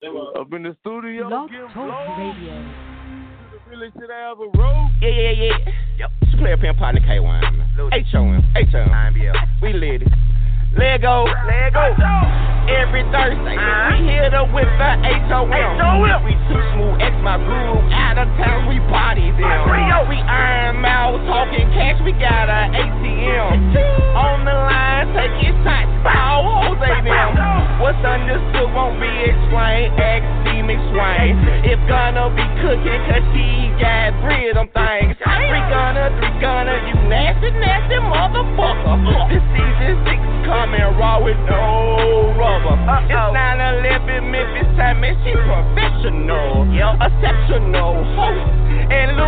Up in the studio, Blog getting Talk blown. Radio. The realest shit I ever. Yeah, yeah, yeah. Yep. It's player pimp partner K1. H-O-M, H-O-M. We lit it. Let go. Let go. Every Thursday, we uh-huh. hit up with the H-O-M. We too smooth, X my groove. Out of town, we party them. We iron mouth, talking cash, we got a ATM. On the line, taking shots, foul Jose them. What's understood won't be explained. X D McSwain. If gonna be cooking, cause she got three of them things. Three gunner, three gunner, you nasty, nasty motherfucker. This season six coming raw with no rubber. It's 9-11 Memphis time, and she professional. Exceptional host. And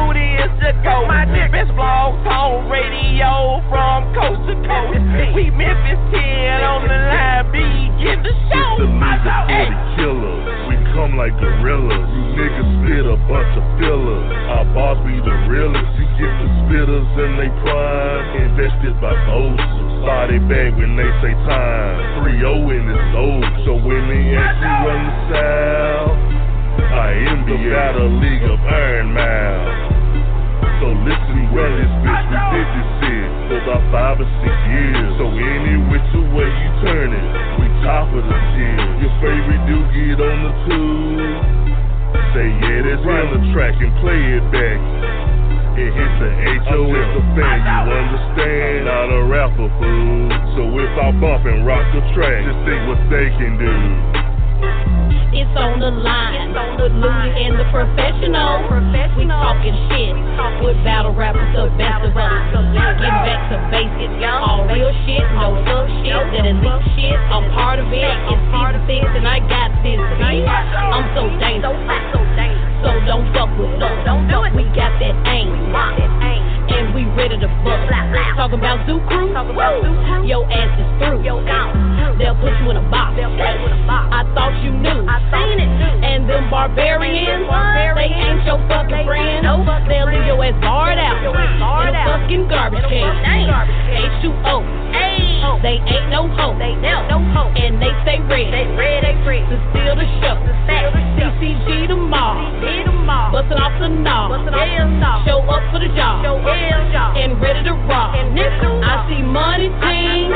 the GOAT. Best blog talk radio from coast to coast. We Memphis 10 on the line, begin the show. It's the of Hey. 40 killers. We come like gorillas. You niggas spit a bunch of fillers. Our boss be the realest. You get the spitters in they prime. Invested by those. Body bag when they say time. 3-0 in this old. So when they ask you run the south, I am the battle league of Iron Mouth. So listen well, this bitch, we did this shit for about five or six years. So any which way you turn it, we top of the tier. Your favorite dude get on the tube. Say yeah, that's on the track and play it back. It hits the H.O. as a fan, you understand? Not a rapper, fool. So if I bump and rock the track, just think what they can do. It's on the line. With Louie and the professional. We talking shit. With battle rappers, the best of us. Getting back to basics. All real shit, no fuck shit. That elite shit. I'm part of it. It's season six and I got this beat. I'm so dangerous. So don't fuck with us. Don't do it. We got that aim. And we ready to bust. Talking about Zoo Crew. Woo. Your ass is through. They'll put you in a box. I thought you knew. I seen it. And them barbarians, they ain't your fucking friends. They'll leave your ass barred out in a fucking garbage can. H2O. They ain't no hope. They ain't no hope. And they stay ready to steal the show. CCG tomorrow. Bustin' off the knob. Show up for the job. And ready to rock. And I see money team.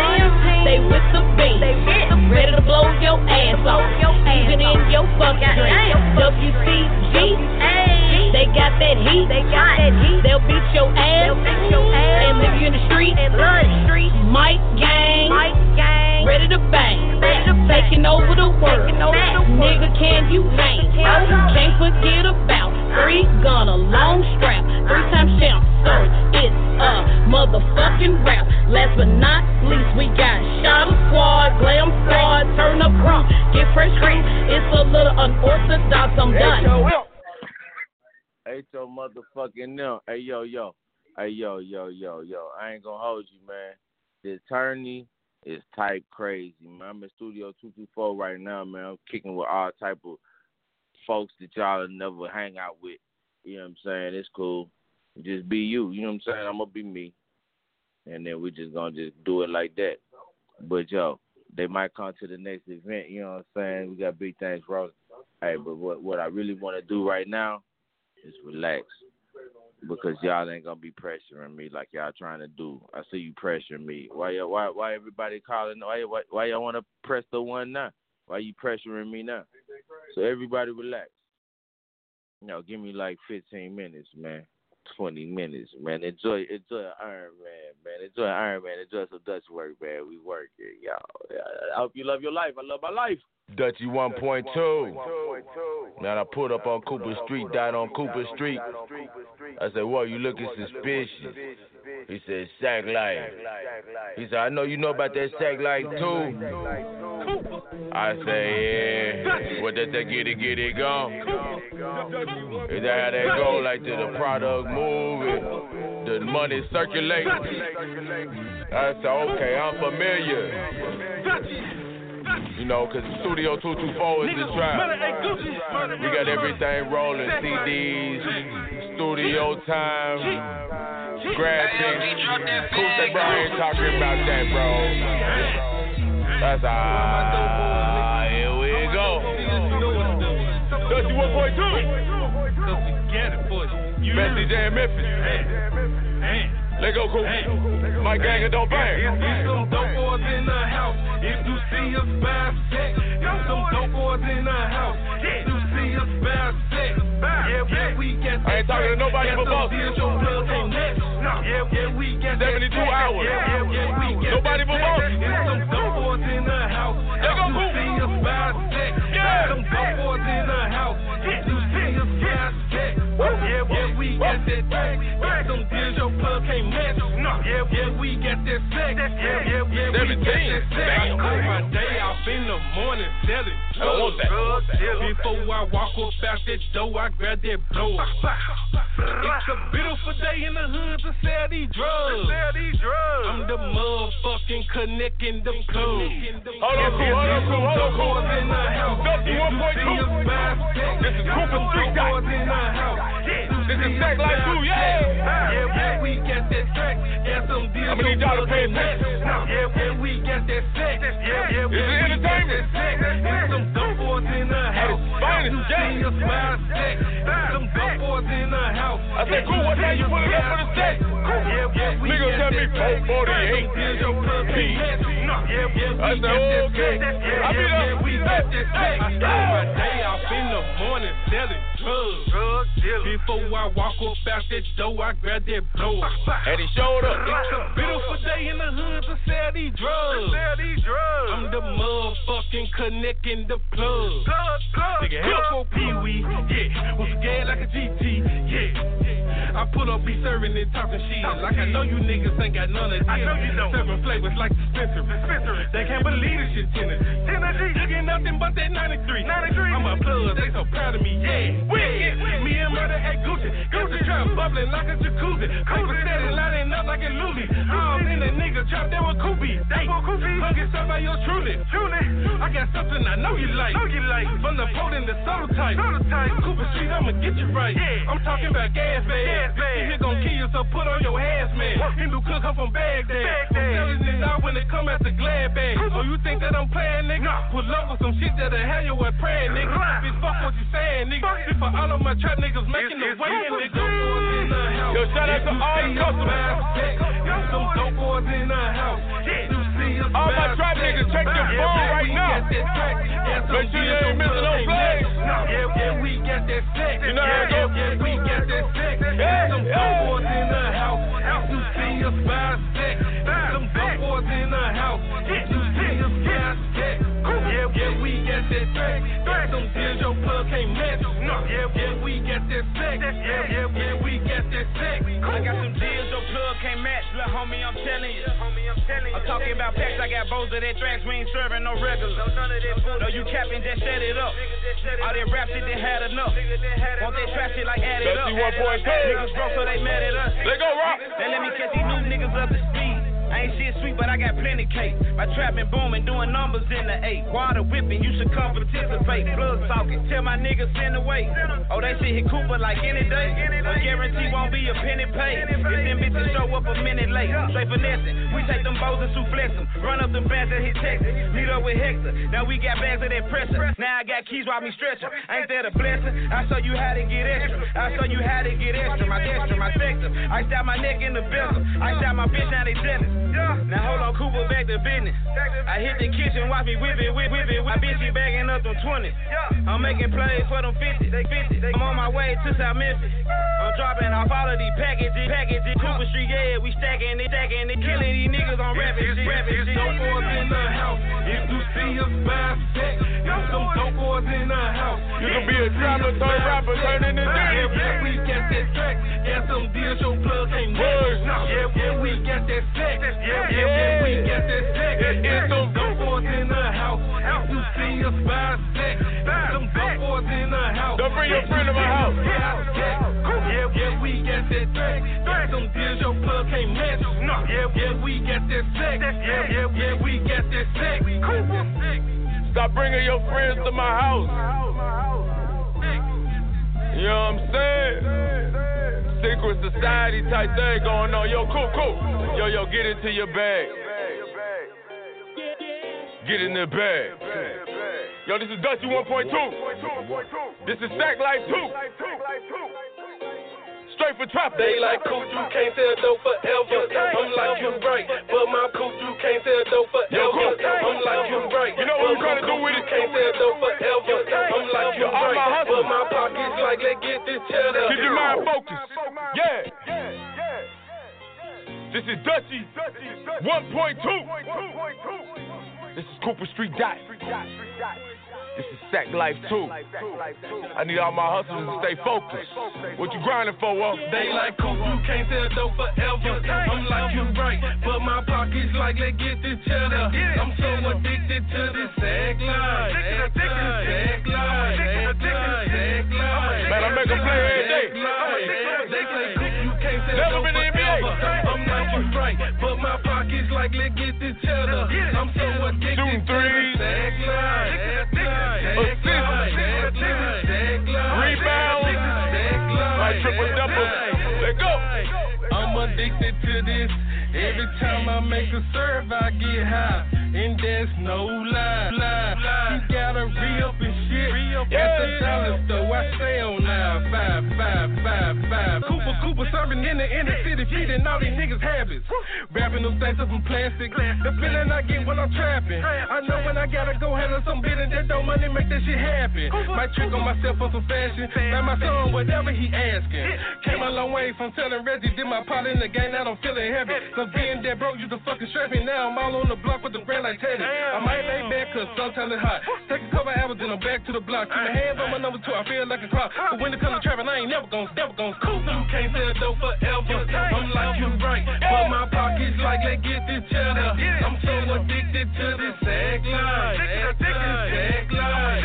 They with the beat. They with the Ready to blow your ass off. Even in your fucking dream. WCG. They got that heat. They got that heat. They'll beat your ass. They'll beat your ass. And leave you in the street. Mike gang. Ready to bang. Ready to Taking over the world. Nigga, can you hang? Can't forget about three gun, a long strap, three time champ. Sorry, it's a motherfucking rap. Last but not least, we got Shot Squad, Glam Squad, Turn Up Crew, Get Fresh Cream. It's a little unorthodox. I'm done. H.O. motherfucking them. Hey, yo, yo. Hey, yo, yo, yo, yo. I ain't gonna hold you, man. The attorney is type crazy, man. I'm in Studio 224 right now, man. I'm kicking with all type of folks that y'all never hang out with. You know what I'm saying? It's cool. Just be you. You know what I'm saying? I'm gonna be me. And then we just gonna just do it like that. But yo, they might come to the next event, you know what I'm saying? We got big things rolling. Hey, but what what I really wanna do right now is relax. Because y'all ain't gonna be pressuring me like y'all trying to do. I see you pressuring me. Why y'all, why why everybody calling? Why why, why y'all want to press the one now? Why you pressuring me now? So everybody relax. Know, give me like 15 minutes, man. 20 minutes, man. Enjoy enjoy Iron Man, man. Enjoy Iron Man. Enjoy some Dutch work, man. We work it, y'all. I hope you love your life. I love my life. Dutchy 1.2. Man, I pulled up on Cooper Street, died on Cooper Street. I said, Whoa, you looking suspicious. He said, Sack Life. He said, I know you know about that Sack Life too. I say, yeah. What does that get it, get it gone? Is that how that go? Like to the product moving, the money circulating. I said, okay, I'm familiar. You know, cause Studio 224 is the trap. We got everything rolling, CDs, studio time, graphics. Cool that Brian talking about that, bro. That's ah, here we go. Dusty 1.2. Cause we get it for you. you Best DJ in Memphis. Hey. Hey. Let go, cool. Hey. My gang and don't bang. If we some dope boys in the house, if you see us if some dope boys in the house, if you see us check, yeah, yeah, we get I ain't talking to nobody but boss. deals your plug can't match. Yeah, yeah, we get 72 hours. Yeah, yeah, yeah, we get Nobody but check. boss. If some dope boys in the house, Let go, you cool. see us by check, Yeah. some dope boys in the house, if you see us by check, yeah, yeah, we get that that sex. Yeah, yeah, yeah, we get 17. that sex. Damn. I my day off in the morning selling I don't want that. drugs. Before I walk up out that door, I grab that blow. It's a beautiful day in the hood to sell these drugs. I'm the motherfucking connecting them codes. Hold on, cool. Hold on, cool. Hold on, cool. in the house. Dusty If you see us 1.2. by This is Cooper Street Dot. Boys in the house. This is Sack Life 2, yeah. Yeah, we got that track. Yeah, some deals. I'ma need y'all to pay attention. Yeah, we got that sex. Yeah, yeah, we got that sex. And some dope boys in the house. finest, yeah. see us by sex. Some dope boys in the house. I said, cool, what time you pulling up for the set? Yeah, yeah, Nigga tell me 448. Some deals your plug P. can't match. Yeah, yeah, I said, okay. I Yeah, be yeah, we got that sex. I start my day off in the morning selling drugs. Before I walk up out that door, I grab that blow. And he showed up. It's a beautiful day in the hood to sell these drugs. I'm the motherfucking connecting the plug. Nigga, help for Pee Wee, yeah. Was scared like a GT, yeah. I put up, be serving and talking shit. Like I know you niggas ain't got none of this. I know you don't. Serving flavors like dispensary. They can't believe this shit, Tennessee. Tennessee. You get nothing but that 93. 93. I'm a plug, they so proud of me, yeah. Wicked. Me and murder at Gucci. Gucci trap bubbling like a jacuzzi. Steady lighting up like a loolie. All in the nigga trap, they were Koopy. They Hung it up by your truly. Truly. I got something I know you like. Know you like. From the pole in the soda type. Soda type. Cooper Street, I'ma get you right. Yeah. I'm talking about gas bag. Gas bag. Here gon' kill you, so put on your hazmat. Hindu cook up from Baghdad. I'm selling it out when it come at the glad bag. So you think that I'm playing, nigga? Nah. Pull up with some shit that'll have you at praying, nigga. Bitch, fuck what you saying, nigga. This for all of my trap niggas making the way, nigga. Yo, shout out to all the customers. Some dope boys in the house. You All my trap niggas, check your phone yeah, right now. got that track. Yeah, Make sure you ain't missing no plays. Yeah, yeah, we got that sex. You know how it yeah, yeah, we got that sex. Yeah, Some yeah. dope boys in the house. You see us by sex. Some dope boys in the house. You see us by. Yeah, yeah, we got that track. Yeah, some deals your plug can't match. Yeah, yeah, we got that sex. Yeah, yeah, yeah, we got that sex. I got some deals your plug can't match, little homie, I'm telling you. I'm talking about packs, I got bows of that tracks, we ain't serving no regular. No, you capping, just set it up. All that rap shit, they had enough. Want that trap shit like add it up. Niggas broke, so they mad at us. Let go, rock. Then let me catch these new niggas up to speed. I ain't shit sweet, but I got plenty cake. My trap been booming, doing numbers in the eight. Water whipping, you should come participate. Blood talking, tell my niggas send away. Oh, they shit hit Cooper like any day. I guarantee won't be a penny paid. If them bitches show up a minute late, straight finessing. We take them bows and soufflex them. Run up them bands that hit Texas. Meet up with Hector. Now we got bags of that pressure. Now I got keys while me stretcher. Ain't that a blessing? I show you how to get extra. I show you how to get extra. My destra, my sector. I style my neck in the bezel. I style my bitch, now they jealous. Now hold on, Cooper, back to business. I hit the kitchen, watch me whip it, whip, whip it. My bitch, she bagging up them 20. I'm making plays for them 50. They 50. I'm on my way to South Memphis. I'm dropping off all of these packages, packages. Cooper Street, yeah, we stacking it, stacking it. Killing these niggas on rapid shit, shit. dope boys in the house. If you see us by sex, some dope boys in the house. You can be a trapper, third rapper, turn into Yeah, this. yeah, we got that track. Yeah, some deals your plug ain't Words. match. Yeah, we got that sex. Yeah, yeah, yeah, we got that sex. It is Some some- dope boys in the house. If you see us by sex, some dope boys in the house. Don't bring your friend to my house. Yeah, yeah, we got that track. Yeah, some deals your plug can't match. Yeah, yeah, we got that sex. Yeah, yeah, yeah, we got that sex. Stop bringing your friends to my house. You know what I'm saying? Secret society type thing going on. Yo, cool, cool. Yo, yo, get into your bag. Get in the bag. Yo, this is Dutchy 1.2. This is Sack Life 2. Straight for trap. They like cool, you can't sell dope forever. I'm like you right, but my cool, you can't sell dope forever. I'm like you right, You know what we're trying to do with it? can't sell dope forever. I'm like you right, but my let's get this cheddar. Keep your mind focused. Yeah. Yeah. Yeah. This is Dutchy 1.2. This is Cooper Street Dot. This is Sack Life 2. I need all my hustlers to stay focused. What you grinding for, Walt? They like cool, you can't sell dope forever. I'm like you right, but my pockets like let's get this cheddar. I'm so addicted to this Sack life. Sag life. Man, I make 'em play every day. They say cool, you can't sell dope been in the NBA. forever. I'm like you right, but my pockets like let's get cheddar. I'm so addicted Shooting to threes. this sag life. Sag life, Assists. sag life, sag life. Rebounds. Sag life. My triple double. Let go. I'm addicted to this. Every time I make a serve, I get high. And there's no lie. lie. You gotta re up and. At the dollar store, I stay on now. Five, five, five, five. Cooper, Cooper serving in the inner city, feeding all these niggas habits. Wrapping them things up in plastic. The feeling I get when I'm trapping. I know when I gotta go handle some business that don't money make that shit happen. Might trick on myself on some fashion. Buy my son whatever he asking. Came a long way from selling Reggie, did my part in the game, now I'm feeling heavy. Cause being that broke, you the fucking strapping. Now I'm all on the block with the brand like Teddy. I might lay back cause sometimes it's hot. Take a couple hours, then I'm back to the block. Keep my hands on my number two, I feel like a clock. But when it comes to trapping, I ain't never gonna, never gonna cool. You can't sell dope forever. I'm like you right, but my pockets like let's get this cheddar. I'm so addicted to this life, sag life, sag life.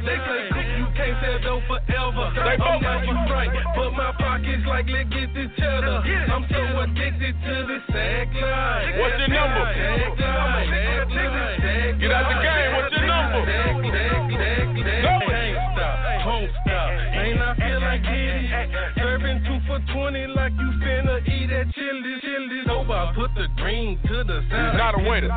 They say you can't sell dope forever. I'm like you right, but my pockets like let's get this cheddar. I'm so addicted to this sag life. What's your number? Sag life, sag life, the to the side. He's not a winner.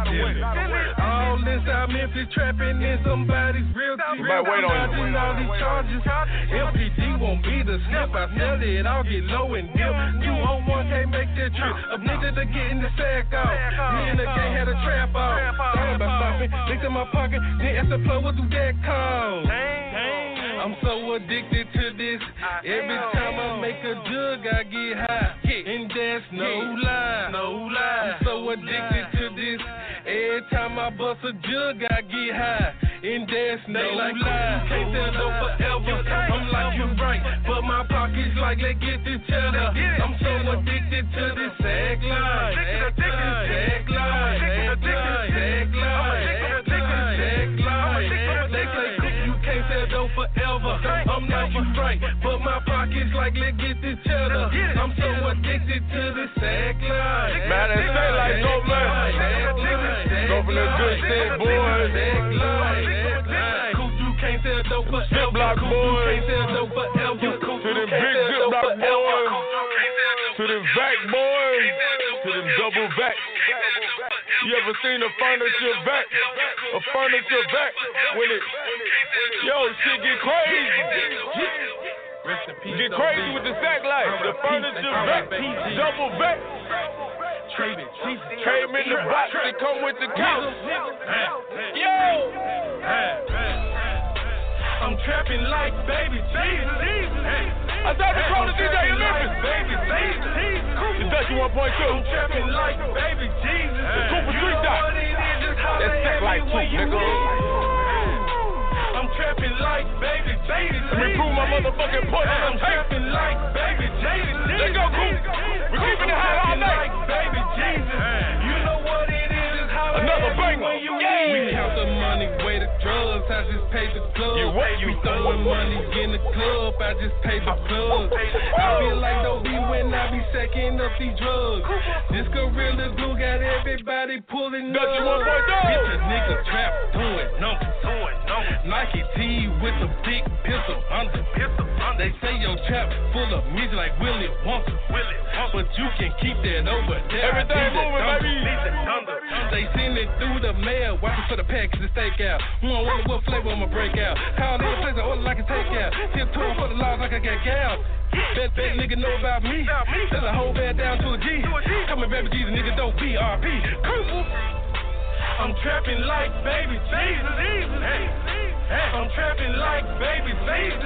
All inside Memphis trapping in somebody's real We might wait on you. All these charges. LPD want me to snap. I sell it, I'll get low and dip. 201 can't make that trip. A nigga to get in the sack off. Me and the gang had a trap off. Thought about stopping, looked in my pocket, then asked the plug, what do that cost? I'm so addicted to this. Every time I make a jug, I get high. And that's no lie. No lie. I'm so addicted to this. Every time I bust a jug, I get high. And that's no lie. Can't tell no forever. I'm like you right, but my pockets like let's get this cheddar. I'm so addicted to this sag life. Sag life, sag life, sag life, I'm you right, but my pockets like let's get this cheddar. I'm so addicted to this sag life. Man, that say like go, man. Go for the good shit, boys. You can't sell dope forever. Ziploc boys. You can't sell dope forever. To them big Ziploc boys. Coop, you can't sell dope To them vac boys. To them double vac. You ever seen a furniture vac? A furniture vac when it, yo, shit get crazy. Rest in peace, Get crazy with the sack life. The furniture vac, double back. Trade. Came in the box that come with the couch. Yo, I'm trapping like baby Jesus. I thought the call the DJ Memphis. Baby Jesus. The Dutchy 1.2. I'm trapping like baby Jesus. Cooper You Street know Dot. what it is, just holler That's sack life too, nigga. I'm trapping like baby. Let me prove my motherfucking point I'm trapping like baby Jesus. Let's go, Coop. We're keeping it hot all night. like baby Jesus. You Another banger. Yeah. We count the money, weigh the drugs, I just pay the club. You what? You We throwing money in the club, I just pay the plug. I feel like no be when I be sacking up these drugs. This gorilla glue got everybody pulling up. Dutchy 1.0. Bitch, a nigga trap doing numbers. Nike T with the big pistol under. They say your trap full of music like Willie Wonka. But you can keep that over there. Everything moving, baby. They send it through the mail, watching for the packs to stake out. Who I wonder what flavor I'ma break out. Call in place, I order like a takeout. Tip tour for the laws like I got gal. Bet that nigga know about me. Sell a whole bed down to a G. Coming baby Jesus, nigga don't BRP. I'm trapping like baby Jesus. I'm trapping like baby Jesus.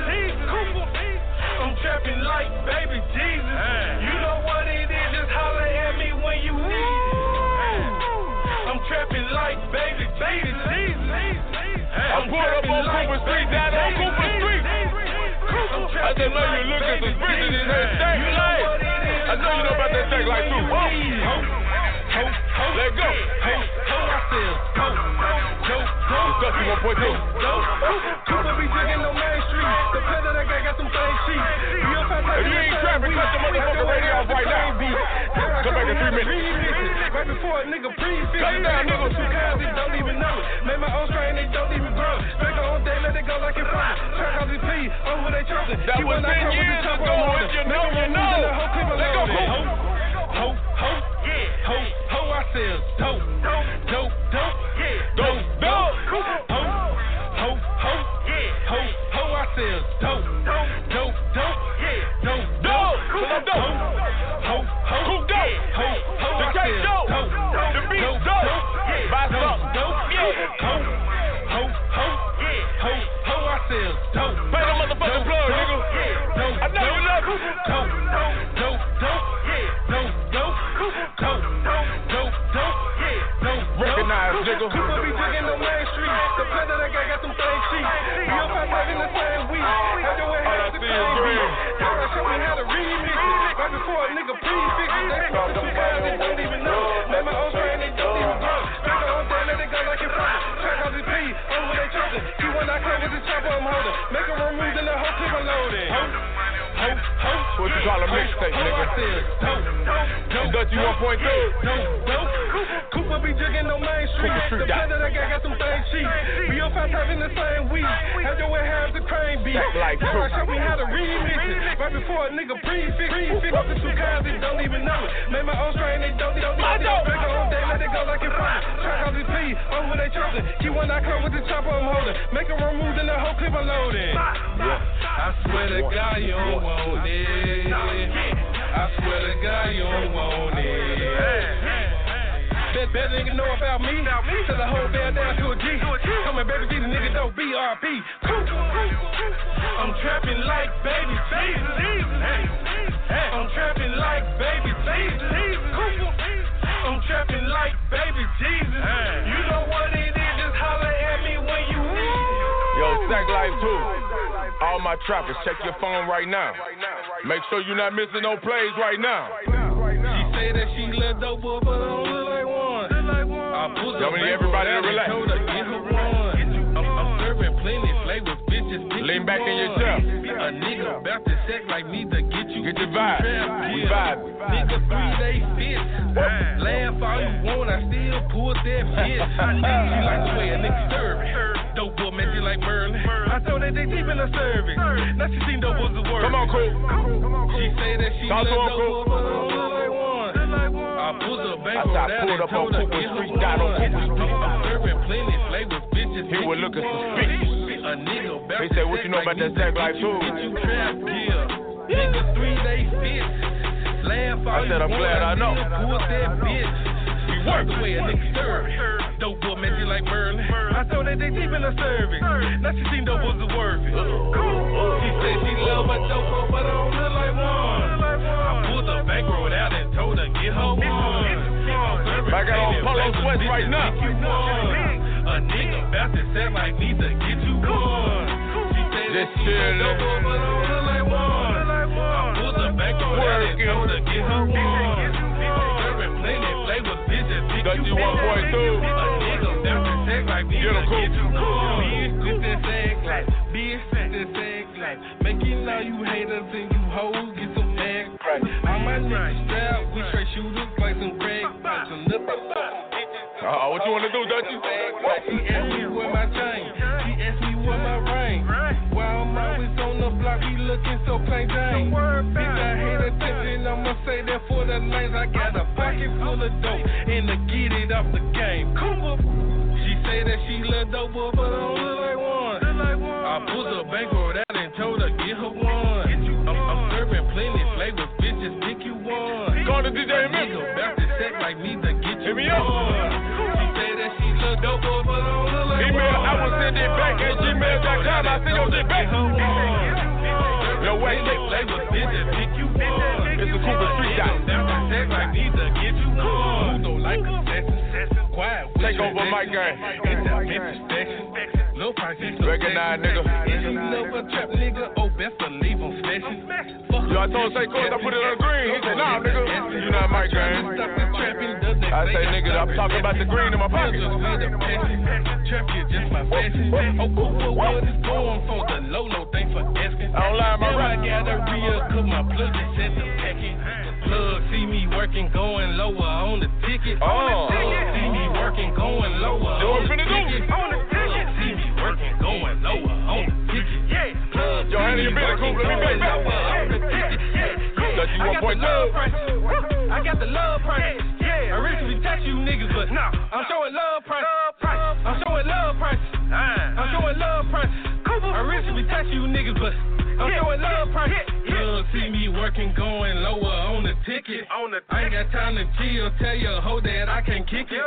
I'm trapping like baby Jesus. You know what it is, just holler at me when you need it. I'm trapping like baby Jesus. I'm pulled up on Cooper Street, down on Cooper Street. I just know you look at the looking suspicious in that stack. I know you know about that stack light too. Let go. Disgusting 1.2. Cooper be digging on Main Street. The player that got got some things cheap. If you ain't trapping, cut the motherfucking radio off right now. Come back in three minutes. Right before a nigga pre-fit. Cut it down, nigga. Two guys, they don't even know it. Made my own strain, they don't even grow. Drink on day, let it go like it's fun. Track out the P, oh, over they chosen. That was 10 years ago. If you know, you know. Let go, Cooper. Ho, ho, yeah, ho, ho, I sell dope, dope, dope, dope, dope, The dope, dope. Yeah. ho, ho, ho, ho, I sell dope. Pay the plug, nigga. I know you love. Dope, dope, dope, dope, dope, dope, dope, dope, dope, nigga. Be on Main Street. The player that I got got. We having the same week. The to. Right before a nigga the don't even know. Made my I come with the chopper, I'm holding. Make a room move, then the whole clip unloading. Ho, ho, ho. What you call a mixtape, nigga? Dutchy 1.2. Cooper be jigging on Main Street. The yeah. player that I got got some things cheap. We all five having the same week. Have your way have the crane beat. Stack like Now I Cooper. show me how to remix it. Right before a nigga pre-fix it. Fuck the two guys that don't even know it. Made my own strain, they don't even know it. Drink on day, let it go like it's fun. Track out the P, over they chosen. Keep when I come with the chopper, I'm holding. Make a remove, then the whole clip unloading. I swear to God, you don't want it. I swear to God, you don't want it. Bet, bet nigga know about me. Till the whole band down to a G. Coming baby Jesus, nigga don't BRP. I'm trapping like baby Jesus. I'm trapping like baby Jesus. I'm trapping like baby Jesus. You know what it Yo, Sack Life 2. All my trappers, check your phone right now. Make sure you're not missing no plays right now. She say that she dope, but I don't look like one. I put need everybody to relax. Told her, get her one. I'm, I'm serving plenty flavors, bitches. Lean back in your chair. A nigga about to like me to get you. Get in vibe. We vibe. Nigga, three day fit. Laugh all you want, I still pull that bitch. she like the way a nigga serve. Dope boy, man, she like Merlin. I told her they deep in the service. Now she seen dope was the word. Come on, Cool. She say that she Talk to look Cool. dope, but I like one. I pulled the bank I I pulled up on Cooper Street, died on. Cooper Street. I'm serving plenty flavors, bitches. He was looking suspicious. A nigga They said, what you know about that me life, too? get you trap, yeah. Nigga, three day fit. Laugh all I said, I'm glad I know. Pull that bitch. Work the way a nigga serve. Dope boy, like Merlin. I told her they deep in the service. Now she seen dope was worth it. She said she love my dope boy, but I don't look like one. I pulled the bankroll out and told her get her one. I got on polo sweats right now. A nigga about to sound like me to get you one. She said that she love dope boy, but I don't look like one. I pulled the out and told her get her one. Serving plenty flavors, bitches, pick Dutchy you one. 1.2. A nigga sack like Get him, cool. Bitch, this that that life. Make you haters and you hoes get some back right. All my niggas strapped, we straight shooters like some crack some bitches. Uh, what you want to do, Dutchy? She asked me where my chain. She asked me where my ring. While I'm always on the block be looking so plain Jane. Bitch, I hate attention, I'ma say that for the lanes. I got a pocket full of dope and to get it off the game. She say that she love dope, but I don't look like one. I pulled the bankroll out and told her get her one. I'm, I'm serving plenty flavors, bitches pick you one. Call the DJ Nigga Memphis. about to sack like me to get you Hit me one. She don't like Email. I will send it back at gmail.com. I send your shit back. Yo, wait, wait, wait. It's a Cooper Street guy. Take over my game. Recognize, nigga. Yo, I told Say Court I put it on green. He said, nah, nigga. You not my game. I say, nigga, I'm talking about the green in my pocket. Is just my fashion. Oh, cool, what is going for the Lolo? Thanks for asking. I don't lie, my Now I got a real cause my plug is set the packet. Plug see me working, going lower on the ticket. Oh. See me working, going lower Do what finna do. ticket. Plug see me working, going lower on the ticket. Yeah. Plug Yo, handle your business, Coop. Let me back back. Got you I got the love price. I got the love price. Yeah. Originally tax you niggas, but nah, I'm showing love price. I'm showing love price. I'm showing love price. Originally tax you niggas, but I'm showing love price. Love see me working, going lower on the ticket. I ain't got time to chill. Tell your hoe that I can't kick it.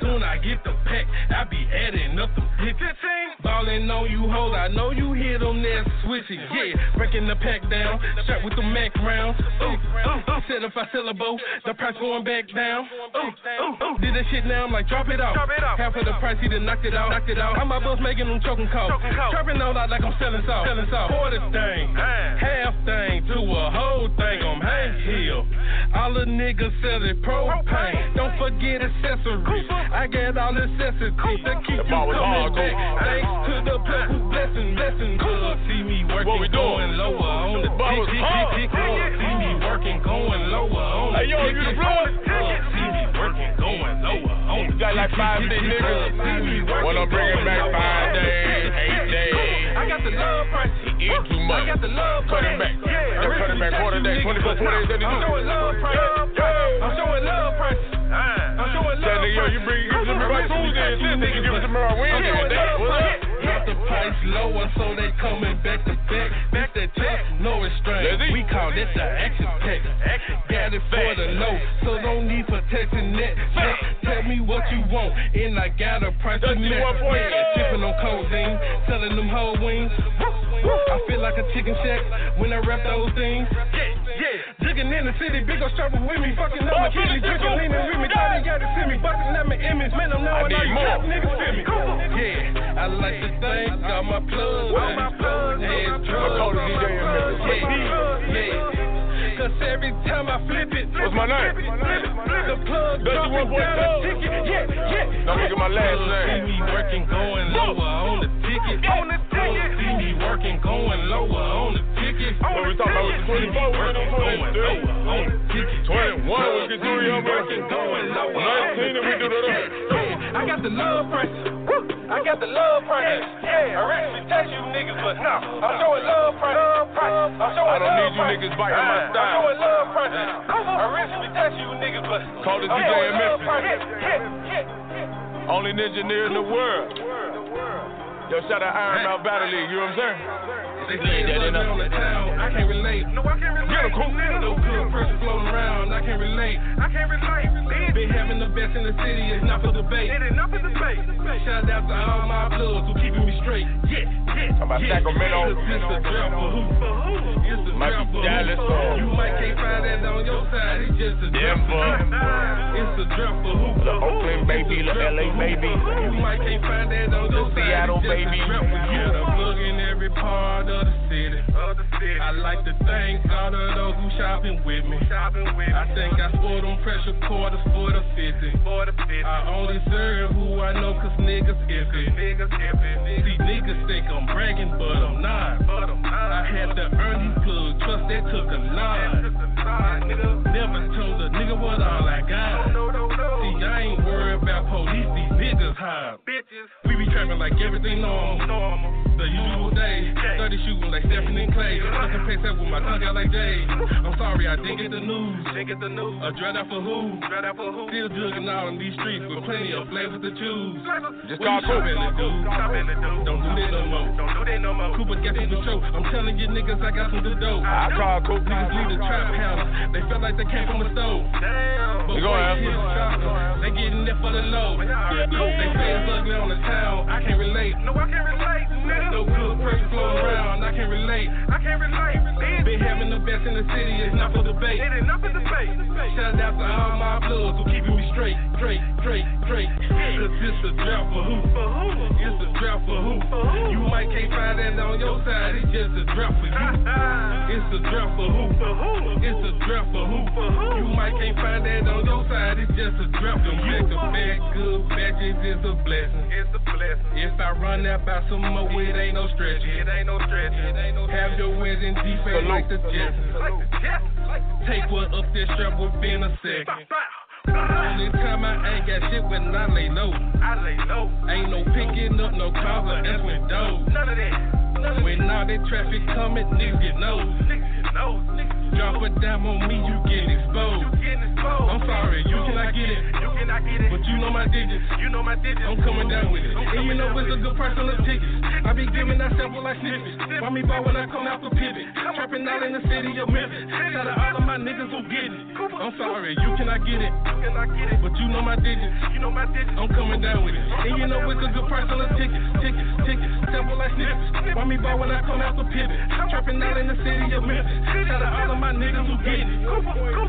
Soon I get the pack, I be adding up the tickets. Ballin' on you hoes, I know you hear them there switching. Yeah, breaking the pack down, strapped with the Mac rounds. Ooh, ooh, ooh. Said if I sell a bow, the price going back down. Ooh, ooh, ooh. Did that shit now, I'm like, drop it off. Half of the price, he done knocked it out. Knocked it out. How my boss making them choking calls? Trapping all out like I'm selling salt. Selling salt. Quarter thing, half thing to a whole thing. I'm Hank Hill. All the niggas selling propane. Don't forget accessories. I got all accessories to keep you coming back. Thanks to the who blessing, blessing. Good. See me working, What we doing? going lower on the ball was tick, hard. tick, tick, tick. See me working, going lower on the Hey, yo, you the ticket. See me working, going lower on the Got like five, tick, niggas. tick. See me When I'm bringing back five the days, ticket. eight days. I got the love price. Eat too much. I got the love Cut price. it back. Yeah, cut it back. Quarter day, 24, 48, 32. I'm showing love price. I'm showing love price. I'm showing Tell love nigga, yo, you bring, give it to me right Tuesday, and then nigga give it to me right I'm Wednesday. showing that. What's up? Got the price lower, so they coming back to back. Back that check, no restraint. We call that the action text. Got it for the low, so no need for texting that. Just tell me what you want, and I got a price to match. one Yeah, two. Sipping on codeine, selling them whole wings. I feel like a chicken shack when I rap those things. Yeah, yeah. Jigging in the city, big ol' struggle with me, fucking up my kidney, drinking, leaning with me, thought they got to see me, busting at my image, man, I'm knowing need all you more. niggas feel me. Yeah, I like to thank all my plugs, all my plugs, head drugs. call the DJ in Memphis. Yeah, yeah. Cause every time I flip it, What's my name? flip it, flip it, flip it, the plug Dusty dropping 1.0. down the ticket, yeah, yeah. Don't look at my last See name. me working, going lower on the ticket. On the ticket. See me working, going lower on the ticket. What we talking about with the 24? We Working, don't going lower on the ticket. 21, we can do your Working, going lower. 19, and we do the. I got the love price. I got the love price. Yeah, I originally tax you niggas, but no, I'm showing love price. I'm showing I don't love need you niggas biting my I'm style. showing love price. I originally tax you niggas, but Call the I'm DJ in love Memphis. Yeah, yeah. Only engineer in the world. Yo, shout out Iron Mouth Battle League, you know what I'm saying? They say that in the town. I can't relate. No, I can't relate. Get 'em, Coop. No good person floating around. I can't relate. I can't relate. Been having the best in the city. It's not for debate. It is not for debate. Shout out to all my plugs who keeping me straight. Yeah, yeah. How about yeah. Sacramento? It's a drought for who? For who? It's a Might drought be for Dallas who? or You might can't find that on your side. It's just a drought for who? It's a drought for who? The Oakland baby, the LA baby. You might can't find that on your side. Seattle It's just a baby. drought for you. I'm plugging every part of the city. I like to thank all of those who shopping with me. I think I sport them pressure quarters for the 50. I only serve who I know cause niggas iffy. See, niggas think I'm bragging, but I'm not. I had to earn these plugs, trust that took a lot. Never told a nigga what all I got. See, I ain't worried about police, these niggas high. We be trapping like everything normal. the usual day. 30 shooting like Stephen and Klay. Looking pace up with my tongue out like Jay. I'm sorry, I didn't get the news. Didn't get the news. A dread out for who? Dread out for who? Still jugging out on these streets with plenty of flavors to choose. Just call you shopping to do? Don't do that no more. Don't do that no more. Cooper got the show. I'm telling you niggas, I got some good dough. I call Cooper. Niggas leave the trap house. They felt like they came from a stove. But You answer? here's the shocker. They getting it for the low. They say it's ugly on the town. I can't relate. No, I can't relate. No good pressure flowing around. I can't relate. I can't relate. Been having the best in the city. It's not for debate. It is not for debate. Shout out to all my bloods who keeping me straight, straight, straight, straight. Cause it's a drought for who? For who? It's a drought for who? For who? You might can't find that on your side. It's just a drought for you. It's a drought for who? For who? It's a drought for who? For who? You might can't find that on your side. It's just a drought for you. Back to back, good batches is a blessing. It's a blessing. If I run out by some more, it ain't no stretch. It ain't no stretch. Have your wins in defense like the Jets. Take one up this strap within a second. Only time I ain't got shit when I lay low. I lay low. Ain't no picking up no calls or answering doors. None of that. When all that traffic coming, niggas get nose. Drop a dime on me, you get exposed. I'm sorry, you cannot get it. You cannot get it. But you know my digits. You know my digits. I'm coming down with it. And you know it's a good price on the tickets. I be giving that sample like snippets. Why me ball when I come out for pivot? Trapping out in the city of Memphis. Shout out all of my niggas who get it. I'm sorry, you cannot get it. But you know my digits. You know my digits. I'm coming down with it. And you know it's a good price on the tickets. Tickets, tickets. Sample like snippets. Why me ball when I come out for pivot? Trapping out in the city of Memphis. Shout out all of my niggas who get it.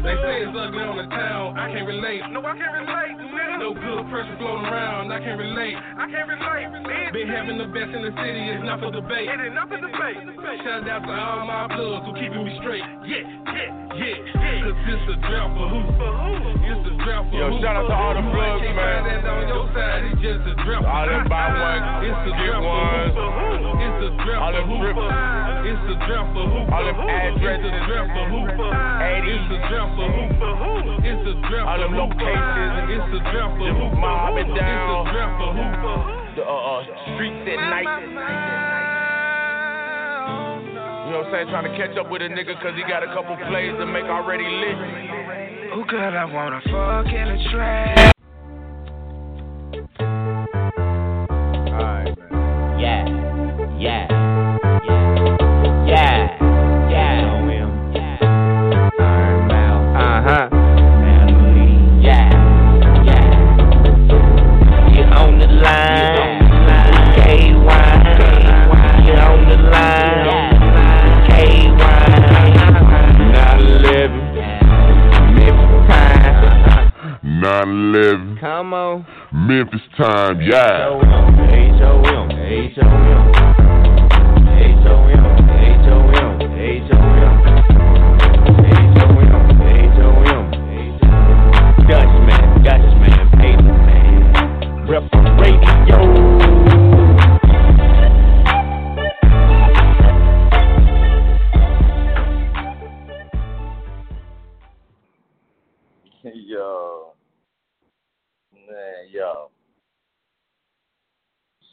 They say it's ugly on the town. I can't relate. No, I can't relate. No good pressure floating around. I can't relate. I can't relate. Been having the best in the city. It's not for debate. It is not for debate. Shout out to all my bloods who keeping me straight. Yeah, yeah, yeah, yeah. Cause it's a drought for who? For who? It's a drought for Yo, who? shout out to all the You plugs, man. that on your side. It's just a drought All them buy one, It's a get drought for one. who? For who? It's a drought for who? It's a drought for who? All them addresses. It's a drought for who? It's a drought for who? For who? It's a drought for who? It's a drought for Them who? mobbing It's a down. drought for who? For? The uh, uh, streets at night. You know what I'm saying? Trying to catch up with a nigga cause he got a couple plays to make already lit. Who could I wanna fuck in the trap? Alright. Yeah, yeah, yeah, 9 11, Come on. Memphis time, yeah. H-O-M, H-O-M. H-O-M,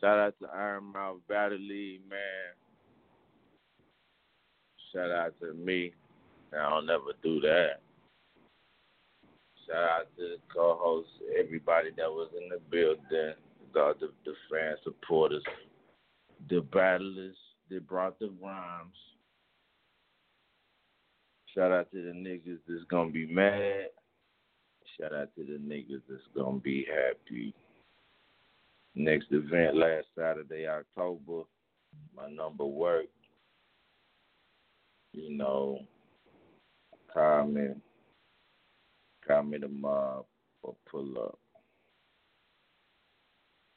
Shout out to Iron Mouth Battle League, man. Shout out to me. I'll never do that. Shout out to the co-hosts, everybody that was in the building, all the, the fan supporters, the battlers that brought the rhymes. Shout out to the niggas that's gonna be mad. Shout out to the niggas that's gonna be happy. Next event last Saturday, October. My number worked. You know, call me, call me the mob or pull up.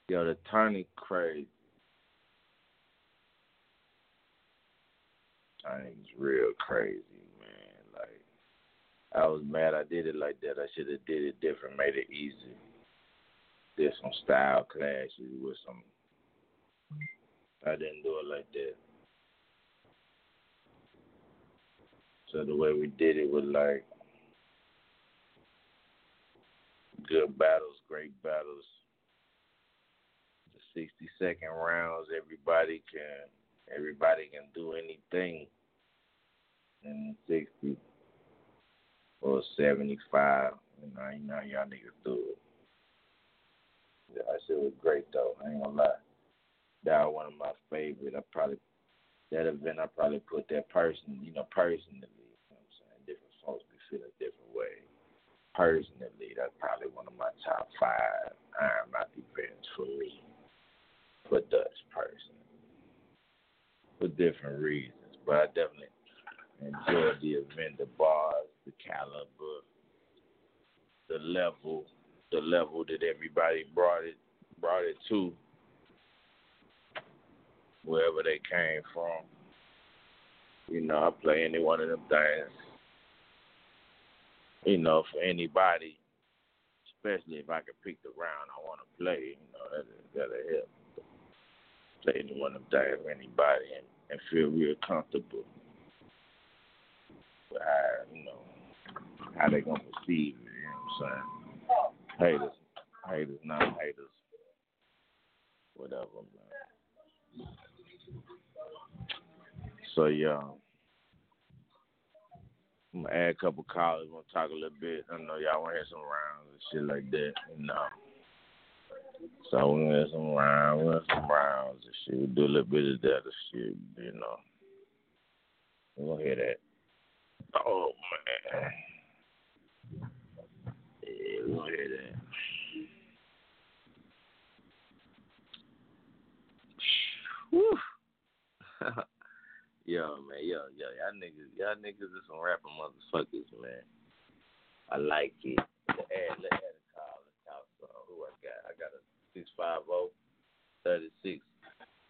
Yo, the Tiny crazy. Tiny's real crazy, man. Like, I was mad I did it like that. I should have did it different, made it easy. Did some style clashes with some. I didn't do it like that. So the way we did it was like good battles, great battles. The sixty second rounds. Everybody can everybody can do anything in sixty or seventy five. You know, you know y'all niggas do it. That shit was great though. I ain't gonna lie. That was one of my favorite. I probably that event I probably put that person, you know, personally. You know what I'm saying? Different folks be feeling different ways. Personally, that's probably one of my top five Iron Mouth events for me. For Dutch person. For different reasons. But I definitely enjoyed the event, the bars, the caliber, the level, the level that everybody brought it brought it to wherever they came from. You know, I play any one of them things. You know, for anybody, especially if I can pick the round I want to play. You know, that that'll help. Play any one of them things for anybody and, and feel real comfortable with how you know how they gonna perceive it. You know what I'm saying? Haters, haters, non haters, whatever, man. So yeah, I'm gonna add a couple callers. We'll talk a little bit. I know y'all want to hear some rounds and shit like that. You know. So we're gonna hear some rounds, we'll hear some rounds and shit. We'll do a little bit of that and shit. You know. We're gonna hear that. Oh man. Yeah, we're gonna hear that. Yo, man, yo, yo, y'all niggas, y'all niggas is some rapping motherfuckers, man. I like it. Let add, let add a call and talk to who I got. I got a six five oh, zero thirty six.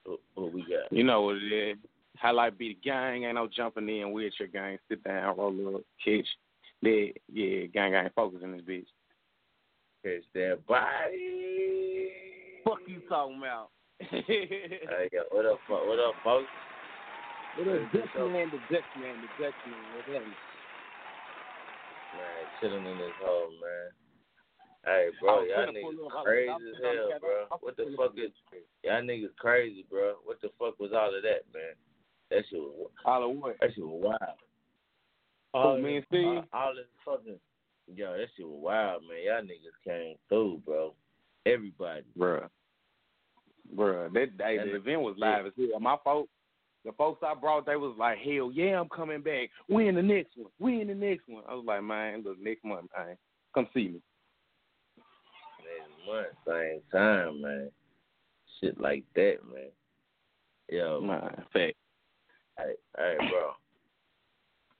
Who, we got? You know what it is. Highlight be the gang, ain't no jumping in with your gang. Sit down, roll up, catch. That yeah, gang gang focus in this bitch. Catch that body. Fuck you talking about? Hey, yo, what up, what up, folks? What up, Dutchman, the Dutchman, the Dutchman, whatever. Man, chilling in this hole, man. Hey, bro, y'all niggas crazy as hell, bro. What the fuck is y'all niggas crazy, bro? What the fuck was all of that, man? That shit was All of what? that shit was wild. Who, me and Steve? all, all this fucking yo, that shit was wild, man. Y'all niggas came through, bro. Everybody. Bruh. Bruh, that day the event was live as hell. My folks, the folks I brought, they was like, hell yeah, I'm coming back. We in the next one. We in the next one. I was like, man, look, next month, man. Come see me. Next month, same time, man. Shit like that, man. Yo, Man, fact. Hey, hey, bro.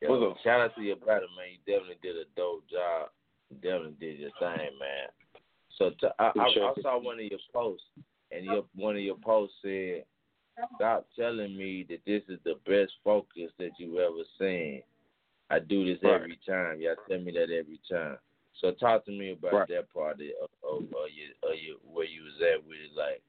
Yo, shout out to your brother, man. You definitely did a dope job. You definitely did your thing, man. So t- I, I, I saw one of your posts, and your one of your posts said, "Stop telling me that this is the best focus that you've ever seen. I do this Right. every time. Y'all tell me that every time. So talk to me about Right. that part of, of, of, of, your, of your, where you was at with it. Like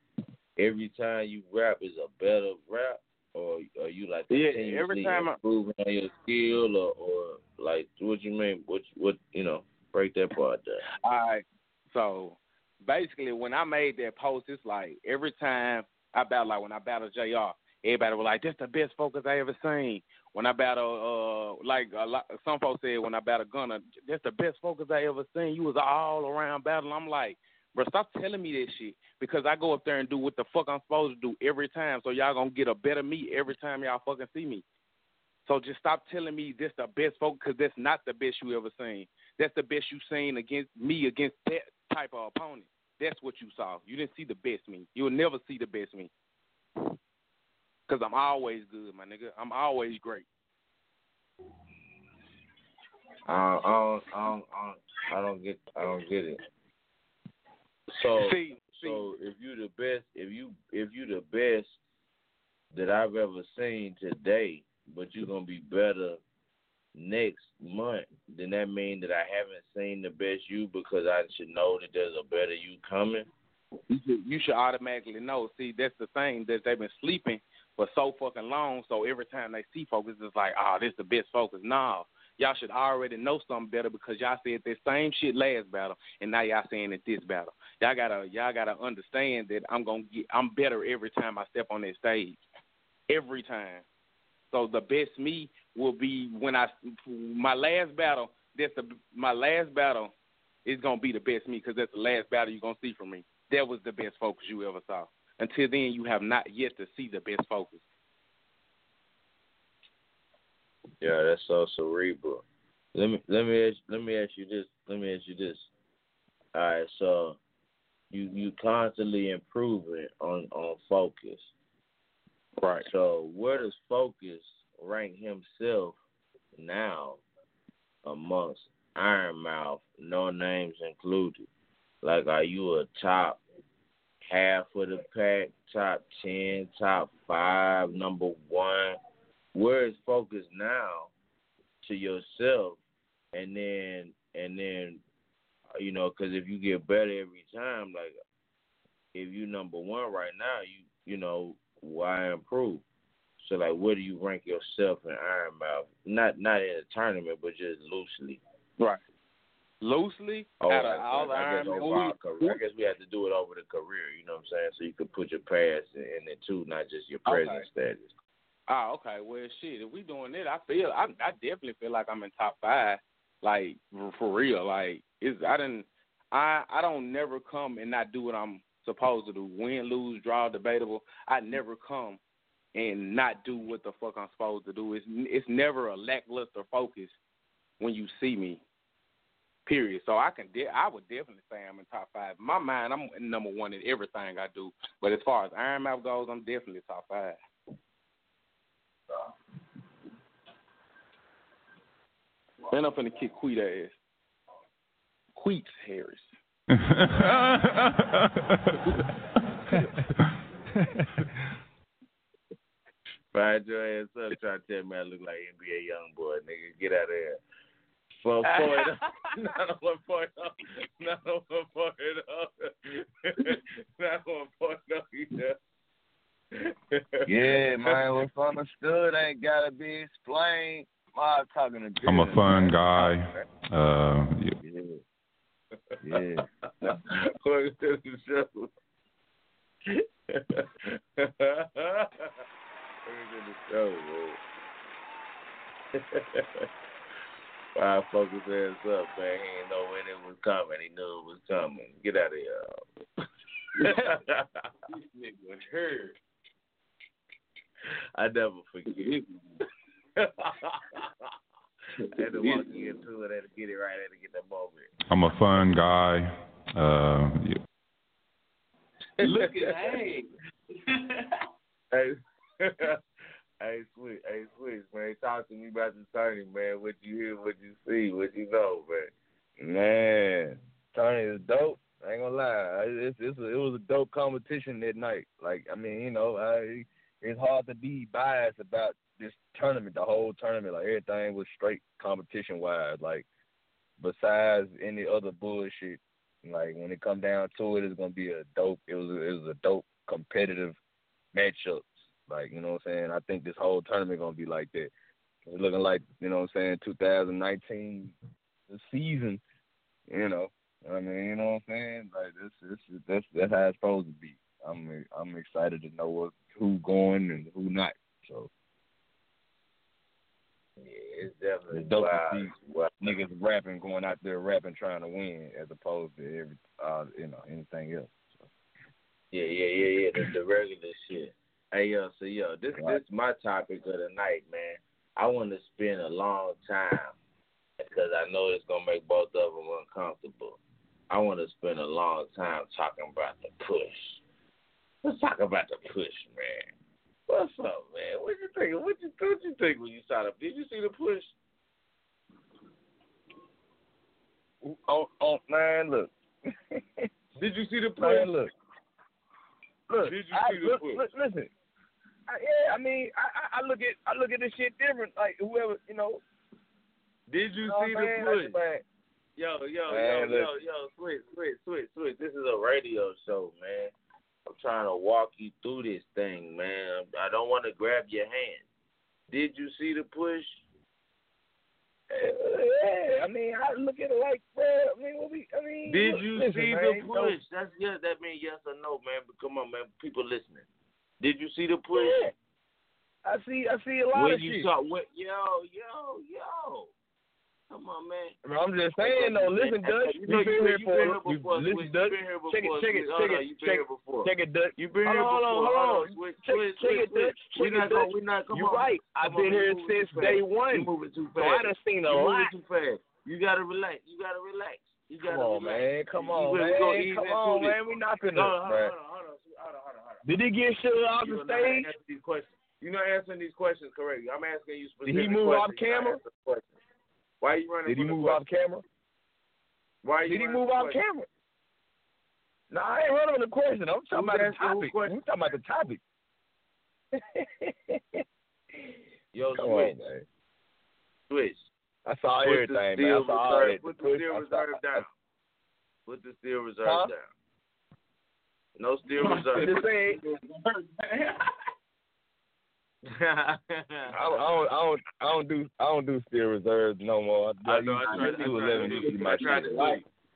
every time you rap is a better rap, or are you like Yeah, every time I- improving on your skill, or, or like what you mean? What what you know? Break that part down. All right. So basically, when I made that post, it's like every time I battle, like when I battle Jr., everybody was like, "That's the best focus I ever seen." When I battle, uh, like a lot, some folks said, when I battle Gunner, that's the best focus I ever seen. You was all around battle. I'm like, bro, stop telling me that shit because I go up there and do what the fuck I'm supposed to do every time. So y'all gonna get a better me every time y'all fucking see me. So just stop telling me this the best focus because that's not the best you ever seen. That's the best you seen against me against that type of opponent. That's what you saw. You didn't see the best me. You'll never see the best me. Cause I'm always good, my nigga. I'm always great. Don't, I don't, I don't, I don't, I don't get, I don't get it. So, See, so if you the best, if you, if you the best that I've ever seen today, but you're gonna be better next month, then that mean that I haven't seen the best you because I should know that there's a better you coming. you should, you should automatically know. See, that's the thing that they've been sleeping for so fucking long. So every time they see focus, it's like, oh, this is the best focus. Nah, y'all should already know something better because y'all said that same shit last battle, and now y'all saying it this battle. Y'all gotta y'all gotta understand that I'm gonna get I'm better every time I step on that stage, every time. So the best me will be when I my last battle. That's the my last battle is gonna be the best me because that's the last battle you're gonna see from me. That was the best focus you ever saw. Until then, you have not yet to see the best focus. Yeah, that's so cerebral. Let me let me ask let me ask you this. Let me ask you this. All right, so you you constantly improving on on focus. Right. So where does focus rank himself now amongst Iron Mouth, no names included? Like are you a top half of the pack, top ten, top five, number one? Where is focus now to yourself, and then and then you know, because if you get better every time, like if you number one right now, you you know why improve? So like, where do you rank yourself in Iron Mouth? Not not in a tournament, but just loosely. Right. Loosely, Oh, out I, of all the I, guess Iron over our career. I guess we have to do it over the career. You know what I'm saying? So you could put your past in, in it too, not just your present Okay. status. Oh, okay. Well, shit. If we doing it, I feel I I definitely feel like I'm in top five. Like for- real. Like it's I didn't I I don't never come and not do what I'm supposed to do. Win, lose, draw, debatable. I never come and not do what the fuck I'm supposed to do. It's it's never a lackluster focus when you see me. Period. So I can de- I would definitely say I'm in top five. In my mind, I'm number one in everything I do. But as far as Iron Mouth goes, I'm definitely top five. Man up in the kick Queet ass. Queets Harris. Find your ass up trying to tell me I look like NBA young boy, nigga. Get out of here. For point not on one point up. Not on one point up. Not on one point up either. Yeah, man, what's understood ain't gotta be explained. My talking to I'm a fun guy. Uh, yeah. Yeah. Welcome to the show. Welcome to the show, man. Five focus ass up, man. He didn't know when it was coming. He knew it was coming. Get out of here. this nigga hurt. I never forget. I had to walk you into it. I had to get it right. I had to get that moment. I'm a fun guy. Uh, yeah. Look at hey. Hey, hey, switch, hey, switch, man. Talk to me about the tourney, man. What you hear, what you see, what you know, man. Man, Tony is dope. I ain't gonna lie. It's, it's a, it was a dope competition that night. Like, I mean, you know, I, it's hard to be biased about this tournament, the whole tournament. Like, everything was straight competition wise. Like, besides any other bullshit, like when it come down to it, it's gonna be a dope. It was it was a dope competitive matchups. Like, you know what I'm saying? I think this whole tournament gonna be like that. It's looking like, you know what I'm saying, 2019 the season, you know. I mean, you know what I'm saying? Like this, this, that's that's how it's supposed to be. I'm I'm excited to know what who going and who not. So Yeah, it's definitely it's dope wild. to see Wild. niggas rapping, going out there rapping, trying to win, as opposed to every, uh, you know, anything else. So, Yeah, yeah, yeah, yeah. The, the regular shit. Hey, yo, so yo, this Right. this my topic of the night, man. I want to spend a long time because I know it's gonna make both of them uncomfortable. I want to spend a long time talking about the push. Let's talk about the push, man. What's up, man? What you think? What you what you think when you saw the? Did you see the push? oh, oh, man, look, Did you see the push? man, look, look. Did you I, see the look, push? look, listen. I, yeah, I mean, I, I- look at I look at this shit different. Like whoever, you know, Did you you know see what the push? Like, Yo, yo, Man, yo, yo, yo, switch, switch, switch, switch. This is a radio show, man. I'm trying to walk you through this thing, man. I don't want to grab your hand. Did you see the push? Yeah, I mean, I look at it like, bro. I mean, what we? I mean, Did you listen, see man, the push? That's yeah. That means yes or no, man. But come on, man. People listening. Did you see the push? Yeah. I see, I see a lot when of you shit. saw what? Yo, yo, yo. Come on, man. I'm just saying though. Listen, Dutch, You been here for. been here we- before. Listen. Dutch. You been here before. Check it, check it, check it, check before. Check it, Dutch. You been here before. hold on, hold on. Check- it. Dutch. Check it, not going. Dutch. We not. Come You're right. I've been here since day one. You moving too So I fast. done seen a you lot. moving too fast. You gotta relax. You gotta relax. You gotta on, relax. man. Come on, man. gonna ease Come on, man. We not on, hold on, man. hold on, hold on, hold on, hold on, hold on. Did he get shut off the stage? You're not answering these questions correctly. I'm asking you specific questions. Did he move off. You're camera? Answering the questions. Why are you running? Did he from the move off camera? Why Did he move off question? camera? No, I ain't running on the question. I'm talking Who's about the topic. question? I'm talking about the topic. Yo, Come switch, on, man. switch. I saw Put everything, man. I saw all reserve- that. Put the steel I reserve down. Put the steel reserve Huh? down. No steel I'm reserve. I don't, I don't, I don't, I don't do, I don't do steel reserves no more. I know. I tried, to I do tried to do used to be you. my I tried to do.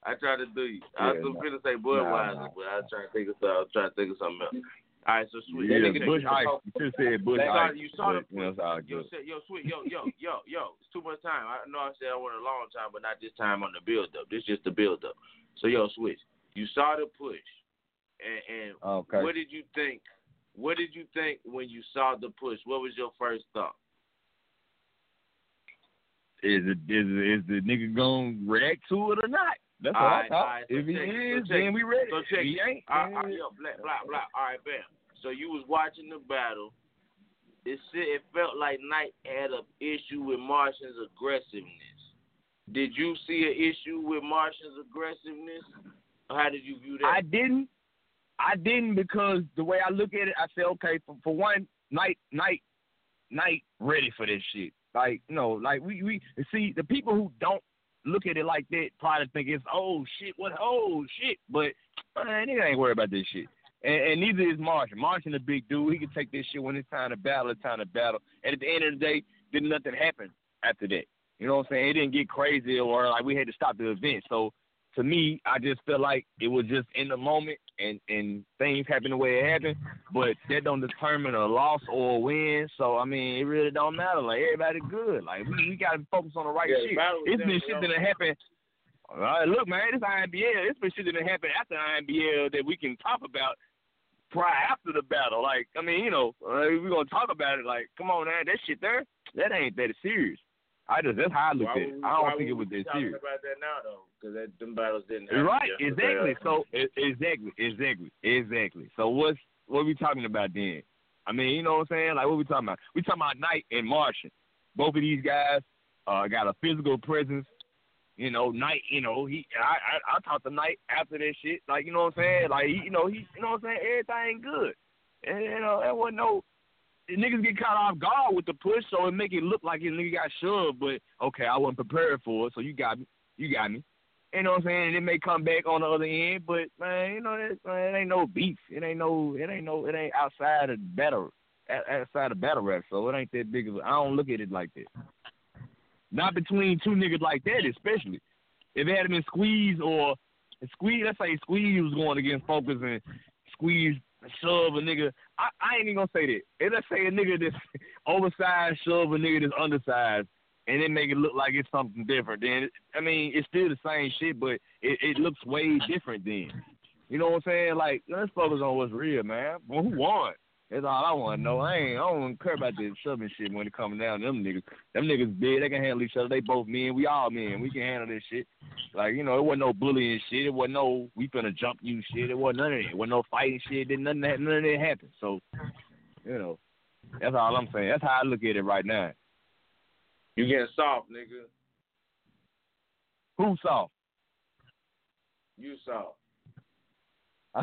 I tried to do you. I was Yeah, gonna say Budweiser, Nah, nah. but I was trying to think of something. I was trying to think of something else. All right, so switch. Yeah, That nigga- Bush Ice. You should said Bush You saw- Ice. you saw the you know, Yo, yo, sweet, yo, yo, yo, yo. It's too much time. I know I said I wanted a long time, but not this time on the build up. This just the build up. So yo, switch. You saw the push, and, and Okay. what did you think? What did you think when you saw the push? What was your first thought? Is it, is it, is the nigga gonna react to it or not? That's all Alright, I thought. alright, so if he check is, so check then we ready. So check he ain't, I, then I, yo, blah, blah, blah. All right, bam. So you was watching the battle. It said it felt like Knight had an issue with Martian's aggressiveness. Did you see an issue with Martian's aggressiveness? How did you view that? I didn't. I didn't because the way I look at it, I said, okay, for, for one, night, night, night, ready for this shit. Like, you know, like we we see the people who don't look at it like that probably think it's oh shit, what oh shit, but man, ain't worried about this shit. And, and neither is Martian. Martian a big dude. He can take this shit when it's time to battle. It's time to battle. And at the end of the day, did nothing happen after that. You know what I'm saying? It didn't get crazy or like we had to stop the event. So to me, I just feel like it was just in the moment and and things happen the way it happened, but that don't determine a loss or a win. So I mean, it really don't matter. Like everybody good. Like we, we gotta focus on the right Yeah, shit. It's been shit that happened. All right, look, man, this IMBL. It's been shit that happened after IMBL that we can talk about prior after the battle. Like, I mean, you know, uh, we're gonna talk about it. Like, come on, man, that shit there, that ain't that serious. I just that's how I look Why at it. I don't think it was that serious. about that now though, because them battles didn't happen. Right, exactly. So exactly, exactly, exactly. So what's what we talking about then? I mean, you know what I'm saying? Like what we talking about? We talking about Knight and Martian. Both of these guys uh, got a physical presence. You know, Knight. You know, he. I I, I talked to Knight after that shit. Like you know what I'm saying? Like he, you know he. You know what I'm saying? Everything good. And you know there wasn't no. Niggas get caught off guard with the push, so it make it look like his nigga got shoved. But okay, I wasn't prepared for it, so you got me. You got me. You know what I'm saying? And it may come back on the other end, but man, you know, it, man, it ain't no beef. It ain't no, it ain't no, it ain't outside of battle, outside of battle rap. So it ain't that big of. I don't look at it like that. Not between two niggas like that, especially if it had been squeeze or squeeze. Let's say squeeze was going against focus and squeeze shove a nigga. I, I ain't even gonna say that. And let's say a nigga that's oversized shove a nigga that's undersized and then make it look like it's something different. Then I mean, it's still the same shit, but it, it looks way different. Then you know what I'm saying? Like let's focus on what's real, man. Well, who won? That's all I want to know. I ain't. I don't care about this shoving shit when it comes down to them niggas. Them niggas big. They can handle each other. They both men. We all men. We can handle this shit. Like you know, it wasn't no bullying shit. It wasn't no we finna jump you shit. It wasn't none of that. It wasn't no fighting shit. Didn't none that. None of that happened. So you know, that's all I'm saying. That's how I look at it right now. You getting soft, nigga. Who soft? You soft.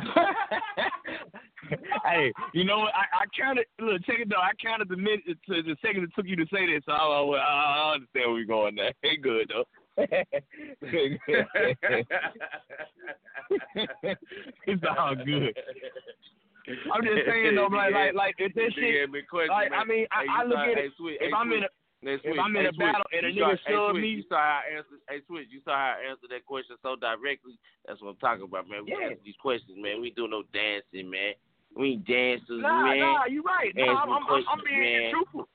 hey, you know what? I, I counted. Look, check it though. I counted the minute to the second it took you to say that, so I, I, I understand where we're going there. Hey, good though. it's all good. I'm just saying though, like, like, like if You shit, had me question, like. I mean, I, I look at it. If I'm in a, Now, If Switch, I'm in hey, a battle Switch, and a you saw- nigga hey, shove me- you saw how I answered. Hey, Switch, you saw how I answered that question so directly. That's what I'm talking about, man. We Yeah. answer these questions, man. We do no dancing, man. We ain't dancers, Nah, man. nah, you right. Nah, I'm, I'm, I'm, I'm being man. truthful.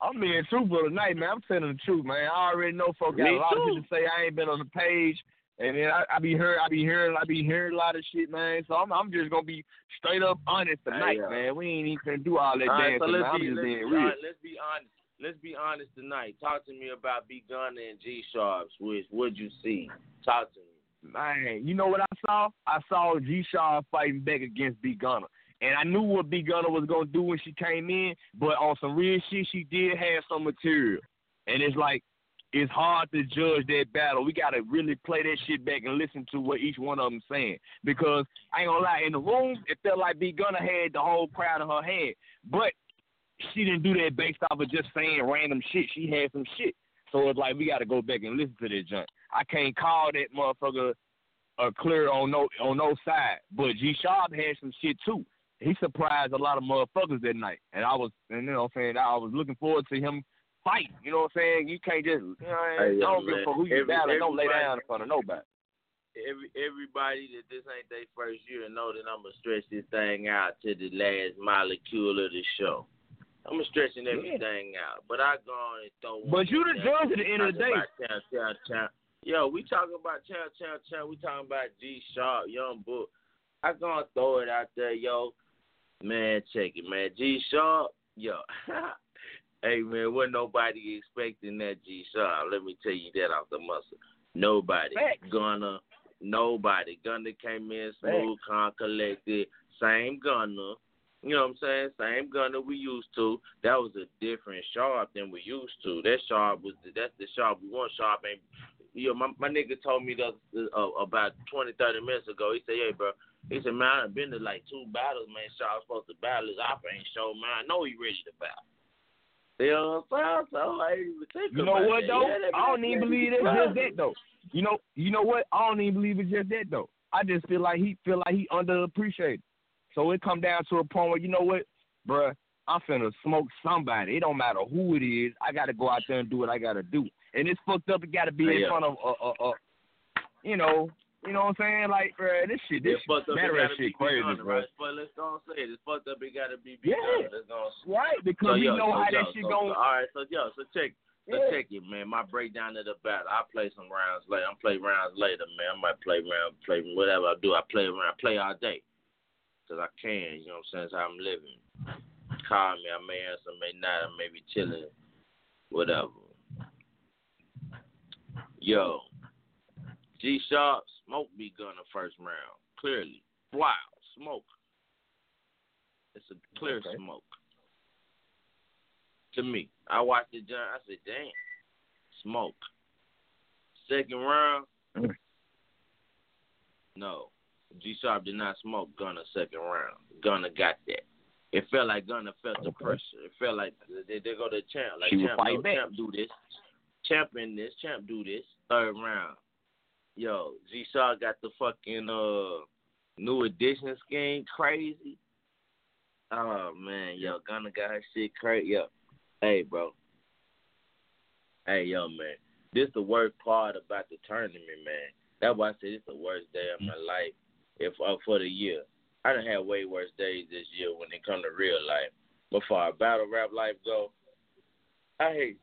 I'm being truthful tonight, man. I'm telling the truth, man. I already know folks got Me a lot too. of people say. I ain't been on the page, and then I, I be heard, I be hearing, I be hearing a lot of shit, man. So I'm, I'm just gonna be straight up honest tonight, yeah. Uh, man. We ain't even gonna do all that All right, dancing. so let's man. I'm just let's, being be real. hon- let's be honest. Let's be honest tonight. Talk to me about B Gunner and G Sharps. Which what'd you see? Talk to me. Man, you know what I saw? I saw G Shaw fighting back against B Gunner. And I knew what B Gunner was gonna do when she came in, but on some real shit, she did have some material. And it's like it's hard to judge that battle. We gotta really play that shit back and listen to what each one of them saying. Because I ain't gonna lie, in the room, it felt like B Gunner had the whole crowd in her hand. But she didn't do that based off of just saying random shit. She had some shit. So it's like we gotta go back and listen to that junk. I can't call that motherfucker a clear on no on no side. But G Sharp had some shit too. He surprised a lot of motherfuckers that night, and I was, and you know, what I'm saying I was looking forward to him fight. You know what I'm saying? You can't just, you know, Hey, I don't give a fuck who you Every- battle. Don't lay down in front of nobody. Every everybody that this ain't their first year know that I'ma stretch this thing out to the last molecule of the show. I'm stretching everything out, but I go on and throw. one But you the judge at the end of the day. Champ, champ, champ. Yo, we talking about champ, champ, champ. We talking about G Sharp, Young Book. I gonna throw it out there, yo. Man, check it, man. G Sharp, yo. hey man, wasn't nobody expecting that G Sharp. Let me tell you that off the muscle. Nobody Facts. gonna nobody. Gunner came in smooth, calm, collected. Same Gunner. You know what I'm saying? Same gun that we used to. That was a different Sharp than we used to. That Sharp was the, that's the Sharp we want. Sharp ain't. You know, my my nigga told me the, uh, about 20, 30 minutes ago. He said, "Hey, bro." He said, "Man, I've been to like two battles. Man, Sharp supposed to battle his opera ain't show. Man, I know he ready to battle." You know what I'm saying? So I ain't even think You know what that. though? Yeah, I don't even believe it's just that though. You know, you know what? I don't even believe it's just that though. I just feel like he feel like he underappreciated. So it come down to a point where you know what, bruh, I'm finna smoke somebody. It don't matter who it is. I gotta go out there and do what I gotta do. And it's fucked up. It gotta be in Yeah. front of a, a, a, you know, you know what I'm saying? Like, bruh, this shit, this It's fucked up. It battle shit crazy, Gunner, bro. But let's go and say it. It's fucked up. It gotta be Yeah. Gunner. Let's go and. Right? Because So, we yo, know so, how yo, that shit so, going. so, all right, so yo, so check, so Yeah. check it, man. My breakdown of the battle. I play some rounds later. I'm play rounds later, man. I might play round, play whatever I do. I play around, play all day, cause I can. You know what I'm saying? That's how I'm living. Call me. I may answer, may not. I may be chilling, whatever. Yo, G Sharp, smoke B Gunner first round. Clearly, wow, smoke. It's a clear Okay. smoke. To me, I watched the jump. I said, "Damn, smoke." Second round, Mm. no, G Sharp did not smoke Gunner second round. Gunner got that. It felt like Gunner felt the pressure. It felt like they, they go to champ. Like She champ, no, champ do this. Champ in this. Champ do this. Third round. Yo, G Sharp got the fucking uh new edition scheme crazy. Oh man, yo, Gunner got her shit crazy. Yo, hey bro. Hey yo man, this the worst part about the tournament, man. That's why I said it's the worst day of my life. If uh, for the year, I done had way worse days this year when it come to real life. But for our battle rap life go, I hate,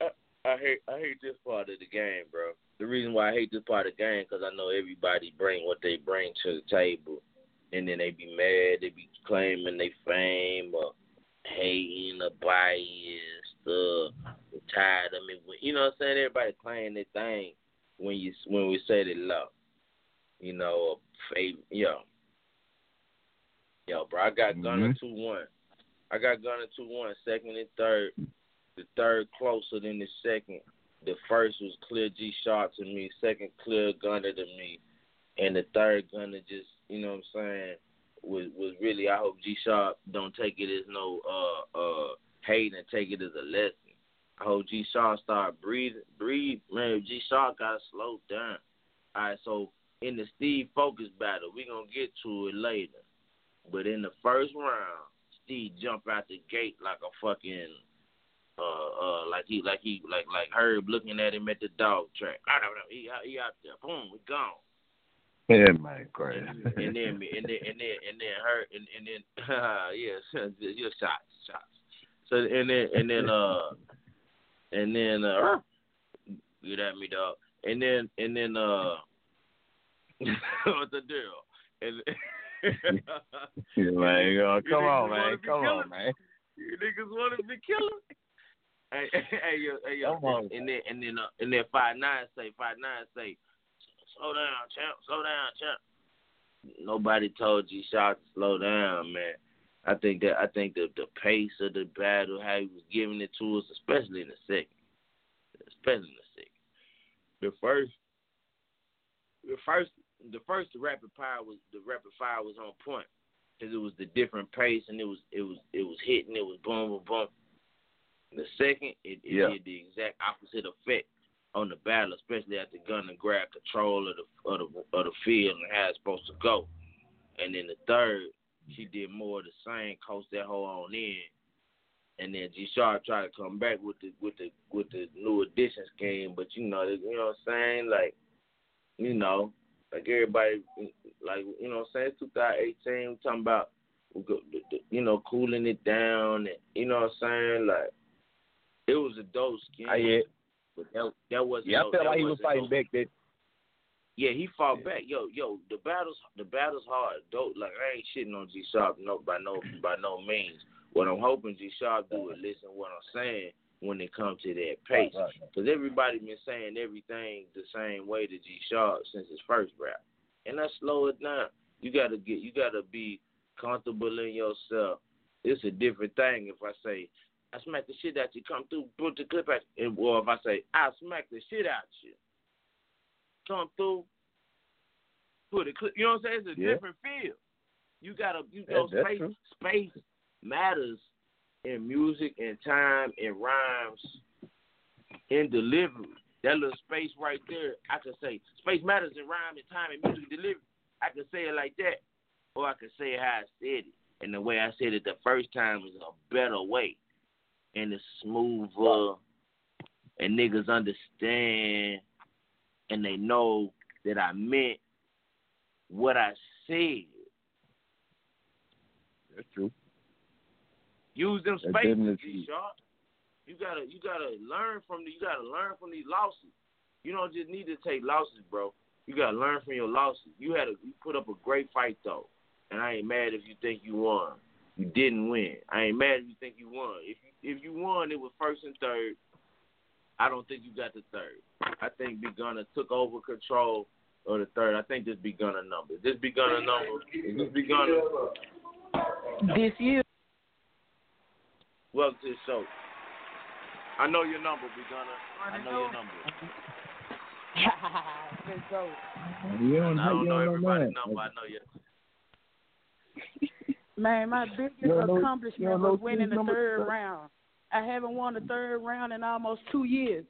I, I hate, I hate this part of the game, bro. The reason why I hate this part of the game because I know everybody bring what they bring to the table, and then they be mad, they be claiming they fame or hating or biased or tired of me. You know what I'm saying? Everybody claim their thing when you when we say they love. You know, or favorite. Yo, yo, bro, I got Gunner Mhm. two one. I got Gunner two one. Second and third. The third closer than the second. The first was clear G Sharp to me. Second clear Gunner to me, and the third Gunner just you know what I'm saying was was really. I hope G Sharp don't take it as no uh uh hate and take it as a lesson. I hope G Sharp start breathing, breathe. Man, G Sharp gotta slow down. All right, so in the Steve Focus battle, We're gonna get to it later. But in the first round, Steve jump out the gate like a fucking uh, uh, like he, like he, like like Herb looking at him at the dog track. I don't know. He, out- he out there. Boom, we gone. Yeah, man, crazy. And, and then, and then, and then, and then her, and, and then, yes, your shots, shots. So and then, and then, uh, and then, uh, get at me, dog. And then, and then, uh, what the deal? And Yeah, man, You niggas come on, man, come on, man. You niggas want to be killer? Hey, hey, yo, hey, yo, Come on. and then, and then, uh, and then five nine say, five nine say, slow down, champ, slow down, champ. Nobody told G Shot to slow down, man. I think that I think the the pace of the battle, how he was giving it to us, especially in the second, especially in the second. The first, the first, the first rapid fire was the rapid fire was on point because it was the different pace and it was it was it was hitting, it was boom, boom, boom. The second, it, it Yeah. did the exact opposite effect on the battle, especially after Gunner grabbed control of the of the of the field and how it's supposed to go. And then the third, she did more of the same, coast that whole on in. And then G Sharp tried to come back with the with the with the new addition scheme, but you know, you know what I'm saying? Like, you know, like everybody, like you know I'm saying? It's 2018, we talking about, we go, the, the, you know, cooling it down, and you know what I'm saying? Like, it was a dope scheme. I yeah, But that that wasn't. yeah. I felt like he was fighting back then. yeah, he fought back. Yo, yo, the battle's the battle's hard. Dope. Like I ain't shitting on G Sharp no by no by no means. What I'm hoping G Sharp do is listen to what I'm saying when it comes to that pace. Right, right. Because everybody been saying everything the same way to G Sharp since his first rap, and I slow it down. You gotta get, you gotta be comfortable in yourself. It's a different thing if I say I smack the shit out you, come through, put the clip at, and or if I say I smack the shit out you, come through, put a clip. You know what I'm saying? It's a Yeah. different feel. You gotta, you know, space, true. space matters in music and time and rhymes in delivery. That little space right there, I could say space matters in rhyme and time and music delivery. I could say it like that, or I could say it how I said it. And the way I said it the first time is a better way, and it's smoother, and niggas understand, and they know that I meant what I said. That's true. Use them That's spaces, definitely G. Sharp. You gotta you gotta learn from the, you gotta learn from these losses. You don't just need to take losses, bro. You gotta learn from your losses. You had a you put up a great fight though. And I ain't mad if you think you won. You didn't win. I ain't mad if you think you won. If you if you won it was first and third. I don't think you got the third. I think Big Gunner took over control of the third. I think this Big Gunner number. This Big Gunner number? This Big Gunner? This year, Welcome to the show. I know your number, Big Gunner. I know your number. let's go. You don't, I don't know everybody's man. number. I know your. Man, my biggest You know- accomplishment don't know was winning the third sir? round. I haven't won the third round in almost two years.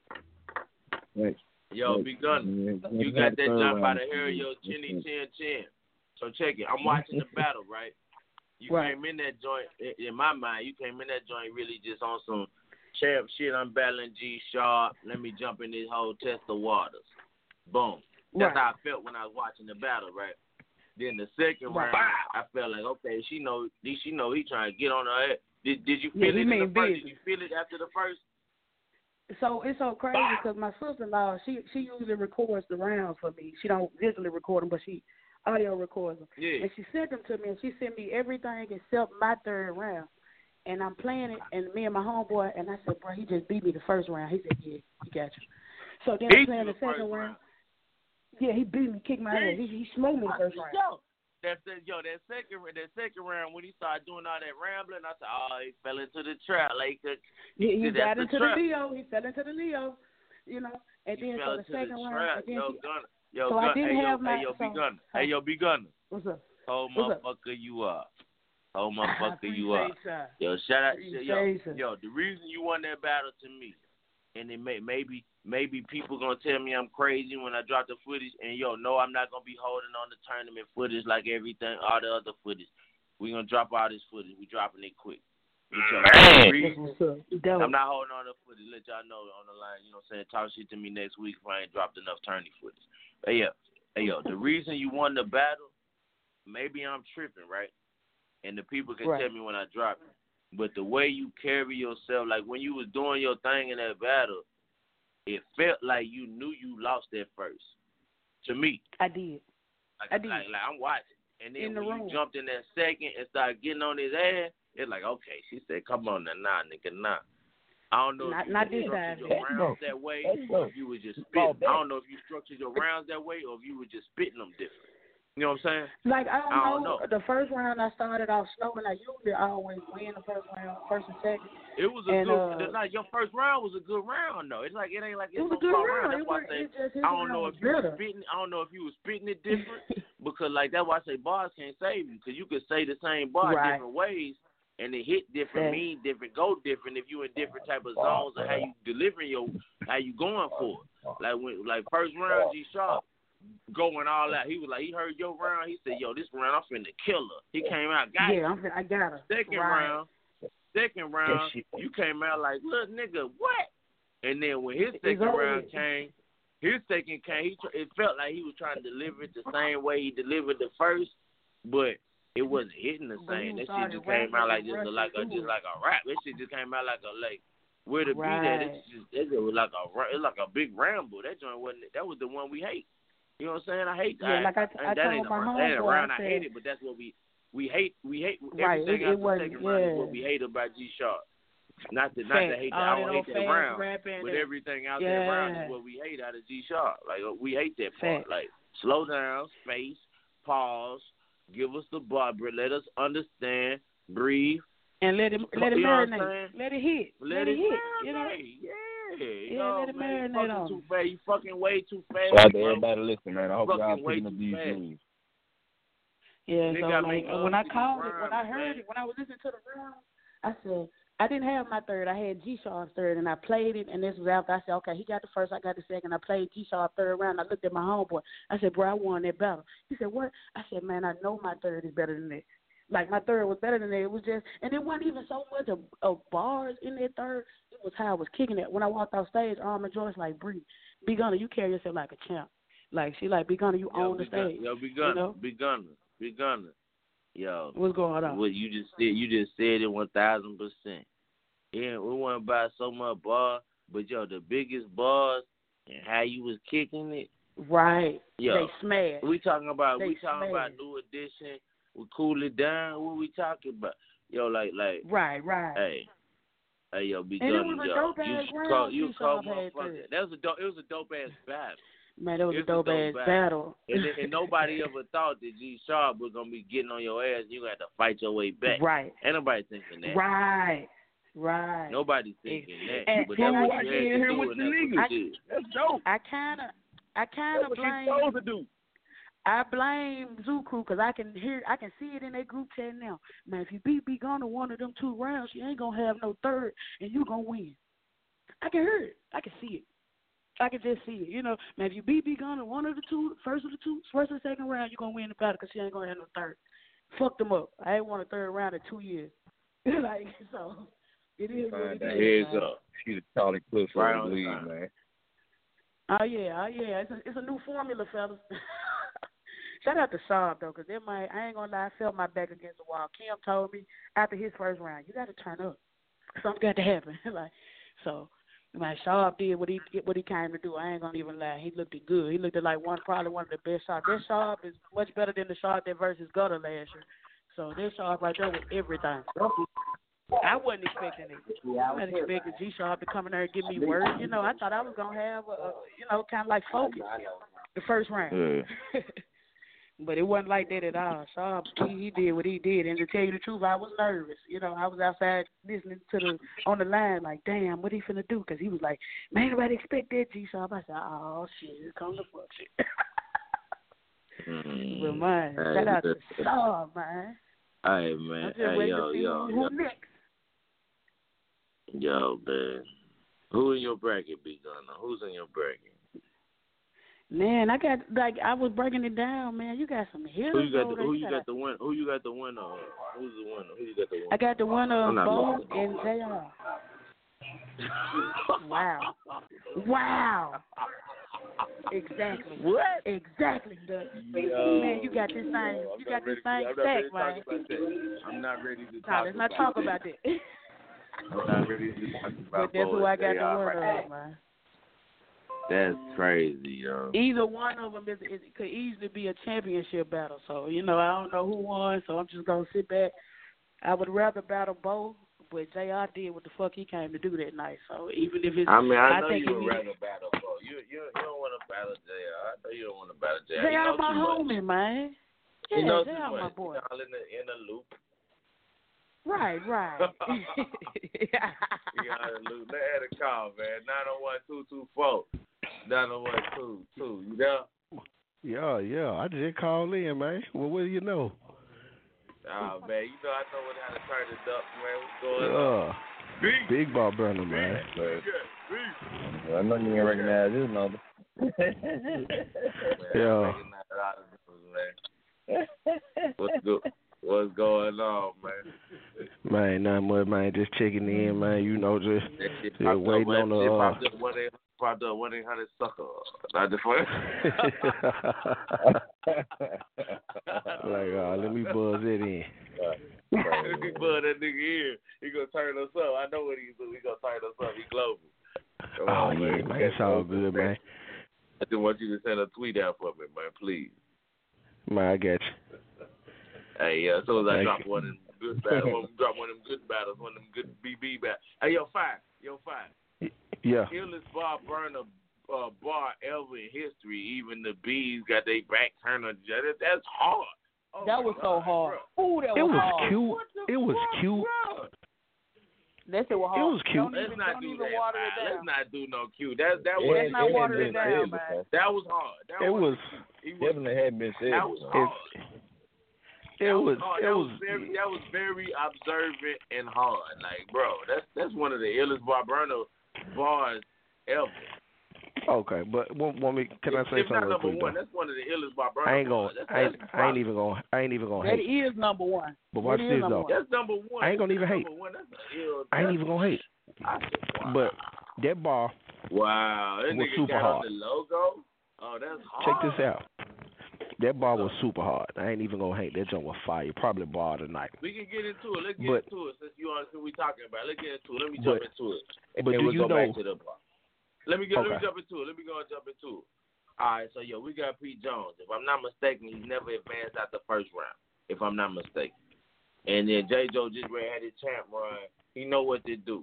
Right. Yo, Right. Big Gunner. Yeah, You got that third jump out of hair, yo, chinny That's chin chin. So check it. I'm watching the battle, right? You Right. came in that joint. in- In my mind, you came in that joint really just on some champ shit. I'm battling G Sharp. Let me jump in this whole test of waters. Boom. That's Right. how I felt when I was watching the battle, right? Then the second round, I felt like okay, she know, she know he trying to get on her head. Did Did you feel he it in the first? Did you feel it after the first? So it's so crazy because my sister-in-law, she she usually records the rounds for me. She don't visually record them, but she audio records them. Yeah. And she sent them to me, and she sent me everything except my third round. And I'm playing it, and me and my homeboy, and I said, bro, he just beat me the first round. He said, yeah, he got you. So then I'm playing the the second round. round. Yeah, he beat me, kicked my ass. He, he smoked me the first round. Yo, that. Yo, that second, that second round when he started doing all that rambling, I said, oh, he fell into the trap. Like, uh, He, he got into trap. the Leo. He fell into the Leo, you know. And he then so the second the round, trap. and then Yo. Yo, so I Gunner. didn't hey, yo, have my- hey, yo, so- B Gunner. Hey, yo, B Gunner. what's up? Oh, What's up? motherfucker, you are. Oh, motherfucker, you are. appreciate that. Yo, shout out, yo, Appreciate yo. The reason you won that battle to me, and it may maybe maybe people gonna tell me I'm crazy when I drop the footage, and yo, no, I'm not gonna be holding on the tournament footage like everything, all the other footage. We gonna drop all this footage. We dropping it quick. We drop- reason, That's what's up. Dope. I'm not holding on to footage. Let y'all know on the line. You know what I'm saying? Talk shit to me next week if I ain't dropped enough tourney footage. Hey yeah, hey yo, the reason you won the battle, maybe I'm tripping, right? And the people can Right. tell me when I drop it. But the way you carry yourself, like when you was doing your thing in that battle, it felt like you knew you lost at first. To me, I did. like, I did. like, like I'm watching, and then In the when room. you jumped in that second and started getting on his ass, it's like, okay, she said, come on now, nah, nigga, nah. I don't know Not- if you not this structured your rounds dope. that way, That's or if you was just Fall spitting. I don't know if you structured your rounds that way, or if you were just spitting them different. You know what I'm saying? Like I don't, I don't know. know. The first round I started off slow, and I usually always win the first round, first and second. It was a And, good. uh, like your first round was a good round though. It's like it ain't like it's It was a good slow round. That's It why was- I say just- I don't know if you was better. spitting. I don't know if you was spitting it different because like that's why I say bars can't save you because you could say the same bar Right. different ways and it hit different, Fact. mean different, go different if you in different type of zones or how you delivering your how you going for it. Like when like first round G Sharp going all out. He was like he heard your round. He said, "Yo, this round I'm finna kill her." He came out, got it. yeah, I'm, I got her. Second right. round, second round, you came out like, look, nigga, what? And then when his second round with. came, his second came. He tr- it felt like he was trying to deliver it the same way he delivered the first, but it wasn't hitting the same. That shit just came out like just like a just like a rap. That shit just came out like a like where the beat at. Right. It's just it was like a it's like a big ramble. That joint wasn't. That was the one we hate. You know what I'm saying? I hate that. Yeah, that. like I- I that told ain't my that ain't a homeboy, round I I hate it, but that's what we we hate. We hate Right, everything it- it wasn't- second round is yeah. what we hate about G Sharp. Not to not to hate that. I don't hate that round, but and- everything out that round Yeah. is what we hate out of G Sharp. Like we hate that part. Fact. Like slow down, space, pause, give us the bar, but let us understand, breathe, And let it let it You know what I'm marinate. Let it hit. let, it it hit. You know. marinate. Yeah, you Yeah, know, let it man, you marinate fucking on too fast. You fucking way too fast. Shout out to everybody listening, man. I hope y'all Fucking way picking up these fast. Yeah, so like uh, when I called these it, when I heard man. it, when I was listening to the round, I said I didn't have my third. I had G Sharp's third, and I played it. And this was after I said, okay, he got the first, I got the second. I played G Sharp third round. I looked at my homeboy. I said, bro, I won that battle. He said, what? I said, man, I know my third is better than that. Like my third was better than that. It was just, and it wasn't even so much of, of bars in that third. It was how I was kicking it. When I walked off stage, Armor Joyce like, Bree, be gonna, you carry yourself like a champ. Like she like, be gonna, you Yo, own the gun- stage. Yo, be you gunner, know? B Gunner, B Gunner. Yo, What's going on? what you just said, you just said it one thousand percent. Yeah, we want to buy so much bar, but yo, the biggest bars and how you was kicking it. Right. Yo, They smash. we talking about They we talking about new edition. We cool it down. What we talking about? Yo, like like Right, right. hey. Hey yo, be And it was a yo. dope You ass call round you G call motherfucker. That was a dope. It was a dope ass battle. Man, that was It's a dope, ass battle. And, and nobody ever thought that G Sharp was gonna be getting on your ass. and You gonna have to fight your way back. Right. Ain't nobody thinking that. Right. Right. Nobody thinking that. And- but and that's I what can you hear had to do, and the that's what niggas. you did. That's dope. I kind of, I kind That's of what you're blame. supposed to do. I blame Zoo Crew because I can hear, I can see it in their group chat now. Man, if you beat B Gunner one of them two rounds, you ain't gonna have no third, and you gonna win. I can hear it. I can see it. I can just see it. You know, man, if you beat B Gunner one of the two, first of the two, first or second round, you're gonna win the battle because she ain't gonna have no third. Fuck them up. I ain't won a third round in two years. like so, it is what Find it that is. heads man. up. She the Charlie Cliff Right of on the league, man. Oh yeah, oh yeah. It's a it's a new formula, fellas. Shout out to Saab though, because might I ain't gonna lie, I felt my back against the wall. Kim told me after his first round, you got to turn up. Something got to happen. like so, my Sharp did what he what he came to do. I ain't gonna even lie. He looked it good. He looked at like one probably one of the best Sharp. This Sharp is much better than the Sharp that versus Gutter last year. So this Sharp right there was everything. I wasn't expecting it. I wasn't expecting G Sharp to come in there and give me words. You know, I thought I was gonna have a, a you know, kind of like focus the first round. but it wasn't like that at all. Sharp, he, he did what he did, and to tell you the truth, I was nervous. You know, I was outside listening to the on the line, like, damn, what he finna do? Because he was like, man, nobody expect that G Sharp. I said, oh shit, here come the fuck shit. Mm. but man, Hey, shout out to. Sharp, man. Hey man, hey yo, yo, who, yo, who next. yo, man. Who in your bracket, Big Gunner? Who's in your bracket? Man, I got like I was breaking it down, man. You got some hitters Who you got? The, uh, there. who you got the win? Who you got the winner? Who's uh, the winner? Who you got the winner? I got the winner of Bo and Jr. wow, wow. Exactly. What? Exactly. The, Yo. man, you got this thing. I'm You got this thing to- I'm not ready stacked, to man. I'm not ready to talk. Let's not talk about that. I'm not ready to talk about but that's who I got the winner of, man. That's crazy, yo. Either one of them is, is could easily be a championship battle. So you know, I don't know who won. So I'm just gonna sit back. I would rather battle Bo, but Jr. did what the fuck he came to do that night. So even if it's, I mean, I know think you would he- rather battle Bo. You you you don't want to battle Jr. I know you don't want to battle Jr. Jr. He knows my too much. homie, man. Yeah, Jr. my boy. All in the in the loop. Right, right. He got a loop. Let her call, man. Nine oh one two two four. Nine one two two. You know? Yeah, yeah. I just called in, man. Well, what do you know? Oh man, you know I know what how to turn it up, man. What's going on? Yeah. Big ball burner, man. I know you ain't recognize this number. Yeah. What's go What's going on, man? Man, not much, man. Just checking in, man. You know, just, just waiting on the. It Uh, popped up one eight popped up one eight hundred sucker. Not the like, uh, let me buzz it in. If he buzz that nigga here, he gonna turn us up. I know what he do. He gonna turn us up. He global. Come Oh on, yeah, man. It's all good, man. I just want you to send a tweet out for me, man, please. Man, I got you. Hey, yeah, as soon as I Thank drop you. one of them good battles, one, drop one of them good battles, one of them good BB battles. Hey, yo, fire, yo, fire. Yeah. Illest bar burner uh, bar ever in history. Even the bees got their back turned on each other. That's hard. Oh, that was so hard. Ooh, that It was, was hard. cute. It was cute. That shit was hard. It was cute. Don't Let's even, not don't do even that. water it man. down. Let's not do no cute. That that Yeah, was Let's not water it down, said man. that was hard. That It was. He was Definitely had been said. that was hard. It That was. hard. It that was. was very that was very observant and hard. Like, bro, that's that's one of the illest bar burner bars ever. Okay, but want, want me? Can I say if something real number quick? one, though? that's one of the illest bar burner I ain't gonna. bars. That's, I ain't, I ain't even gonna. I ain't even gonna That hate. is number one. But watch this number though. one. That's number one. I ain't gonna even That's hate. Number one. That's ill, I ain't even gonna hate. Said, wow. But that bar, wow, that was nigga super got hard. the logo. Oh, that's hard. check this out. That bar was super hard. I ain't even gonna hate. That jump was fire. Probably bar tonight. We can get into it. Let's get But- into it since you on since we talking about. Let's get into it. Let me But- jump into it. But do you go know- back to the bar. Let me get let me jump into it. Let me go and jump into it. All right, so yo, we got Pete Jones. If I'm not mistaken, he's never advanced out the first round. If I'm not mistaken. And then J. Joe just ran had his champ run. He know what to do.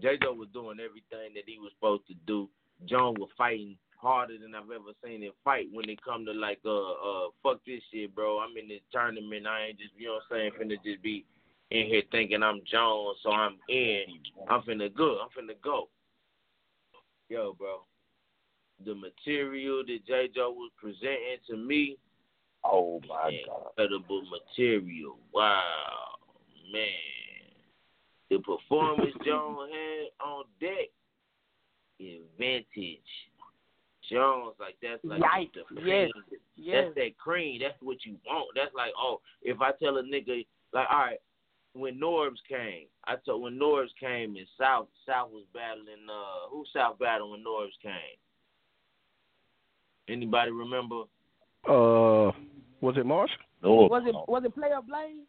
J. Joe was doing everything that he was supposed to do. Jones was fighting harder than I've ever seen him fight when it come to like uh uh fuck this shit, bro. I'm in this tournament. I ain't just you know what I'm saying, finna just be in here thinking I'm Jones, so I'm in. I'm finna go. I'm finna go. Yo, bro. The material that J. Joe was presenting to me, Oh my god. incredible material. Wow, man. The performance Jones had on deck is vintage. Jones, like that's like Yikes. the Yes. cream. Yes. That's that cream. That's what you want. That's like, oh, if I tell a nigga, like, all right, when Norbs came, I told when Norbs came and South South was battling. Uh, who South battled when Norbs came? Anybody remember? Uh, was it Marsh? No. Was it was it player blame?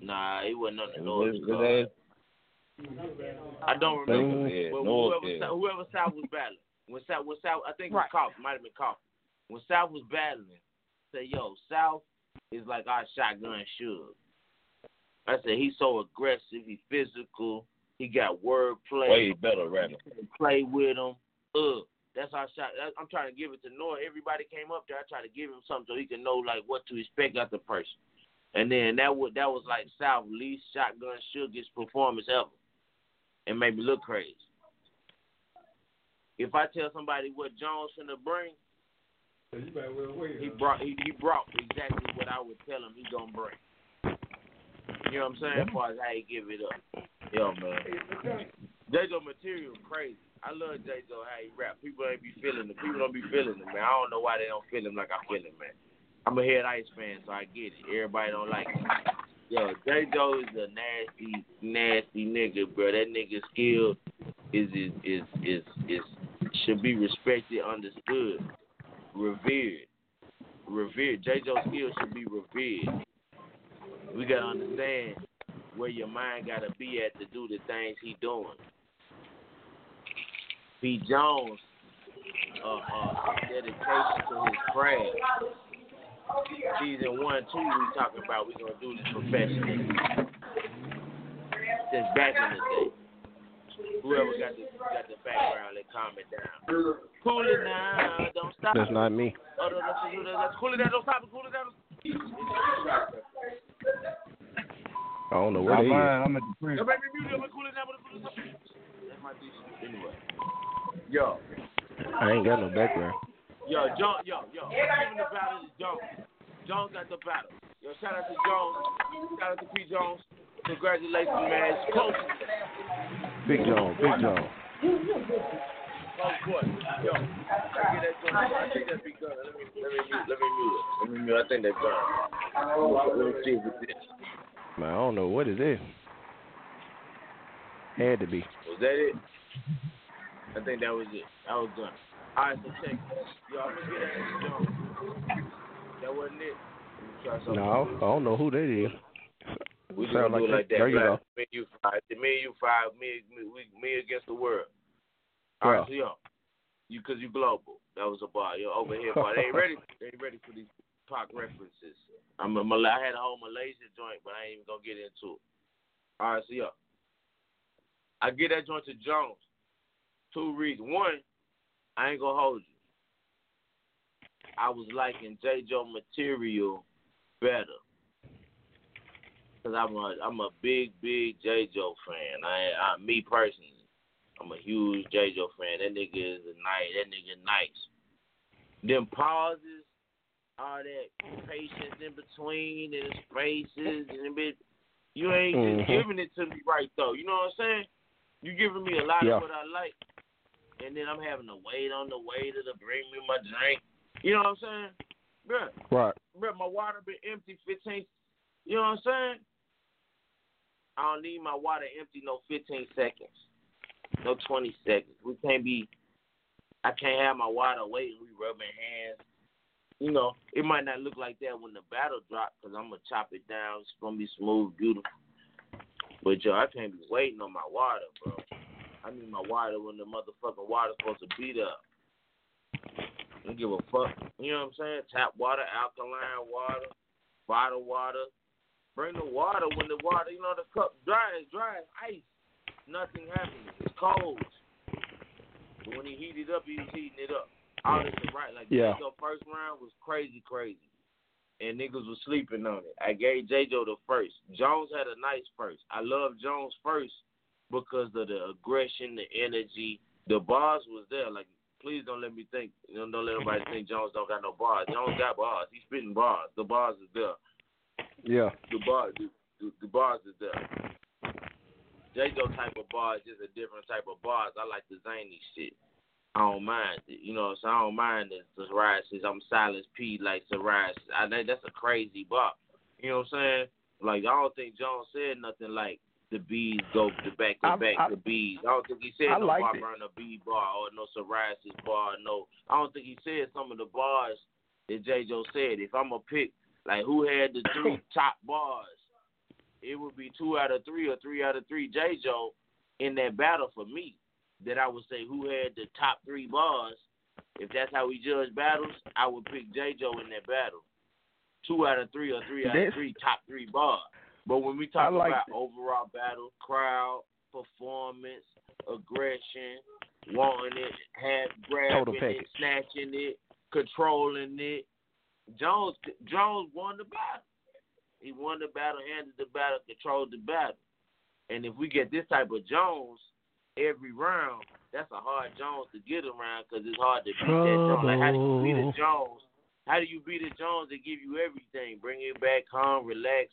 Nah, it wasn't on the His- Norbs his card. ass- I don't remember. Yeah, but Norbs, whoever, yeah. South, whoever South was battling, when South, when South, I think it was Right. Cough, might have been Cough. When South was battling, say, yo, South is like our shotgun Suge. I said he's so aggressive, he's physical, he got word play. Way better rapper. play with him. Uh, that's our shot. I'm trying to give it to Noah. Everybody came up there. I tried to give him something so he can know like what to expect out the person. And then that would that was like South least shotgun Suge's performance ever, and made me look crazy. If I tell somebody what Jones finna bring, he brought he, he brought exactly what I would tell him he gonna bring. You know what I'm saying? As far as how he give it up. Yo man. Jago material crazy. I love J. Joe how he rap. People ain't be feeling him. People don't be feeling him, man. I don't know why they don't feel him like I feel him, man. I'm a head ice fan, so I get it. Everybody don't like him. Yo, J. Joe is a nasty, nasty nigga, bro. That nigga's skill is is is is is should be respected, understood, revered, revered. J. Joe skill should be revered. We gotta understand where your mind gotta be at to do the things he doing. P. Jones, uh, uh, dedication to his craft. Season one, two, we talking about we gonna do this professionally. Since back in the day. Whoever got the got the background, let calm it down. Cool it down, don't stop. That's not me. Oh, no, let's, that's cool it down, don't stop it, cool it down. I don't know what I'm it is. fine. I'm at the crib. Yo, baby, mute it, I'm gonna cool it down, but cool it down. That's my DC. Anyway. Yo, I ain't got no background. Yo, John, yo, yo, giving the battle to Jones. Jones got the battle. Yo, shout out to Jones. Shout out to P. Jones. Congratulations, man. It's close. Big John, Big John. Close court. Yo, I get that joint. I think that'd be good. Let me, let me mute, let me mute it. Let me mute. I think that's done. Let me see if it's this. Man, I don't know what it is. Had to be. Was that it? I think that was it. That was done. All right, so check. it. Yo, I'm gonna get that Jones. That wasn't it. Let me try something. No, I don't know who that is. We just Sound gonna like that. There you go. Me and you five. Me and you five. Me, me, we, me against the world. All right, so yo, you cause you global. That was a bar. Yo, over here, bar. They ain't ready. They ain't ready for these Pac references. I'm a I had a whole Malaysia joint, but I ain't even gonna get into it. All right, so yo, I get that joint to Jones. Two reasons. One, I ain't gonna hold you. I was liking J. Joe material better. Cause I'm a I'm a big big J Joe fan. I, I me personally, I'm a huge J Joe fan. That nigga is a nice. That nigga nice. Them pauses, all that patience in between and his faces and a bit. You ain't Mhm. giving it to me right though. You know what I'm saying? You giving me a lot Yeah. of what I like, and then I'm having to wait on the waiter to bring me my drink. You know what I'm saying? Bruh, Right. Bro, my water been empty 15. You know what I'm saying? I don't need my water empty no 15 seconds, no 20 seconds. We can't be. I can't have my water waiting. We rubbing hands. You know, it might not look like that when the battle drop because I'm gonna chop it down. It's gonna be smooth, beautiful. But yo, I can't be waiting on my water, bro. I need my water when the motherfucking water's supposed to beat up. I don't give a fuck. You know what I'm saying? Tap water, alkaline water, bottled water. Bring the water when the water, you know, the cup dry is dry as ice. Nothing happens. It's cold. But when he heated up, he was heating it up. All this is right. Like Yeah. J-Jo first round was crazy, crazy. And niggas was sleeping on it. I gave J-Jo the first. Jones had a nice first. I love Jones first because of the aggression, the energy. The bars was there. Like, please don't let me think, you know, don't let nobody think Jones don't got no bars. Jones got bars. He's spitting bars. The bars is there. Yeah. The bars, the, the, the bars is there. J-Jo type of bars is a different type of bars. I like the zany shit. I don't mind it. You know, so I don't mind the psoriasis. I'm silence P like psoriasis. I think that's a crazy bar. You know what I'm saying? Like I don't think Jones said nothing like the bees go to back to I- back I- the bees. I don't think he said I no liked bar it. burner bee bar or no psoriasis bar. No, I don't think he said some of the bars that J. Joe said. If I'm gonna pick like who had the three top bars, it would be two out of three or three out of three J. Joe in that battle for me. That I would say who had the top three bars. If that's how we judge battles, I would pick J. Joe in that battle. Two out of three or three out of three top three bars. But when we talk like about it. overall battle, crowd, performance, aggression, wanting it, have grabbing it, snatching it, controlling it, Jones Jones won the battle. He won the battle, handled the battle, controlled the battle. And if we get this type of Jones every round, that's a hard Jones to get around because it's hard to beat that Jones. Like how do you beat a Jones? How do you beat a Jones that give you everything? Bring you back home, relax,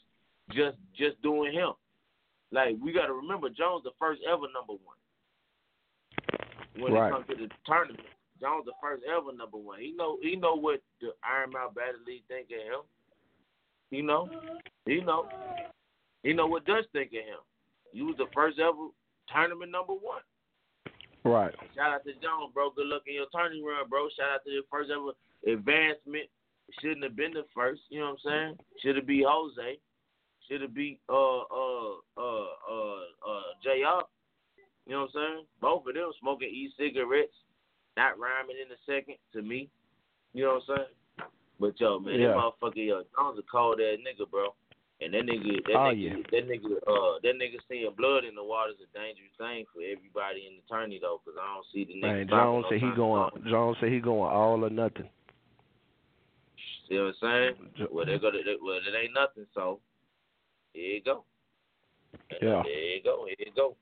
just just doing him. Like we got to remember, Jones the first ever number one. when Right. it comes to the tournament. Jones the first ever number one. He know he know what the Iron Mouth Battle League think of him. He know. He know. He know what Dutch think of him. You was the first ever tournament number one. Right. Shout out to Jones, bro. Good luck in your turning run, bro. Shout out to the first ever advancement. Shouldn't have been the first. You know what I'm saying? Should have beat Jose. Should have beat uh uh uh uh uh Jr. You know what I'm saying? Both of them smoking e-cigarettes, not rhyming in the second to me. You know what I'm saying? But yo, man, Yeah. that motherfucker, yo, Jones a cold ass nigga, bro. And that nigga, that Oh, nigga, yeah. that nigga, uh, that nigga seeing blood in the water is a dangerous thing for everybody in the tourney though, 'cause I don't see the nigga. Man, Jones no said he going. Jones said he going all or nothing. See what I'm saying? Well, they go to, they, well, it ain't nothing. So here you go. Yeah. There you go. Here you go.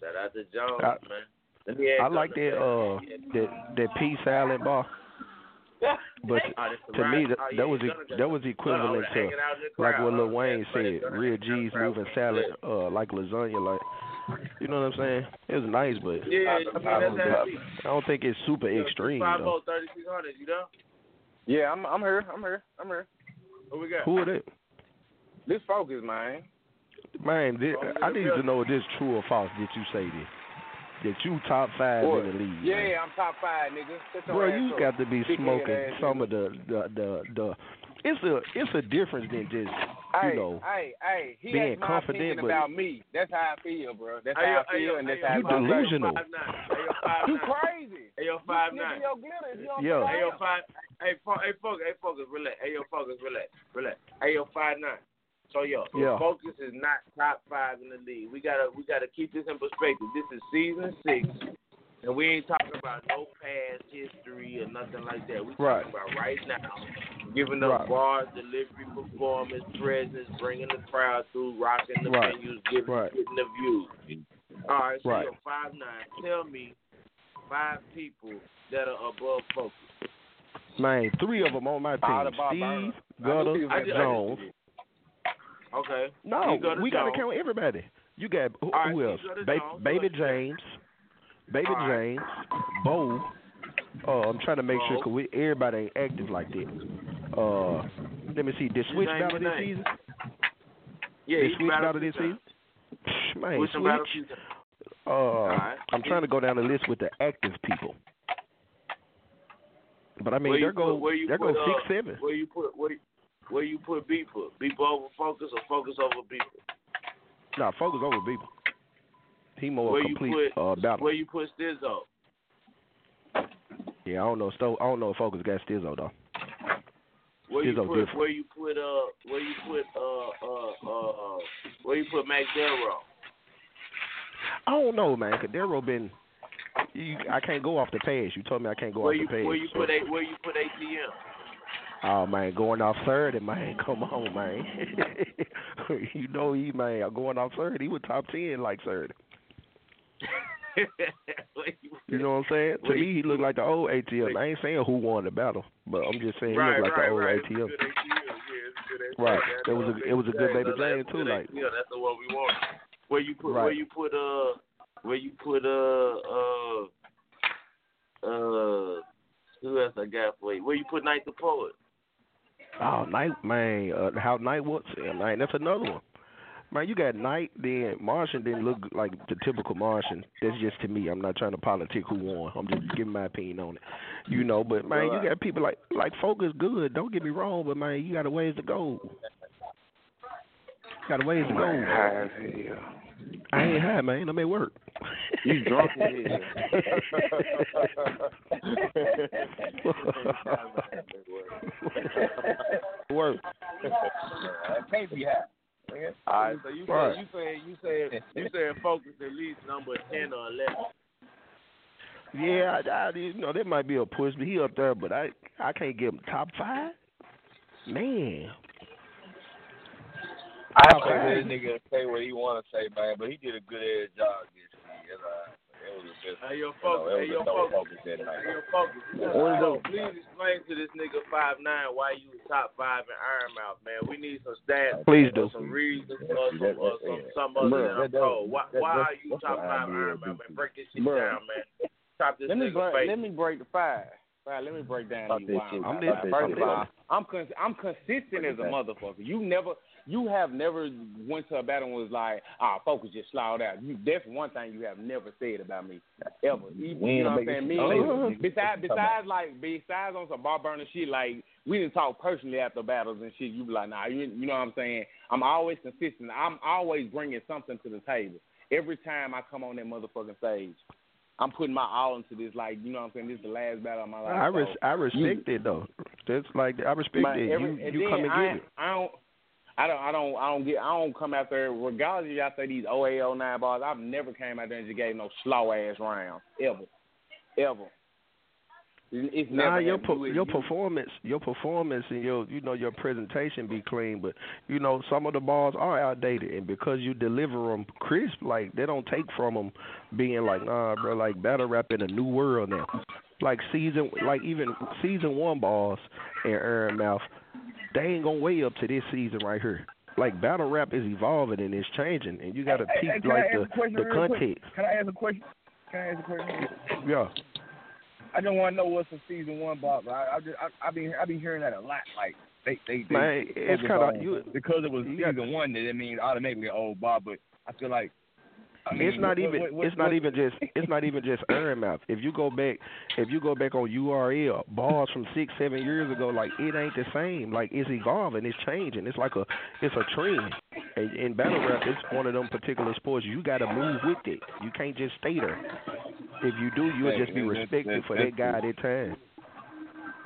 Shout out to Jones, I- man. Let me ask I like something, that uh that that peace salad bar. But Oh, to me, that, Oh, that was yeah, e- Gunna- that was equivalent to hanging out in the like what Lil Oh, Wayne said, real hanging out in G's moving salad, uh, like lasagna, like you know what I'm saying? It was nice, but Yeah, I mean, I, don't, think. I don't think it's super extreme Five though. thirty six hundred. You know? Yeah, I'm I'm here. I'm here. I'm here. What we got? Who are they? This focus, man. Man, this, I need to know if this true or false. Did you say this? That you top five What? in the league? Yeah, man. I'm top five, nigga. Bro, you got to be smoking ass some nigga. of the the the the. It's a it's a difference than just Hey, you know. hey, hey, he being asked my confident, but- about me. That's how I feel, bro. That's Hey, how I feel, hey, and that's hey, how You I feel. delusional. Five. Hey, five You nine. crazy. Hey, yo, five you nine. sniffing your glitters. You don't Yo. know Hey, yo, I five. Hey, fo- hey, focus. Hey, focus. Relax. Hey, yo, focus. Relax. Relax. Hey, yo, five nine. So, yo, Yeah. focus is not top five in the league. We gotta, we gotta keep this in perspective. This is season six, and we ain't talking about no past history or nothing like that. We Right. talking about right now, giving up Right. bars, delivery, performance, presence, bringing the crowd through, rocking the Right. venues, giving, Right. getting the views. All right, so Right. yo, five nine. Tell me five people that are above focus. Man, three of them on my team: Steve, Gutter, knew he was I just- Jones. Okay. No, got we got to count everybody. You got who, right, who else? Ba- Baby? James, Baby All right. James, Bo. Uh, I'm trying to make sure because we everybody ain't active like that. Uh, let me see. Did Switch battle this name. season? Yeah, Did Switch battle this season? Psh, Man, Switch Switch. Uh, right. I'm trying to go down the list with the active people. But I mean, Where there go put- where you there put, go six uh, seven. Where you put where you, where you put Beeper? Beeper over Focus or Focus over Beeper? Nah, focus over people. He more Where you complete put uh, battle. where you put Stizzo? Yeah, I don't know. Sto- I don't know if focus got Stizzo though. Where you put different. where you put uh where you put uh uh uh, uh where you put Mac Delro? I don't know, man. Cadero been. You, I can't go off the page. You told me I can't go Where off you the page. where you so- put a, where you put ATM? Oh man, going off third, and man, come on, man. you know he man going off third. He was top ten like third. You know what I'm saying? To me, he looked like the old ATM. I ain't saying who won the battle, but I'm just saying he right, looked like right, the old right. ATM. It's a good ATM. Yeah, it's a good ATM. Right. It was a- it was a good. Baby James, too, like- ATM. That's the one we want. Where you put where you put uh where you put uh uh uh who else I got for you? Where you put Night the Poet? Oh, Knight, man, uh, how Night was, man, that's another one. Man, you got Night, then Martian didn't look like the typical Martian. That's just to me. I'm not trying to politic who won. I'm just giving my opinion on it. You know, but man, you got people like like Focus good. Don't get me wrong, but man, you got a ways to go. Got a ways to go. I ain't high, man. I'm at work. You drunk as work. I can't be high. All right, so you Right. said you said you said you said Focus at least number ten or eleven. Yeah, I, I, you know that might be a push, but he up there. But I, I can't get him top five. Man, I Okay. think this nigga say what he want to say, man, but he did a good ass job this year. That's all right. That Hey, yo, You know, focus. it Hey, was yo, a dope focus. focus that night. Hey, yo, focus. What was Yo, please explain to this nigga five nine why you top five in Iron Mouth, man. We need some stats. Please do. Some reasons or some, That- or that- some, yeah. some other Bruh, than I'm that- that- told. Why, that- why are you that's top what five IBL Iron Mouth, to man? Break this shit Bruh. down, man. Top this Let me nigga break. face. Let me break the five. Right, let me break down Talk these that wild shit. I'm five. listening. First I'm of all. I'm con- I'm consistent as a motherfucker. You never, you have never went to a battle and was like, ah, focus just slowed out. You that's one thing you have never said about me ever. Even, you ain't know what I'm saying? Me, shit and later, you, nigga. besides, What you talking besides like, besides on some bar burner shit, like we didn't talk personally after battles and shit. You be like, nah, you, you know what I'm saying? I'm always consistent. I'm always bringing something to the table every time I come on that motherfucking stage. I'm putting my all into this. Like, you know what I'm saying? This is the last battle of my life. I res- so I respect it though. That's like I respect my- it. every- You you then come and I, get it. I don't. I don't. I don't. I don't get. I don't come out there. Regardless of y'all say these 08, 09 bars, I've never came out there and just gave no slow ass round ever, ever. It- It's Nah, your per- your you- performance, your performance, and your you know your presentation be clean, but you know some of the balls are outdated, and because you deliver them crisp, like they don't take from them being like nah, bro, like battle rap in a new world now. Like season, like even season one balls and Iron Mouth, they ain't gonna weigh up to this season right here. Like battle rap is evolving and it's changing, and you got to Hey, peep hey, like the the real quick? context. Can I ask a question? Can I ask a question? Yeah. I just want to know what's a season one box. I I just I, I been I been hearing that a lot. Like they they, they Man, it's kinda- on- you- because it was season got- one that it means automatically old Bob. But I feel like I mean, it's not even what- what- it's not even just it's not even just Iron Mouth. If you go back if you go back on URL bars from six seven years ago, like it ain't the same. Like it's evolving, it's changing. It's like a it's a trend. And in battle rap, it's one of them particular sports. You got to move with it. You can't just stay there. If you do, you'll just be respected for that guy at that time.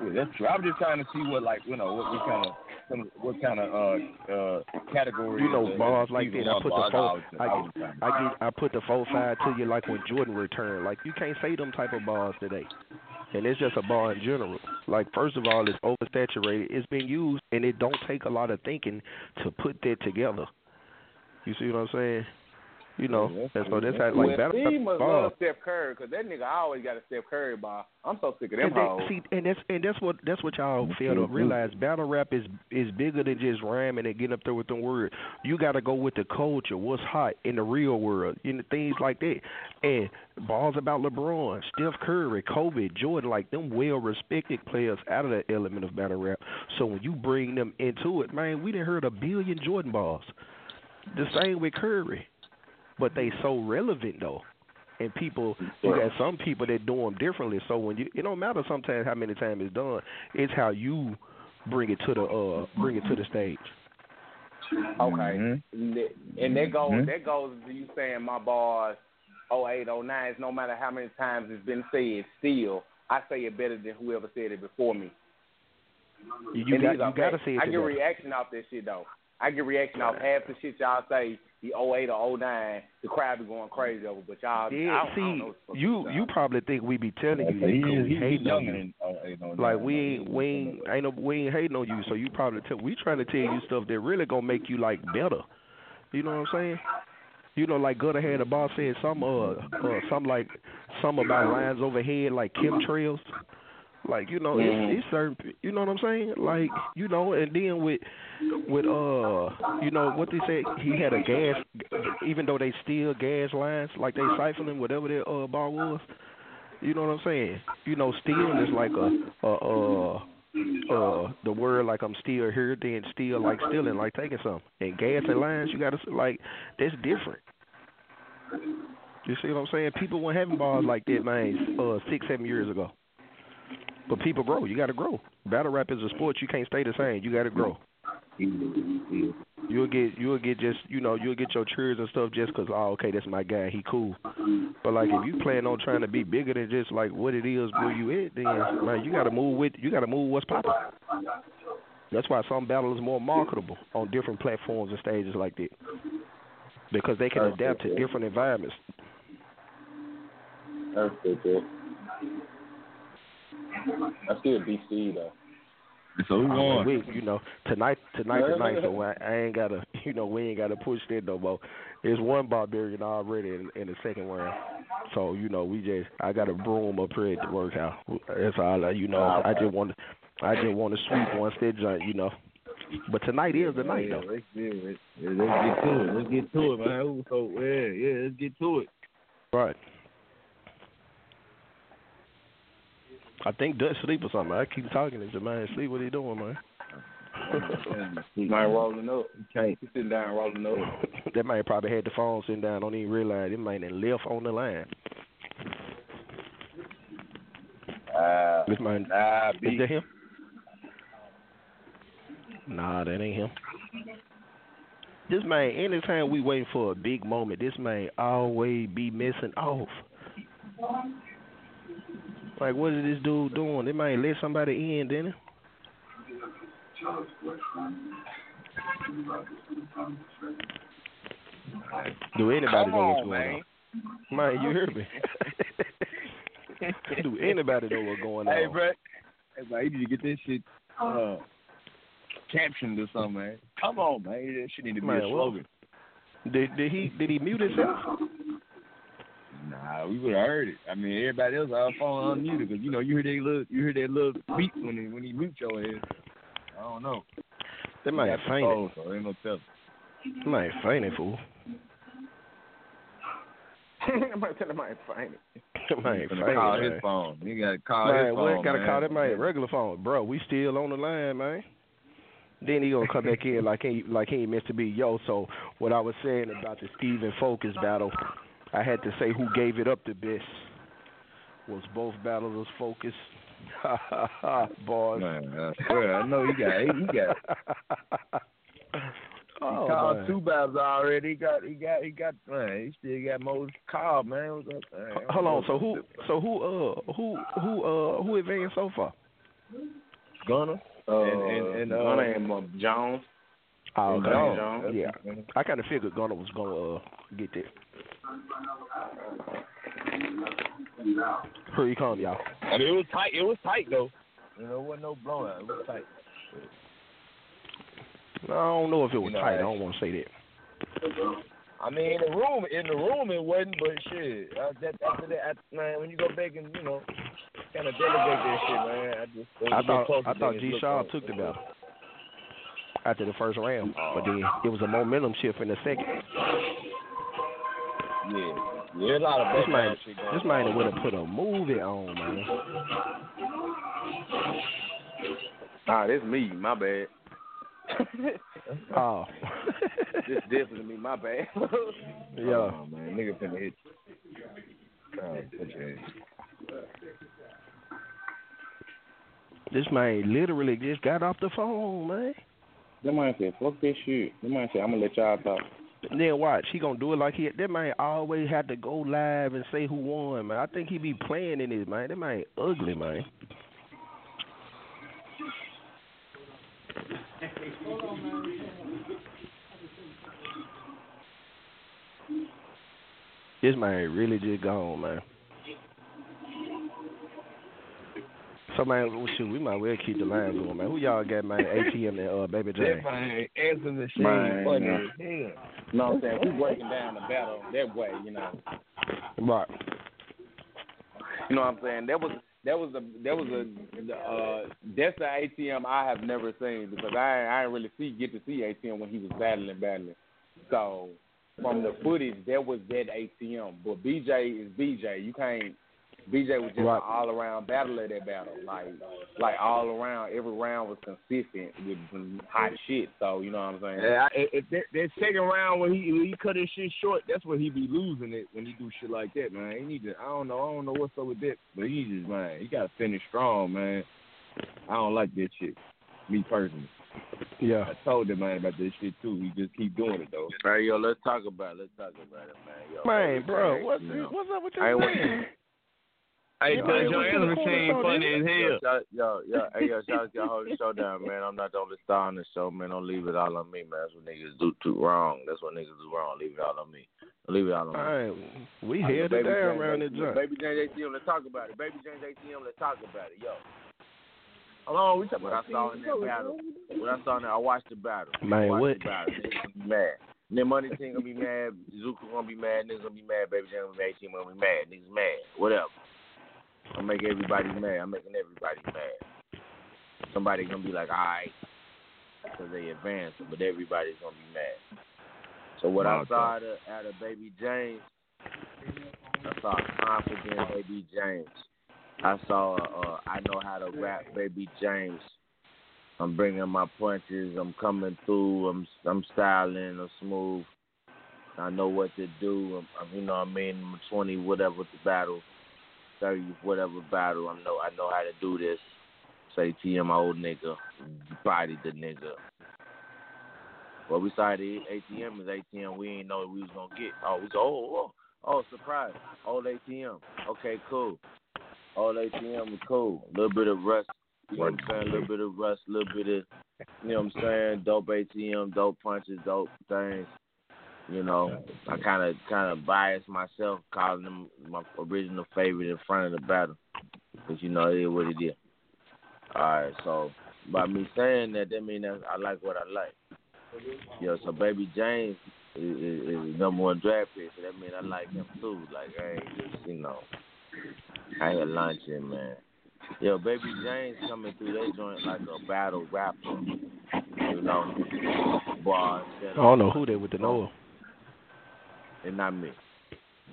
Yeah, that's true. I'm just trying to see what like you know what, what kind of some, what kind of uh uh category. You know, bars like that. I put the four. I was get, I get, I put the four five to you like when Jordan returned. Like you can't say them type of bars today, and it's just a bar in general. Like first of all, it's oversaturated. It's been used, and it don't take a lot of thinking to put that together. You see what I'm saying? You know, and so that's how well, like battle Steve must bars. love Steph Curry because that nigga always got a Steph Curry bar. I'm so sick of them And, they, hoes. see, and that's and that's what that's what y'all fail to realize. Battle rap is is bigger than just rhyming and getting up there with them words. You got to go with the culture, what's hot in the real world, you know, things like that. And balls about LeBron, Steph Curry, Kobe, Jordan, like them well respected players out of that element of battle rap. So when you bring them into it, man, we done heard a billion Jordan balls. The same with Curry, but they so relevant though and people you got some people that do them differently. So when you it don't matter sometimes how many times it's done, it's how you bring it to the uh bring it to the stage. Okay. And that- And that goes Mhm. that goes to you saying my bars 08, 09, no matter how many times it's been said, still I say it better than whoever said it before me. You, you got these are you got to facts. say it I get together. reaction off that shit though. I get reaction off half the shit y'all say the 08 or 09. The crowd be going crazy over, but y'all, Yeah, I, don't, I don't know what the fuck you you probably think we be telling you He- because we he- he hating on you. than- oh, ain't no- Like we ain't we ain't ain't no we ain't hating on you, so you probably tell we trying to tell you stuff that really gonna make you like better. You know what I'm saying? You know, like Gutter had a boss said some uh uh some like some about lines overhead like chemtrails. Like you know, Mhm. it's, it's certain. You know what I'm saying? Like you know, and then with with uh, you know what they said, he had a gas. Even though they steal gas lines, like they siphoning whatever their uh bar was. You know what I'm saying? You know, stealing is like a a uh uh the word like I'm still here, then steal like stealing, like taking something. And gas and lines, you gotta like that's different. You see what I'm saying? People weren't having bars like that, man, uh, six, seven years ago. But people grow. You got to grow. Battle rap is a sport. You can't stay the same. You got to grow. You'll get you'll get just you know you'll get your cheers and stuff just 'cause oh okay that's my guy he cool. But like if you plan on trying to be bigger than just like what it is where you at then man you got to move with you got to move what's popping. That's why some battles is more marketable on different platforms and stages like that because they can adapt to different environments. That's good, dude. I still DC though. So who I mean, we, you know, tonight, tonight, tonight. So I, I ain't gotta, you know we ain't got to push that no more. There's one barbarian already in, in the second round, so you know we just I got a broom up here at the workhouse. That's all. I, you know ah, I just want to I just want to sweep once that joint. You know. But tonight is the night yeah, though. Let's, yeah, let's, let's get to it. Let's get to it, man. Ooh, So yeah, yeah, let's get to it. Right. I think Dutch sleep or something. I keep talking to him, man sleep. What he doing, man? Man rolling up. Okay. He sitting down rolling up. that man probably had the phone sitting down. Don't even realize it man done left on the line. Uh, This man, nah, is B. that him? Nah, that ain't him. This man, anytime we waiting for a big moment, this man always be missing off. Like, what is this dude doing? They might let somebody in, didn't he? Do anybody Come know what's on, going man. on? Man, you hear me? Do anybody know what's going Hey, on? Hey, bro. Hey, bro, you need to get this shit uh, captioned or something, man. Come on, man. That shit need to be Man, a what? slogan. Did did he did he mute himself? Nah, we would have heard it. I mean, everybody else our phone unmuted because you know you hear that little you hear that little beep when he when he mute your ass. I don't know. They might Got the fainted. phone, so ain't no telling. Might man fainted, fool. I'm about to tell him I ain't fainted. That man He fainted, finna call man. his phone. You gotta call man, his we phone. gotta man. call that man regular phone, bro. We still on the line, man. Then he gonna come back in like he like he ain't meant to be. Yo, so what I was saying about the Steven Focus battle, I had to say who gave it up the best. Was both battles was focus. Ha ha ha, boys. Man, I swear, I know he got he got he oh, called man. two battles already. He got he got he got man. He still got more call, man. What's up, man? Hold on. So who? So who? Uh, who? Who? Uh, who advanced so far? Gunner Uh, and and, and uh, Gunner and uh, Jones. Oh, and okay. Jones. Yeah, I kind of figured Gunner was gonna uh, get that. Here he come, y'all. I mean, it was tight. It was tight though. You know, it wasn't no blowout. It was tight. I don't know if it was You know, tight. I I- don't want to say that. I mean, in the room, in the room, it wasn't. But shit, uh, that, after that, I, man, when you go back and you know, kind of delegate that shit, man. I just I thought I thought G. Shaw took the battle after the first round, but then it was a momentum shift in the second. Yeah, yeah, a lot of This background man, shit going this man on. would have put a movie on, man. Nah, that's me. My bad. Oh, this definitely me. My bad. yeah. Oh, man, nigga finna hit. Oh, put your hands. This man literally just got off the phone, man. That man said, fuck this shit. That man said, I'm gonna let y'all talk. And then watch, he gonna do it like he. That man always had to go live and say who won, man. I think he be playing in this, man. That man ugly, man. This man really just gone, man. So man, shoot, we might well keep the line going, man. Who y'all got, man? ATM and uh, Baby J. That man answer machine Man, funny yeah. as hell. You know what I'm saying? We breaking down the battle that way, you know. Right. You know what I'm saying? That was that was a that was a uh that's the ATM I have never seen because I I didn't really see get to see ATM when he was battling battling. So from the footage that was that ATM. But BJ is BJ. You can't BJ was just Right. an all around battler of that battle. Like like all around every round was consistent with hot shit. So you know what I'm saying? Yeah, if that, that second round when he when he cut his shit short, that's when he be losing it when he do shit like that, man. He need to. I don't know. I don't know what's up with that, but he just man, he got to finish strong, man. I don't like that shit. Me personally, Yeah. I told him man about this shit too. He just keep doing it though. Hey, yo, let's talk about it. Let's talk about it, man. Yo, Man, bro, man, what's you what's up with I this ain't man? Hey, Yeah, Judge, man, your we answer could've machine pulled it funny as Yo, hell. shout- yo, yo, hey, yo, shout out to y'all holding the show down, man. I'm not the only star on the show, man. Don't leave it all on me, man. That's what niggas do too wrong. That's what niggas do wrong. Leave it all on me. Leave it all on me. Man, we I held know it Baby down James around this ATM. joint. Baby James ATM, let's talk about it. Baby James ATM, let's talk about it. Yo. Hold on, we talking what I saw in that battle. What I saw in there, I watched the battle. Man, I watched what? The battle. Niggas gonna mad. Then Money Team gonna be mad. Zuka gonna be mad. Niggas gonna be mad. Baby Jam gonna be mad. Team gonna be mad. Niggas mad. Whatever. I'm making everybody mad. I'm making everybody mad. Somebody gonna be like, all right, because they advanced, but everybody's gonna be mad. So what I saw out of, out of Baby James, I saw confident Baby James. I saw uh, I know how to rap Baby James. I'm bringing my punches. I'm coming through. I'm I'm styling. I'm smooth. I know what to do. I'm, I'm, you know what I mean. I'm 20 whatever the battle, 30 whatever battle. I know I know how to do this. Say TM old nigga, body the nigga. Well, we started ATM is ATM. We ain't know what we was gonna get. Oh, we go. Oh, oh, oh, surprise. Old ATM. Okay, cool. Old ATM is cool. A little bit of rust. You know what I'm saying? A little bit of rust. A little bit of, you know what I'm saying? Dope ATM, dope punches, dope things. You know, I kind of kind of biased myself, calling them my original favorite in front of the battle, because you know it is what it is. All right, so by me saying that, that mean that I like what I like. Yo, so Baby James is, is, is number one draft pick, so that mean I like him too. Like I ain't just you know, I ain't lunching, man. Yo, Baby James coming through that joint like a battle rapper. You know, bars. I don't know who they with the Noah. And not me.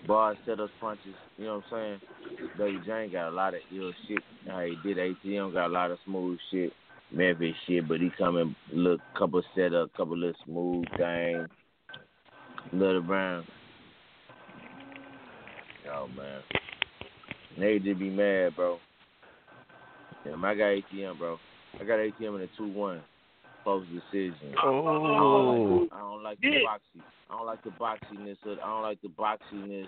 Bars, setups, punches, you know what I'm saying? Baby James got a lot of ill shit. How he did ATM got a lot of smooth shit, Memphis shit, but he coming look couple setup, couple little smooth things. Little Brown. Oh man. They did be mad, bro. Damn, I got ATM, bro. I got ATM in a two one. Close decision. Oh. I don't like the boxy. I don't like the boxiness. Of, I don't like the boxiness.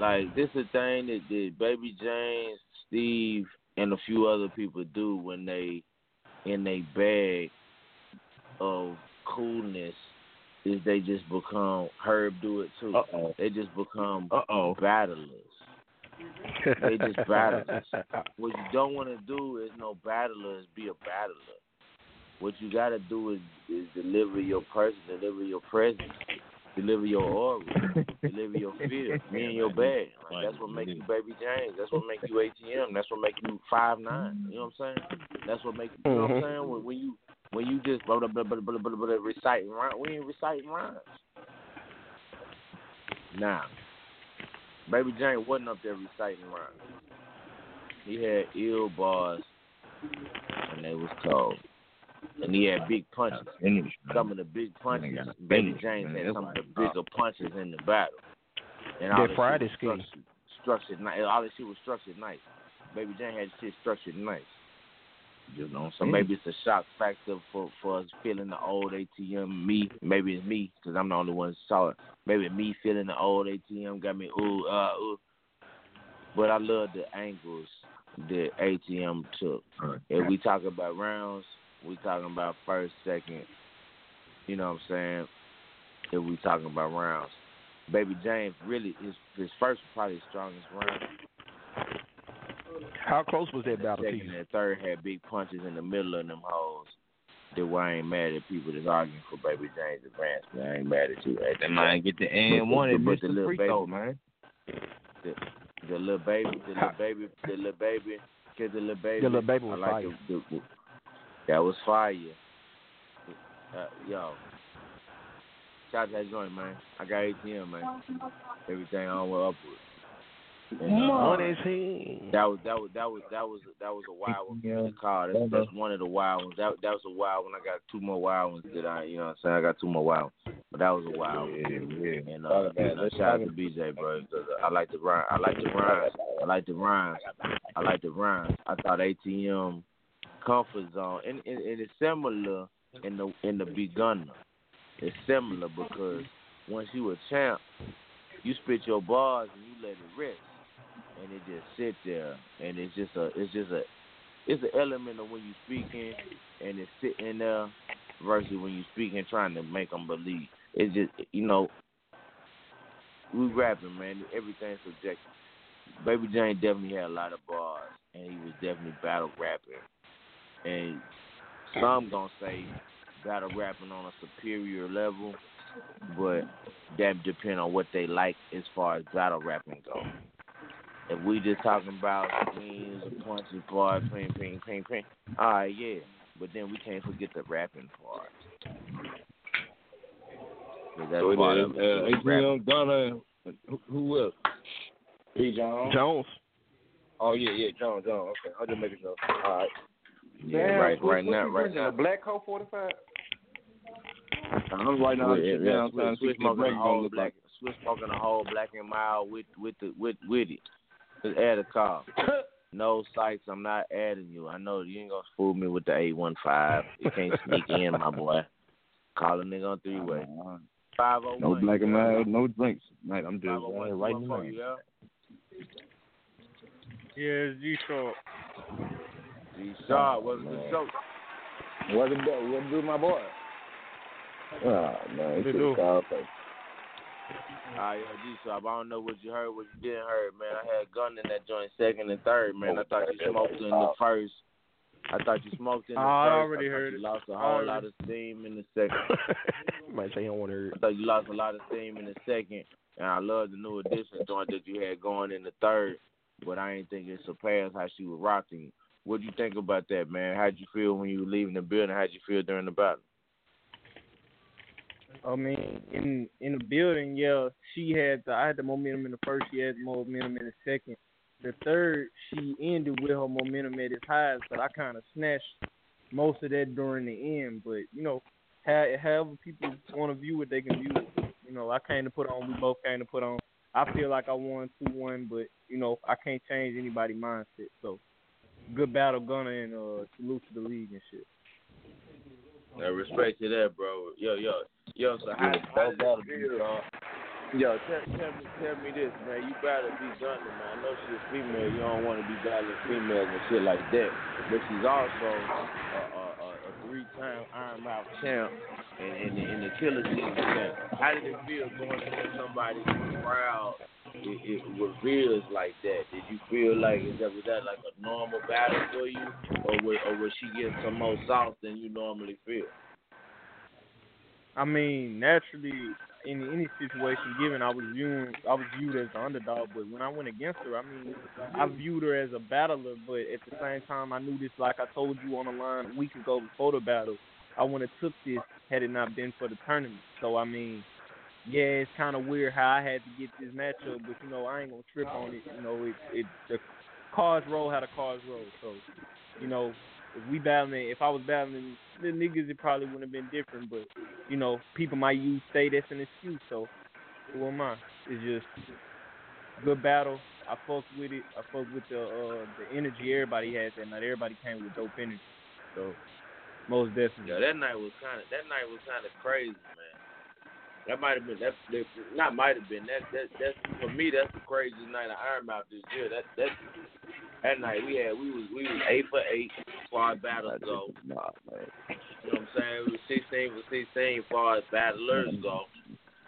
Like this is a thing that, that Baby James, Steve, and a few other people do when they in they bag of coolness is they just become Herb do it too. Uh-oh. They just become Uh-oh. battlers. They just battlers. What you don't want to do is no battlers be a battler. What you got to do is, is deliver your person, deliver your presence, deliver your aura, deliver your feel, me and your bag. Like, that's what make you Baby James. That's what make you ATM. That's what make you five nine. You know what I'm saying? That's what make you. You know what I'm saying? Mm-hmm. When, when you when you just blah blah blah blah blah blah, blah reciting rhymes, we ain't reciting rhymes. Nah, Baby James wasn't up there reciting rhymes. He had ill bars, and they was cold. And he had big punches. Some of the big punches, Baby James had some of the bigger punches in the battle. And all That Friday structured, structured nice. All this shit was structured nice. Baby James had shit structured nice. You know, so maybe it's a shock factor for for us feeling the old ATM. Me, maybe it's me because I'm the only one who saw it. Maybe me feeling the old ATM got me ooh uh ooh. But I love the angles that ATM took. If we talk about rounds, we talking about first, second. You know what I'm saying? If we talking about rounds, Baby James really his his first was probably his strongest round. How close was that battle to Second you? and third had big punches in the middle of them holes. That why I ain't mad at people that's arguing for Baby James advancement. I ain't mad at you. At That man get the and one and but miss the the little baby, throw, man. the, the little baby, the little baby, the little baby, kid, the little baby. The little baby was I like. The, the, that was fire. Uh, yo, shout out that joint, man. I got ATM, man. Everything on way upward. And, uh, On his head. that was that was that was that was that was a wild one for the car. That's, that's one of the wild ones. That that was a wild one. I got two more wild ones that I you know what I'm saying. I got two more wild ones, but that was a wild one. And uh, and, uh, shout out to BJ, bro. 'cause I like the rhyme. I like the rhymes. I like the rhymes. I like the rhymes. I thought ATM comfort zone and, and, and it's similar in the in the beginner. It's similar because once you a champ, you spit your bars and you let it rest, and it just sit there, and it's just a it's just a it's an element of when you speaking and it's sitting there versus when you speaking trying to make them believe. It's just you know we rapping man, everything's subjective. Baby James definitely had a lot of bars, and he was definitely battle rapping. And some gonna say battle rapping on a superior level, but that depend on what they like as far as battle rapping go. If we just talking about swings and punches, bars, ping, ping, ping, ping, all right, yeah. But then we can't forget the rapping part. 'Cause that's So part is, of it. uh, ATM, Gunner, who, who else? P. Jones. Jones. Oh yeah, yeah, John, John. Okay, I'll just make it sure. All right. Yeah, Damn, right, what- right what now, right now. A Black Coat 45? I'm right now. Yeah, shit yeah, down, Swiss, trying to Swiss see what the smoking a whole look black, like. Swiss smoking a whole black and mild with with the with with it. Just add a car. No sights. I'm not adding you. I know you ain't gonna fool me with the eight one five. You can't sneak in, my boy. Call a nigga on three way. Five oh one. No black and mild, no drinks. Mate, I'm just Five oh one. writing for them you, down. Yeah. Yeah, it's G Shaw. G Shaw was the show. What it do? What do, my boy? Ah man, They it's do. just called face. Ah, yeah, G Shaw. I don't know what you heard, what you didn't heard, man. I had gun in that joint second and third, man. I thought you smoked in the first. I thought you smoked in the Oh, I already thought heard you it. lost a I whole already- lot of steam in the second. Might say he don't want to hear I thought you lost a lot of steam in the second, and I love the new addition joint that you had going in the third. But I ain't think it surpassed how she was rocking. You. What'd you think about that, man? How'd you feel when you were leaving the building? How'd you feel during the battle? I mean, in in the building, yeah, she had the I had the momentum in the first, she had the momentum in the second. The third, she ended with her momentum at its highest, but I kind of snatched most of that during the end. But you know, how, however people want to view it, they can view it. You know, I came to put on, we both came to put on. I feel like I won two one, but you know, I can't change anybody's mindset. So, good battle, Gunner, and uh, salute to the league and shit. I respect to that, bro. Yo, yo, yo. So how, Yeah, how both does it feel? dog. Yo, tell, tell me, tell me this, man. You better be Gunner, man. I know she's a female. You don't want to be battling females and shit like that. But she's also a, a, a, a three-time Iron Mouth champ and, and, the- and the Killer Season champ. How did it feel going against somebody who's proud? It, it reveals like that. Did you feel like is that was that like a normal battle for you, or was, or was she getting some more sauce than you normally feel? I mean, naturally, in any situation given, I was viewing, I was viewed as the underdog. But when I went against her, I mean, I viewed her as a battler. But at the same time, I knew this, like I told you on the line a week ago before the battle, I wouldn't have took this had it not been for the tournament. So I mean, yeah, it's kind of weird how I had to get this matchup, but you know, I ain't gonna trip on it. You know, it, it the cards roll how the cards roll. So, you know, if we battling, if I was battling the niggas, it probably wouldn't have been different. But you know, people might use state as an excuse. So, who am I? It's just good battle. I fuck with it. I fuck with the uh, the energy everybody had that night. Everybody came with dope energy. So, most definitely. Yeah, that night was kind of that night was kind of crazy, man. That might have been that, that not might have been that that that's for me that's the craziest night of Iron Mouth this year. That that that night we had we was we was eight for eight as far as battles go. Nah, man. You know what I'm saying? We was sixteen for sixteen as far as battlers go.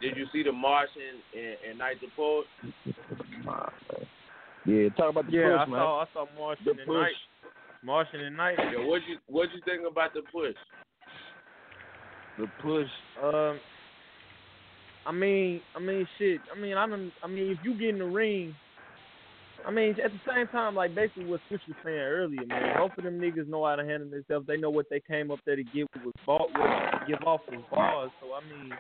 Did you see the Martian and, and Night the Poet? Nah, man. Yeah, talk about the Yeah, push, I man. saw I saw Martian The and push. Night. Martian and Night. Yo, what you what you think about the push? The push. Um, I mean, I mean, shit. I mean, I don't. I mean, if you get in the ring, I mean, at the same time, like basically what Switch was saying earlier, man. Both of them niggas know how to handle themselves. They know what they came up there to give was what to give off was bars. So I mean,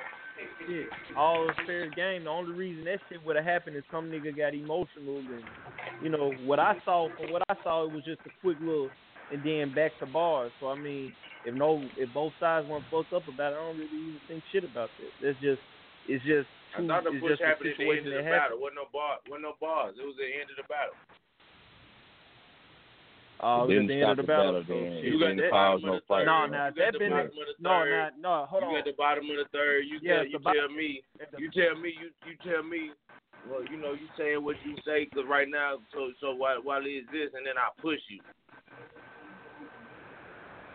shit, all is fair game. The only reason that shit would have happened is some nigga got emotional, and you know what I saw. From what I saw, it was just a quick little, and then back to bars. So I mean, if no, if both sides weren't fucked up about it, I don't really even think shit about that. That's just, it's just. I Too, thought the push just happened at the end situation of the that happened. battle. Wasn't no bar, wasn't no bars. It was the end of the battle. Oh, It it was didn't at the end stop of the the battle. battle so then. shit. It You got the cause bottom no of the fight. third. No, you now got that the been bottom of the no, no, no. Hold you on. at the bottom of the third. You Yeah, tell you bo- tell me you tell me you you tell me. Well, you know you saying what you say because right now. So so while while it exists, and then I push you.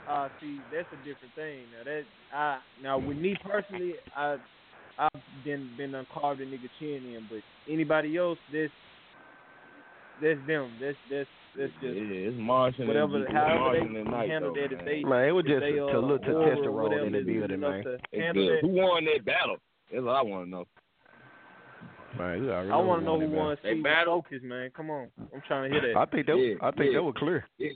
Uh, see, that's a different thing. Now that I now with me personally, I I've been been done carved a nigga chin in, but anybody else, this that's them. That's that's that's just Yeah, it's Martian. whatever. and, However Martian they and night, handle though, that, if man. they Man, it was just they, to uh, look to war or testosterone in the is good building, man. to It's handle good. that. Who won that battle? That's what I want to know. Man, you already I want to know who who won won They Steve's battle? focus, man. Come on, I'm trying to hear that. that. I think that Yeah, I think yeah. that was clear. Yeah,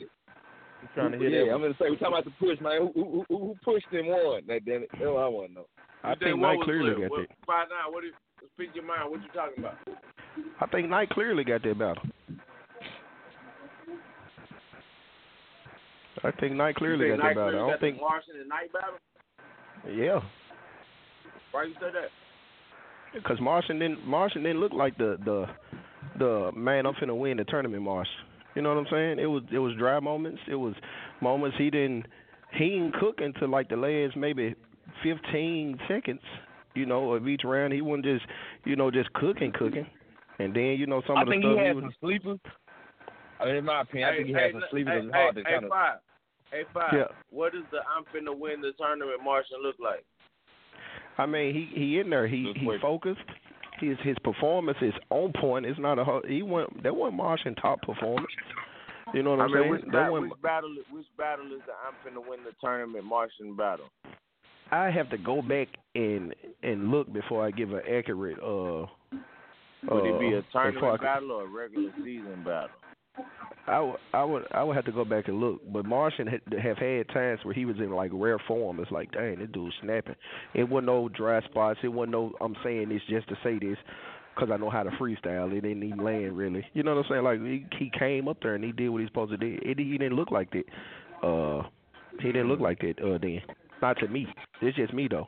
I'm trying to hear yeah. that. I'm gonna say we talking about the push, man. Who who, who, who pushed and won? That damn it. That's what I want to know. I think Knight clearly clear? got What, that. Five nine. What is? Speak your mind. What you talking about? I think Knight clearly got that battle. I think Knight clearly you got think that battle. I don't think. Martian and Night battle. Yeah, Why you say that? because Martian didn't Martian didn't look like the the the man I'm finna win the tournament Martian. You know what I'm saying? It was it was dry moments. It was moments he didn't he didn't cook until like the last maybe 15 seconds. You know, of each round he wasn't just you know just cooking cooking. And then you know some I of the think stuff he had was some sleepers. I mean, in my opinion, I think he hey, had some sleepers. Hey, It's hard hey, hey, kind of. five. Hey, five. Yeah. What does the I'm finna win the tournament Martian look like? I mean, he he in there. He he focused. His his performance is on point. It's not a he went that wasn't Martian top performance. You know what I I'm mean, saying? which, that ba- wasn't, which battle? Which battle is the I'm finna win the tournament Martian battle? I have to go back and and look before I give an accurate uh. Would it be uh, a tournament before I battle or a regular season battle? I would, I would, I would have to go back and look. But Martian had, have had times where he was in like rare form. It's like, dang, this dude's snapping. It wasn't no dry spots. It wasn't no. I'm saying this just to say this because I know how to freestyle. It didn't even land really. You know what I'm saying? Like he, he came up there and he did what he's supposed to do. It, he didn't look like that. Uh, he didn't look like that. Uh, then not to me. It's just me though.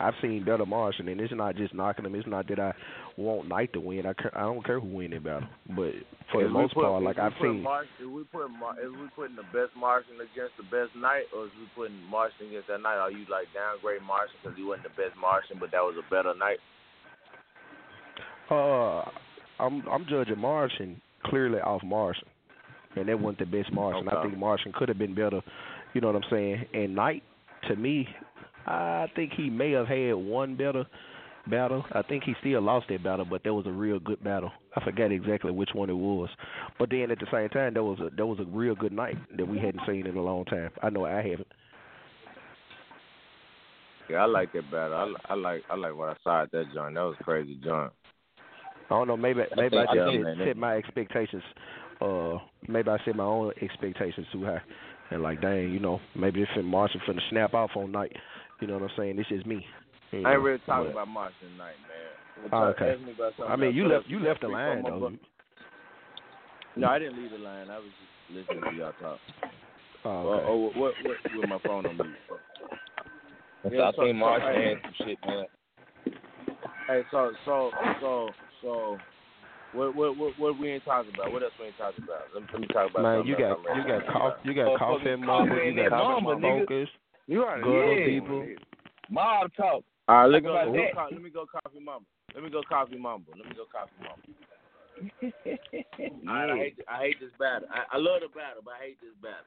I've seen better Martian, and it's not just knocking him. It's not that I want Knight to win. I I don't care who win that battle, but for the If we most put- part, like I've seen. Mar- if we put Mar- if we putting the best Martian against the best Knight, or is we putting Martian against that Knight? Are you like downgrade Martian because he wasn't the best Martian, but that was a better Knight? Uh, I'm I'm judging Martian clearly off Martian, and that wasn't the best Martian. I think Martian could have been better. You know what I'm saying? And Knight, to me, I think he may have had one better battle. I think he still lost that battle, but that was a real good battle. I forgot exactly which one it was, but then at the same time, that was a that was a real good night that we hadn't seen in a long time. I know I haven't. Yeah, I like that battle. I, I like I like what I saw at that joint. That was crazy joint. I don't know. Maybe maybe I, think- just I set, set my expectations. Uh, maybe I set my own expectations too high, and like, dang, you know, maybe if Martian finna snap off on night. You know what I'm saying? This is me. You I ain't really talking but- about Martian Knight, man. Oh, okay. Me I mean, you left you left the line promo though. book? No, I didn't leave the line. I was just listening to y'all talk. Oh, okay. oh, what, what, with my phone on mute. I Yeah, so- think Martian so, had some shit, man. Hey, so, so, so, so, what, what, what, what we ain't talking about? What else we ain't talking about? Let me, let me talk about. Man, you got I'm you got to cough, talk you got Motherfucking coffee mama, you got that mama, nigga. focus, You already gutter yeah. people. Mob talk. All right, let's Talk go. about me that. go, co- let me go Coffey Mamba. Let me go Coffey Mamba. Let me go Coffey Mamba. All right, I hate I hate this battle. I, I love the battle, but I hate this battle.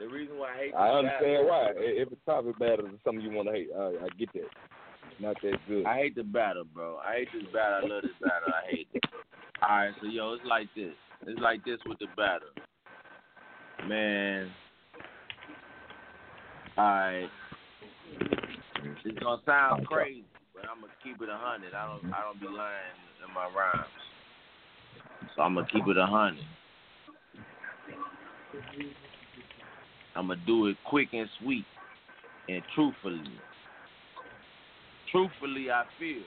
The reason why I hate this I understand battle, why. If it's topic battle is something you want to hate, I, I get that. Not that good. I hate the battle, bro. I hate this battle. I love this battle. I hate it. All right, so yo, it's like this. It's like this with the battle, man. All right, it's gonna sound crazy, but I'm gonna keep it a hundred. I don't, I don't be lying in my rhymes, so I'm gonna keep it a hundred. I'm gonna do it quick and sweet and truthfully. Truthfully, I feel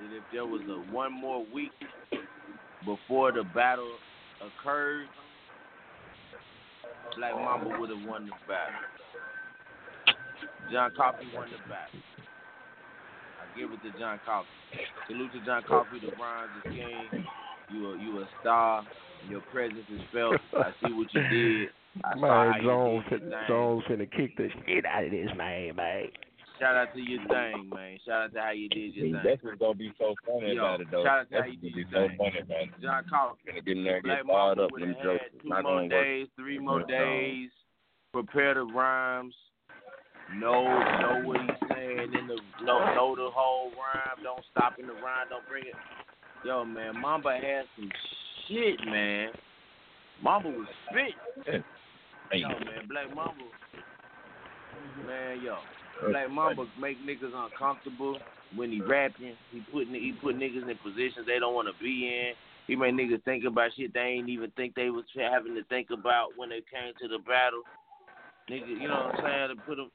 that if there was a one more week before the battle occurred, Black Mamba would have won the battle. John Coffey won the battle. I give it to John Coffey. Salute to John Coffey, the rhymes is king. You a you a star. Your presence is felt. I see what you did. I Man, you Jones, did your. Jones finna kick the shit out of this man, man. Shout out to your thing, man. Shout out to how you did your thing. That's what's gonna be so funny Yo, about it, though. shout out to That's how you did your be thing. so funny, man. John Coffey. Gonna get in there get fired up. Them jokes. two not more gonna work. days, three more It's not gonna- days. Prepare the rhymes. Know know what he's saying in the know know the whole rhyme. Don't stop in the rhyme. Don't bring it. Yo, man, Mamba had some shit, man. Mamba was spit. Yo, man, Black Mamba. Man, yo. Black Mamba make niggas uncomfortable when he rapping. He put he put niggas in positions they don't want to be in. He made niggas think about shit they ain't even think they was having to think about when they came to the battle. Nigga, you know what I'm saying? To put them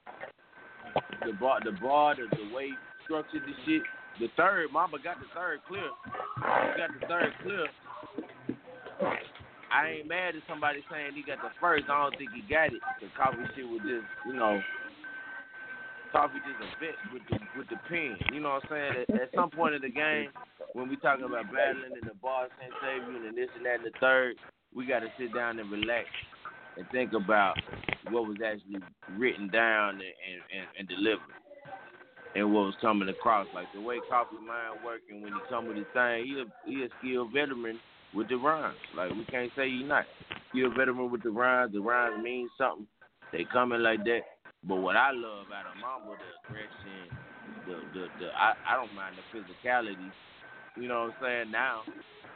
the bar, the bar, the, the way he structured the shit. The third, Mamba got the third clear. He got the third clear. I ain't mad at somebody saying he got the first. I don't think he got it. The Coffey shit was just, you know, Coffey just a vet with the with the pen. You know what I'm saying? At, at some point in the game, when we talking about battling and the bar Saint Savior and this and that and the third, we got to sit down and relax and think about what was actually written down and and, and, and delivered. And what was coming across, like the way Coffey Mind working when he come with his thing, he a he a skilled veteran with the rhymes. Like we can't say he not. He a veteran with the rhymes. The rhymes mean something. They coming like that. But what I love out of Mamba, the aggression, the the the I, I don't mind the physicality. You know what I'm saying now,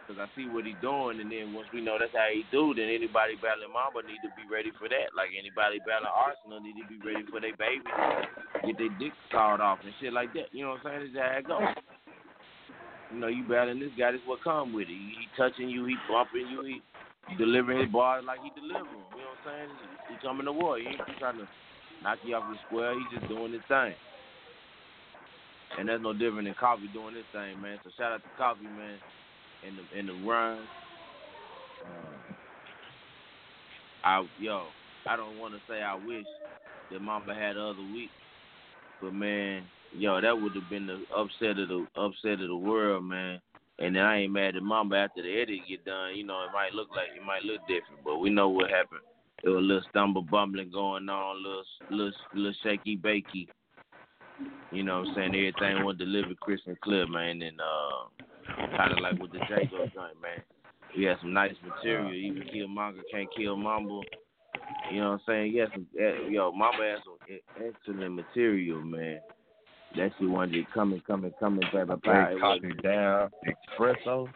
because I see what he doing, and then once we know that's how he do, then anybody battling Mamba need to be ready for that. Like anybody battling Arsenal need to be ready for their baby, get their dick sawed off and shit like that. You know what I'm saying? That's how it goes. You know, you battling this guy, this what come with it. He, touching you, he bumping you, he delivering his bars like he delivering. You know what I'm saying? He coming to war. He ain't trying to knock you off your square. He just doing his thing. And that's no different than Coffey doing his thing, man. So shout out to Coffey, man, in the and the runs. Uh, I yo, I don't want to say I wish that Mamba had the other week, but man, yo, that would have been the upset of the upset of the world, man. And then I ain't mad at Mamba after the edit get done. You know, it might look like it might look different, but we know what happened. There was a little stumble bumbling going on, little little little shaky bakey. You know what I'm saying? Everything was delivered crisp and clear, man, and uh kinda like with the Jago joint, man. We had some nice material. Even Killmonger can't kill Mamba. You know what I'm saying? Yes, yeah, yo, Mamba has some excellent material, man. That shit wanted to come and come and come and blah blah blah. It copy wasn't- down espresso.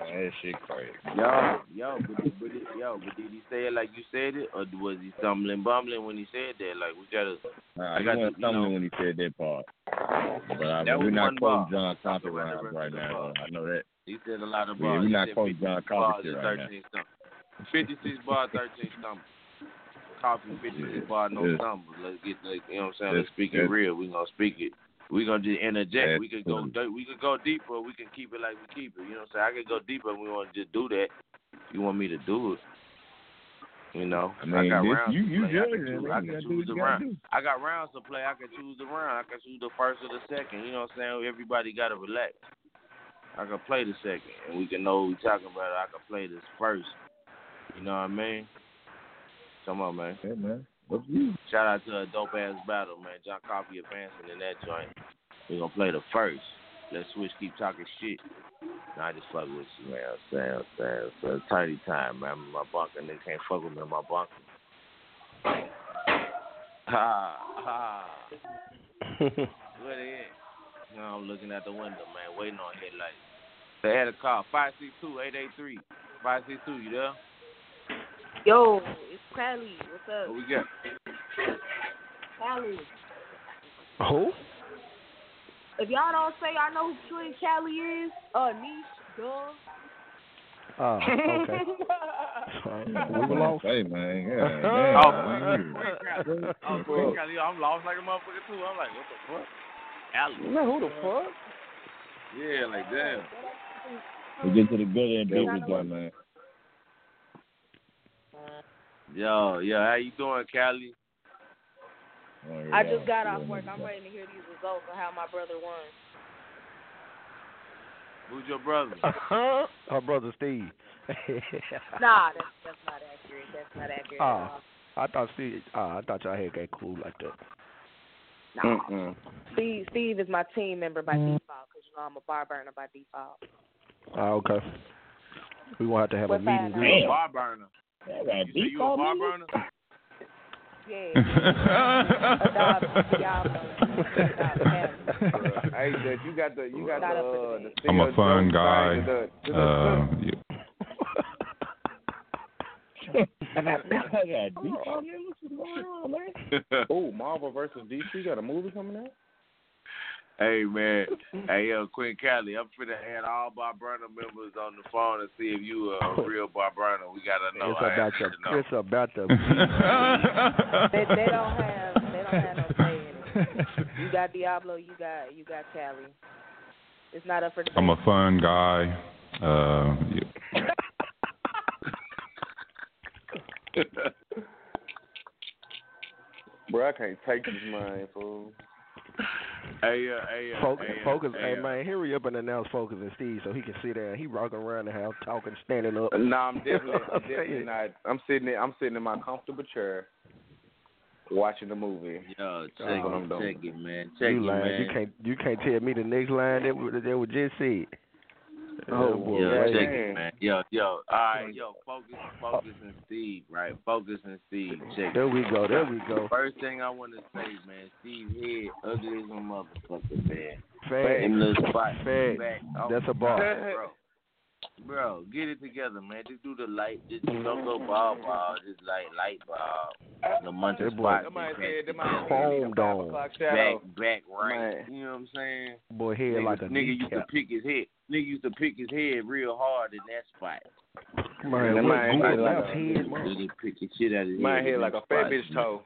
That shit crazy. Yo, yo, but, did- but yo, but did he say it like you said it, or was he stumbling, bumbling when he said that? Like we gotta, Nah, I he got to, stumbling when he said that part. But I That we're not quoting bar. John Coffey That's the rounds rest right now. bar. I know that. he said a lot of bars. Yeah, we're not quoting John bars Coffey and shit right now. 13 stumbles. 56 bars, 13 stumbles. Coffey, 56 Yeah, bars, no yeah. stumbles. Let's get, like, you know what I'm saying? Let's speak it real. We gonna speak it. We gonna just interject. That's we could go, we could go deeper. We can keep it like we keep it. You know what I'm saying? I could go deeper. and We want to just do that. You want me to do it? You know, I mean, got this, rounds you to you play. I can choose. I can choose what the round. I got rounds to play. I can choose the round. I can choose the first or the second. You know what I'm saying? Everybody got to relax. I can play the second, and we can know what we talking about. I can play this first. You know what I mean? Come on, man. Yeah, man. What's you? Shout out to a dope ass battle, man. John Coffey advancing in that joint. We gonna play the first. Let's switch. Keep talking shit. Nah, I just fuck with you, man. I'm saying, I'm saying. It's a tiny time, man. My bunker nigga can't fuck with me in my bunker. Ha ha. Where they at? You know, I'm looking out the window, man, waiting on headlights. They had a call, 562-883. 562, you there? Yo, it's Crowley. What's up? What we got? Cali. Who? If y'all don't say I know who Trillian Cali is, uh, Niche, duh. Oh, okay. we were lost. Hey, man. Yeah, Oh, damn, man. oh, Queen Cali, I'm lost like a motherfucker too. I'm like, what the fuck? Alex. Man, who the fuck? Yeah, like damn. We get to the good end of it, man. Yo, yo, how you doing, Cali? Oh, I just got off work. I'm ready to hear these results of how my brother won. Who's your brother? huh Her brother Steve. Nah, that's that's not accurate. That's not accurate. At ah, all. I thought Steve. Oh, I thought y'all had got cool like that. Nah. Steve, Steve is my team member by default because you know I'm a bar burner by default. Oh, okay. We gonna have to have a What meeting. side? Bar burner. You, a bar burner? Uh, I'm a fun guy. Oh, Marvel versus DC got a movie coming out. Hey man, hey yo, Quinn Cali, I'm finna add all Bar Burner members on the phone and see if you a real Bar Burner. We gotta know. It's I about have to. to know. It's about to. they, they don't have they don't have no say in it. You got Diablo, you got you got Cali. It's not up for debate. I'm a fun guy. Uh, yeah. Bro, I can't take this man, fool. Hey, uh, hey, uh, Focus, hey, uh, focus, hey, hey uh, man, hurry up and announce Focus and Steve so he can sit there. He rocking around the house, talking, standing up. No, I'm definitely, I'm I'm definitely not. I'm sitting, in, I'm sitting in my comfortable chair, watching the movie. Yo, check That's what I'm it, doing. check it, man. Check you it, lying. man. You can't, you can't tell me the next line that w- that was just said. Oh, boy, Yo, wait. check it, man. Yo, yo, all right, yo, focus, focus, and Steve, right? Focus and Steve, check. There we go. There we go. First thing I want to say, man, Steve head ugly as a motherfucker, man. Fact. Them little spots in the Fact. back. Oh, That's a bar. Bro, bro, get it together, man. Just do the light. Just don't go ball ball. Just like light ball. The munch That of boy- spots. Somebody and said, cracks them Chrome dome. o'clock Back, shadow. back right. Man. You know what I'm saying? Boy, head nigga, like a nigga used to kneecap. pick his head. Nigga used to pick his head real hard in that spot. Man, That what, man Google head like Maps a- head, man. Nigga pick his shit out of his My head. head in like them a fat spots, bitch man. toe.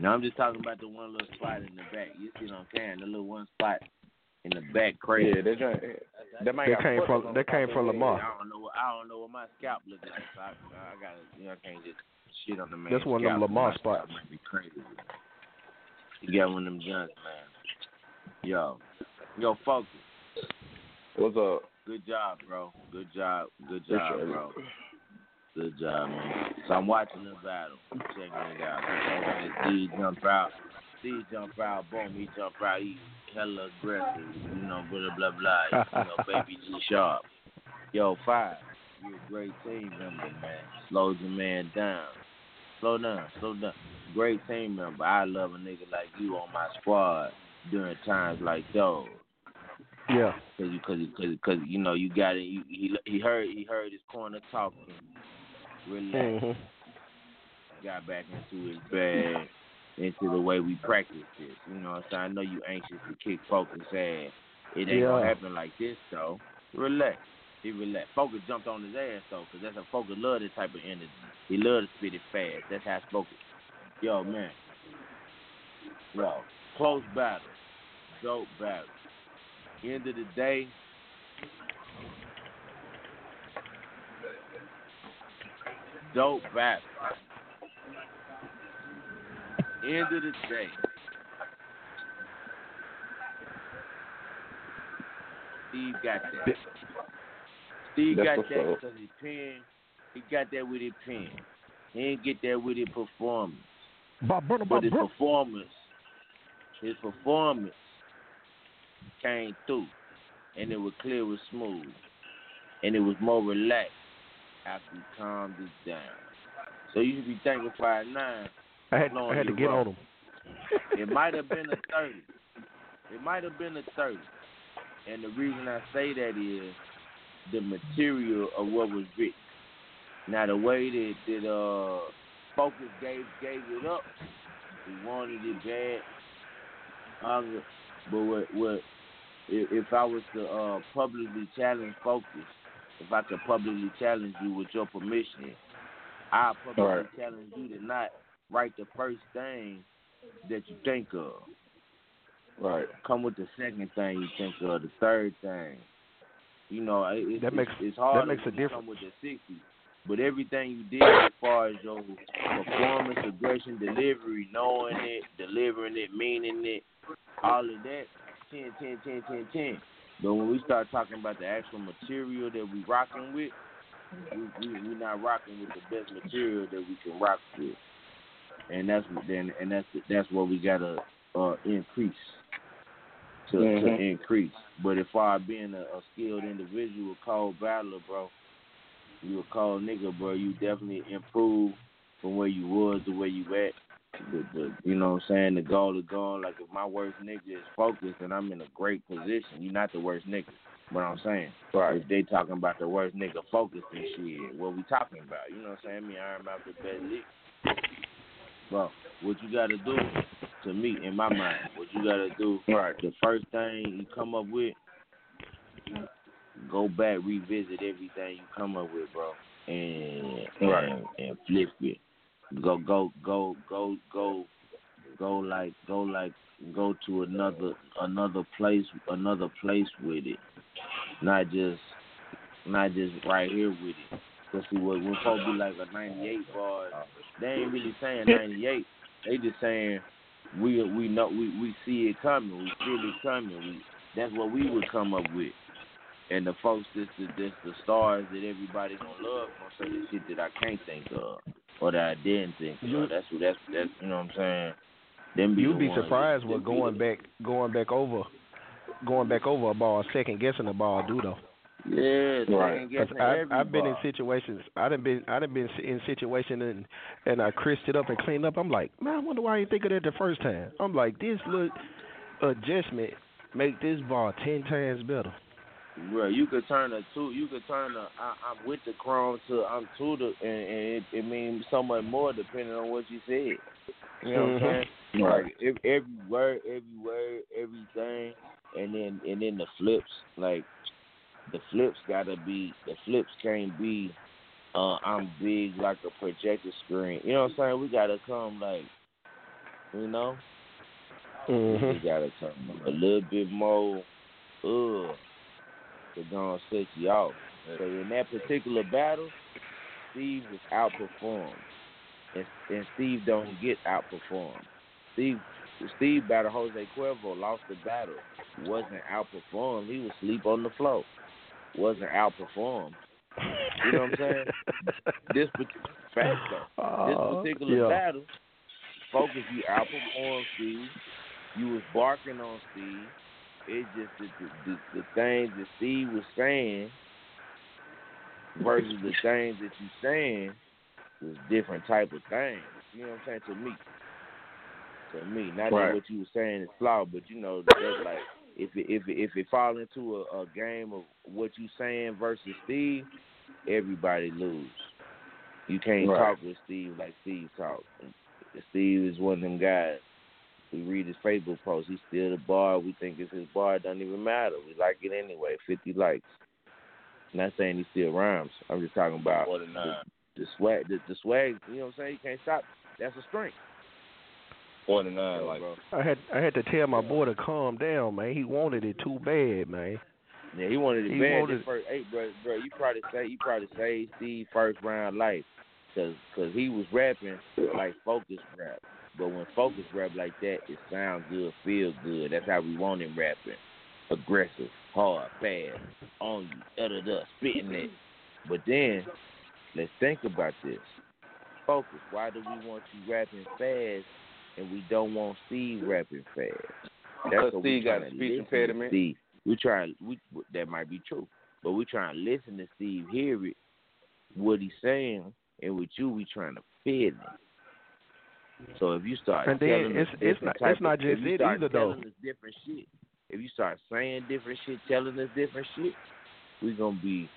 No, I'm just talking about the one little spot in the back. You see what I'm saying? The little one spot in the back, crazy. Yeah, that joint. That man That got came from on that came from Lamar. head. I don't know. What, I don't know what my scalp look like. So I, I gotta, you know, I can't just shit on the man. That's one of them Lamar spots. Might be crazy. You got one of them junks, man. Yo, yo, focus. What's up? Good job, bro. Good job. Good Appreciate job, it. bro. Good job, man. So I'm watching the battle. I'm checking it out. Okay, Steve jump out. Steve jump out. Boom, he jump out. He hella aggressive. You know, blah blah blah. You know, baby G sharp. Yo, five. You a great team member, man. Slows your man down. Slow down. Slow down. Great team member. I love a nigga like you on my squad during times like those. Yeah. Cause you, cause, cause, cause you know you got it. You, he, he heard, he heard his corner talking. Relax. Mhm. Got back into his bag, into the way we practice this. You know saying? I know you anxious to kick Focus ass. It ain't gonna happen like this though. Relax. He relaxed. Focus jumped on his ass though, cause that's a Focus love this type of energy. He love to spit it fast. That's how Focus. Yo man. Yo, close battle, dope battle. End of the day, dope battle. End of the day. Steve got that. Steve That's got that up. because his pen. He got that with his pen. He didn't get that with his performance. Bar Burner, But Bob his Burner. performance, his performance came through, and it was clear, it was smooth, and it was more relaxed after he calmed it down. So you should be thanking Five Nine. I had I had to get up. on him. It might have been a thirty. It might have been a thirty, and the reason I say that is the material of what was written. Now the way that that uh Focus gave gave it up, he wanted it bad. Um, but what what if, if I was to uh publicly challenge Focus, if I could publicly challenge you with your permission, I publicly Right. challenge you to not write the first thing that you think of. Right. Come with the second thing you think of, the third thing. You know, it, it's, That makes- it's, it's hard that makes a difference. come with the sixty. But everything you did as far as your performance, aggression, delivery, knowing it, delivering it, meaning it, all of that, 10, 10, 10, 10, 10. But when we start talking about the actual material that we rocking with, we, we we not rocking with the best material that we can rock with, and that's what then and that's that's what we gotta uh, increase to to Mhm. increase. But as far as being a, a skilled individual, cold battler, bro, you a cold nigga, bro. You definitely improve from where you was to where you at. The, the, you know what I'm saying? The goal is gone. Like if my worst nigga is focused and I'm in a great position, you're not the worst nigga. But I'm saying, right. if they talking about the worst nigga focused and shit, what we talking about? You know what I'm saying? Me Iron Mouth the best lick. Bro, what you gotta do, to me, in my mind, what you gotta do, right. the first thing you come up with, go back, revisit everything you come up with, bro, and Right. and, and flip it. Go go go go go go like go like go to another another place another place with it. Not just not just right here with it. Cause see what when folks be like a ninety eight bar, they ain't really saying ninety eight. They just saying we we know we, we see it coming, we feel it coming. We that's what we would come up with. And the folks this the this the stars that everybody gonna love gonna say the shit that I can't think of or that I didn't think of. You- That's what that's that's you know what I'm saying. Them be You'd be surprised that- what going back going back over going back over a ball, second guessing the ball do though. Yeah, Right. second guessing I, I've been in situations. I done been. I done been in situation and and I crisped it up and cleaned up. I'm like, man, I wonder why I didn't think of that the first time. I'm like, this little adjustment make this ball ten times better. Bro, you could turn a two. You could turn a. I, I'm with the chrome to I'm to the, and, and it, it means so much more depending on what you said. You know what I'm Mhm. saying? Right. Like if, every word, every word, everything, and then and then the flips. Like the flips gotta be. The flips can't be. Uh, I'm big like a projector screen. You know what I'm saying? We gotta come like, you know, Mhm. we gotta come a little bit more. Ugh to go and set you off. So in that particular battle, Steve was outperformed, and, and Steve don't get outperformed. Steve Steve battled Jose Cuervo, lost the battle, wasn't outperformed. He was sleep on the floor, wasn't outperformed. You know what I'm saying? this particular fact though, Uh, this particular yeah. battle, focus you outperformed Steve. You was barking on Steve. It's just the the, the the things that Steve was saying versus the things that you saying was different type of things. You know what I'm saying? To me. To me. Not Right. that what you were saying is flawed, but you know that's like if it if it if it fall into a, a game of what you saying versus Steve, everybody lose. You can't Right. talk with Steve like Steve talk. Steve is one of them guys. We read his Facebook post. He's still the bar. We think it's his bar. It doesn't even matter. We like it anyway. Fifty likes. Not saying he still rhymes. I'm just talking about More than nine. the, the swag. The, the swag. You know what I'm saying? You can't stop. That's a strength. Four to like bro. I had I had to tell my boy to calm down, man. He wanted it too bad, man. Yeah, he wanted it He bad. wanted- first, hey, bro, bro, you probably say you probably saved Steve first round life, cause, cause he was rapping like focus rap. But when focus rap like that, it sounds good, feel good. That's how we want him rapping. Aggressive, hard, fast, on you, da da da, spitting it. But then, let's think about this. Focus. Why do we want you rapping fast and we don't want Steve rapping fast? Because what we Steve got a to speech listen impediment. Steve. We try we that might be true, but we trying to listen to Steve, hear it, what he's saying, and with you, we trying to feel it. So if you start And then telling it's- us it's different not- it's not just if you it start either, though. telling us different shit, if you start saying different shit, telling us different shit, we gonna be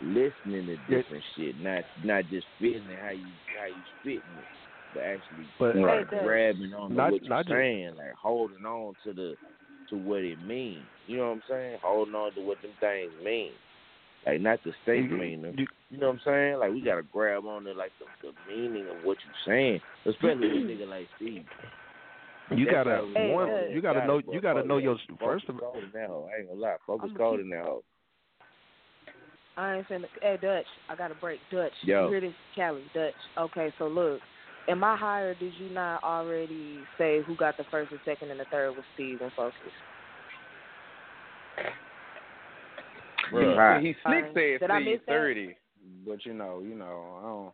listening to different shit, not not just feeling how you how you spitting it, but actually But- start Hey, grabbing on to Not- what you're not just- saying, like holding on to the to what it means. You know what I'm saying? Holding on to what them things mean. Like not the state You- meaning. you- You know what I'm saying? Like we gotta grab on to like the, the meaning of what you're saying, especially with a nigga like Steve. You That's gotta how we Hey, one. roll. Dub. You gotta Got know. You gotta know your first of cold in that hoe. I ain't gonna lie. Focus I'ma cold in that hoe. I ain't finna. Hey, Dutch, I got to break. Dutch, Yo. you hear this? Cali, Dutch. Okay, so look, am I higher? Did you not already say who got the first and second and the third with Steve and Focus? He, Right. he slick Fine. said Did I Steve miss that? thirty, but you know, you know, I don't.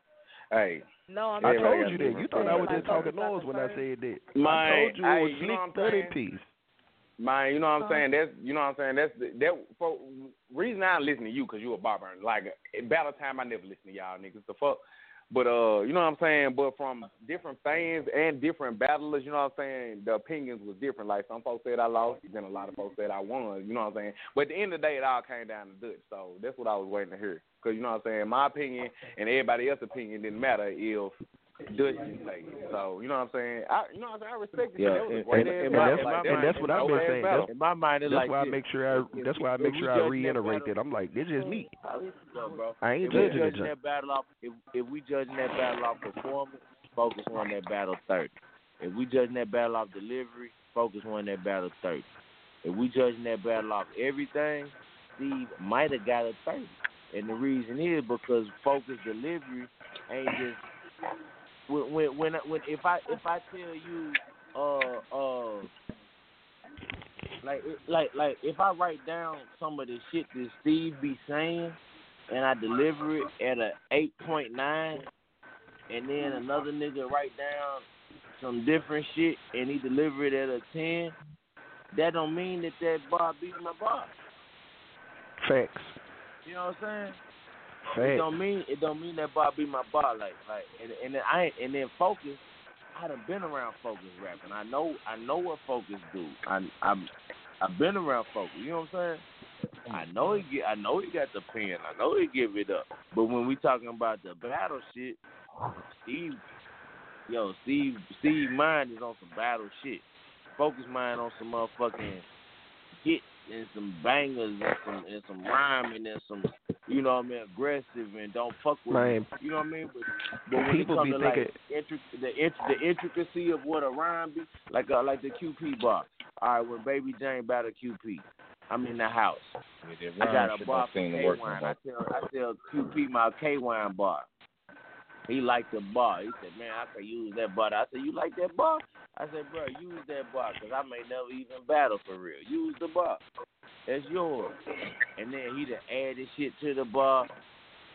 Hey, No, I'm I told you that. You thought I was just talking Focus got noise when I said that. I told you it was hey, you know slick what I'm thirty saying? piece. man, you know what I'm saying? That's you know what I'm saying. That's the, that for reason I listen to you because you a barber. Like at battle time, I never listen to y'all niggas. The fuck. But uh, you know what I'm saying. But from different fans and different battlers, you know what I'm saying. The opinions was different. Like some folks said I lost, then a lot of folks said I won. You know what I'm saying. But at the end of the day, it all came down to Dutch. So that's what I was waiting to hear. Cause you know what I'm saying. My opinion and everybody else's opinion didn't matter if Dutch didn't play. So you know what I'm saying. I, you know what I'm saying. I respect it. Yeah, That and, and, and, battle. that's, Like, and that's what I've been saying. That's, In my mind, it's that's like why I make sure I. That's why I make sure I judging that reiterate that. I'm like, this is me. Look, bro. I ain't if we judging judging that battle off, if if we judging that battle off performance, focus on that battle thirty. If we judging that battle off delivery, focus on that battle thirty. If we judging that battle off everything, Steve might have got a thirty. And the reason is because focus delivery ain't just when when when, when if I if I tell you uh uh like like like if I write down some of the shit that Steve be saying and I deliver it at a eight point nine and then another nigga write down some different shit and he deliver it at a ten, that don't mean that that bar beat my bar. Facts. You know what I'm saying? It don't mean it don't mean that bar be my bar like like and and then I and then focus. I done been around focus rapping. I know I know what focus do. I I'm I've been around focus. You know what I'm saying? I know he get I know he got the pen. I know he give it up. But when we talking about the battle shit, Steve yo, Steve Steve mind is on some battle shit. Focus mind on some motherfucking hits and some bangers and some and some rhyming and some you know what I mean, aggressive and don't fuck with Man. me. You know what I mean? But, but when People it be comes to thinking- like intric- the int- the intricacy of what a rhyme be, like uh, like the QP bar. All right, when Baby James battle QP, I'm in the house. I got a bar for K Wine. I tell I tell QP my K Wine bar. He liked the bar. He said, "Man, I could use that bar." I said, "You like that bar?" I said, "Bro, use that bar because I may never even battle for real. Use the bar. That's yours." And then he done added shit to the bar.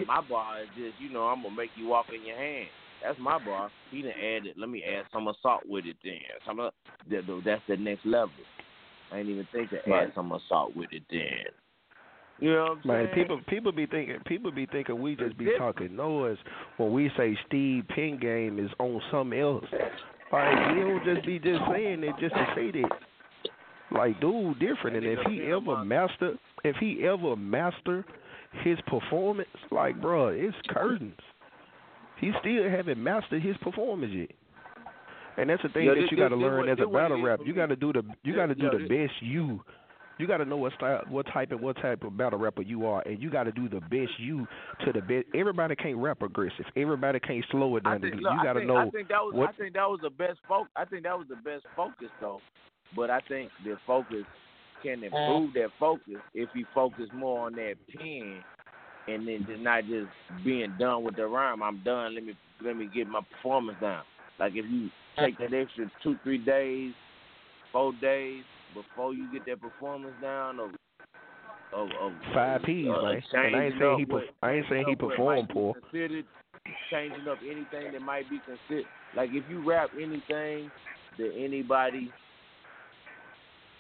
My bar is just, you know, I'm gonna make you walk in your hand. That's my bar. He done added. Let me add some assault with it. Then some of that, that's the next level. I ain't even think to add Right. some assault with it. Then. You know what I'm Man, saying? people people be thinking people be thinking we just be talking noise when we say Steve Pen game is on something else. Like we don't just be just saying it just to say that. Like dude different and if he ever master if he ever master his performance, like bruh, it's curtains. He still haven't mastered his performance yet. And that's the thing Yeah, that this- you got to this learn as a battle rap. You got to do the you got to do Yeah, the this- best you. You got to know what style, what type and what type of battle rapper you are, and you got to do the best you to the best. Everybody can't rap aggressive. Everybody can't slow it down. think, you look, I got to think, know I think that was what. I think that was the best focus. I think that was the best focus though. But I think the focus can mm. improve that focus if you focus more on that pen and then just not just being done with the rhyme. I'm done. Let me let me get my performance down. Like if you take mm. that extra two, three days, four days before you get that performance down of of, of Five P's, uh, man. And I ain't saying he. what- I ain't saying he changing up what performed poor. Changing up anything that might be considered. Like if you rap anything that anybody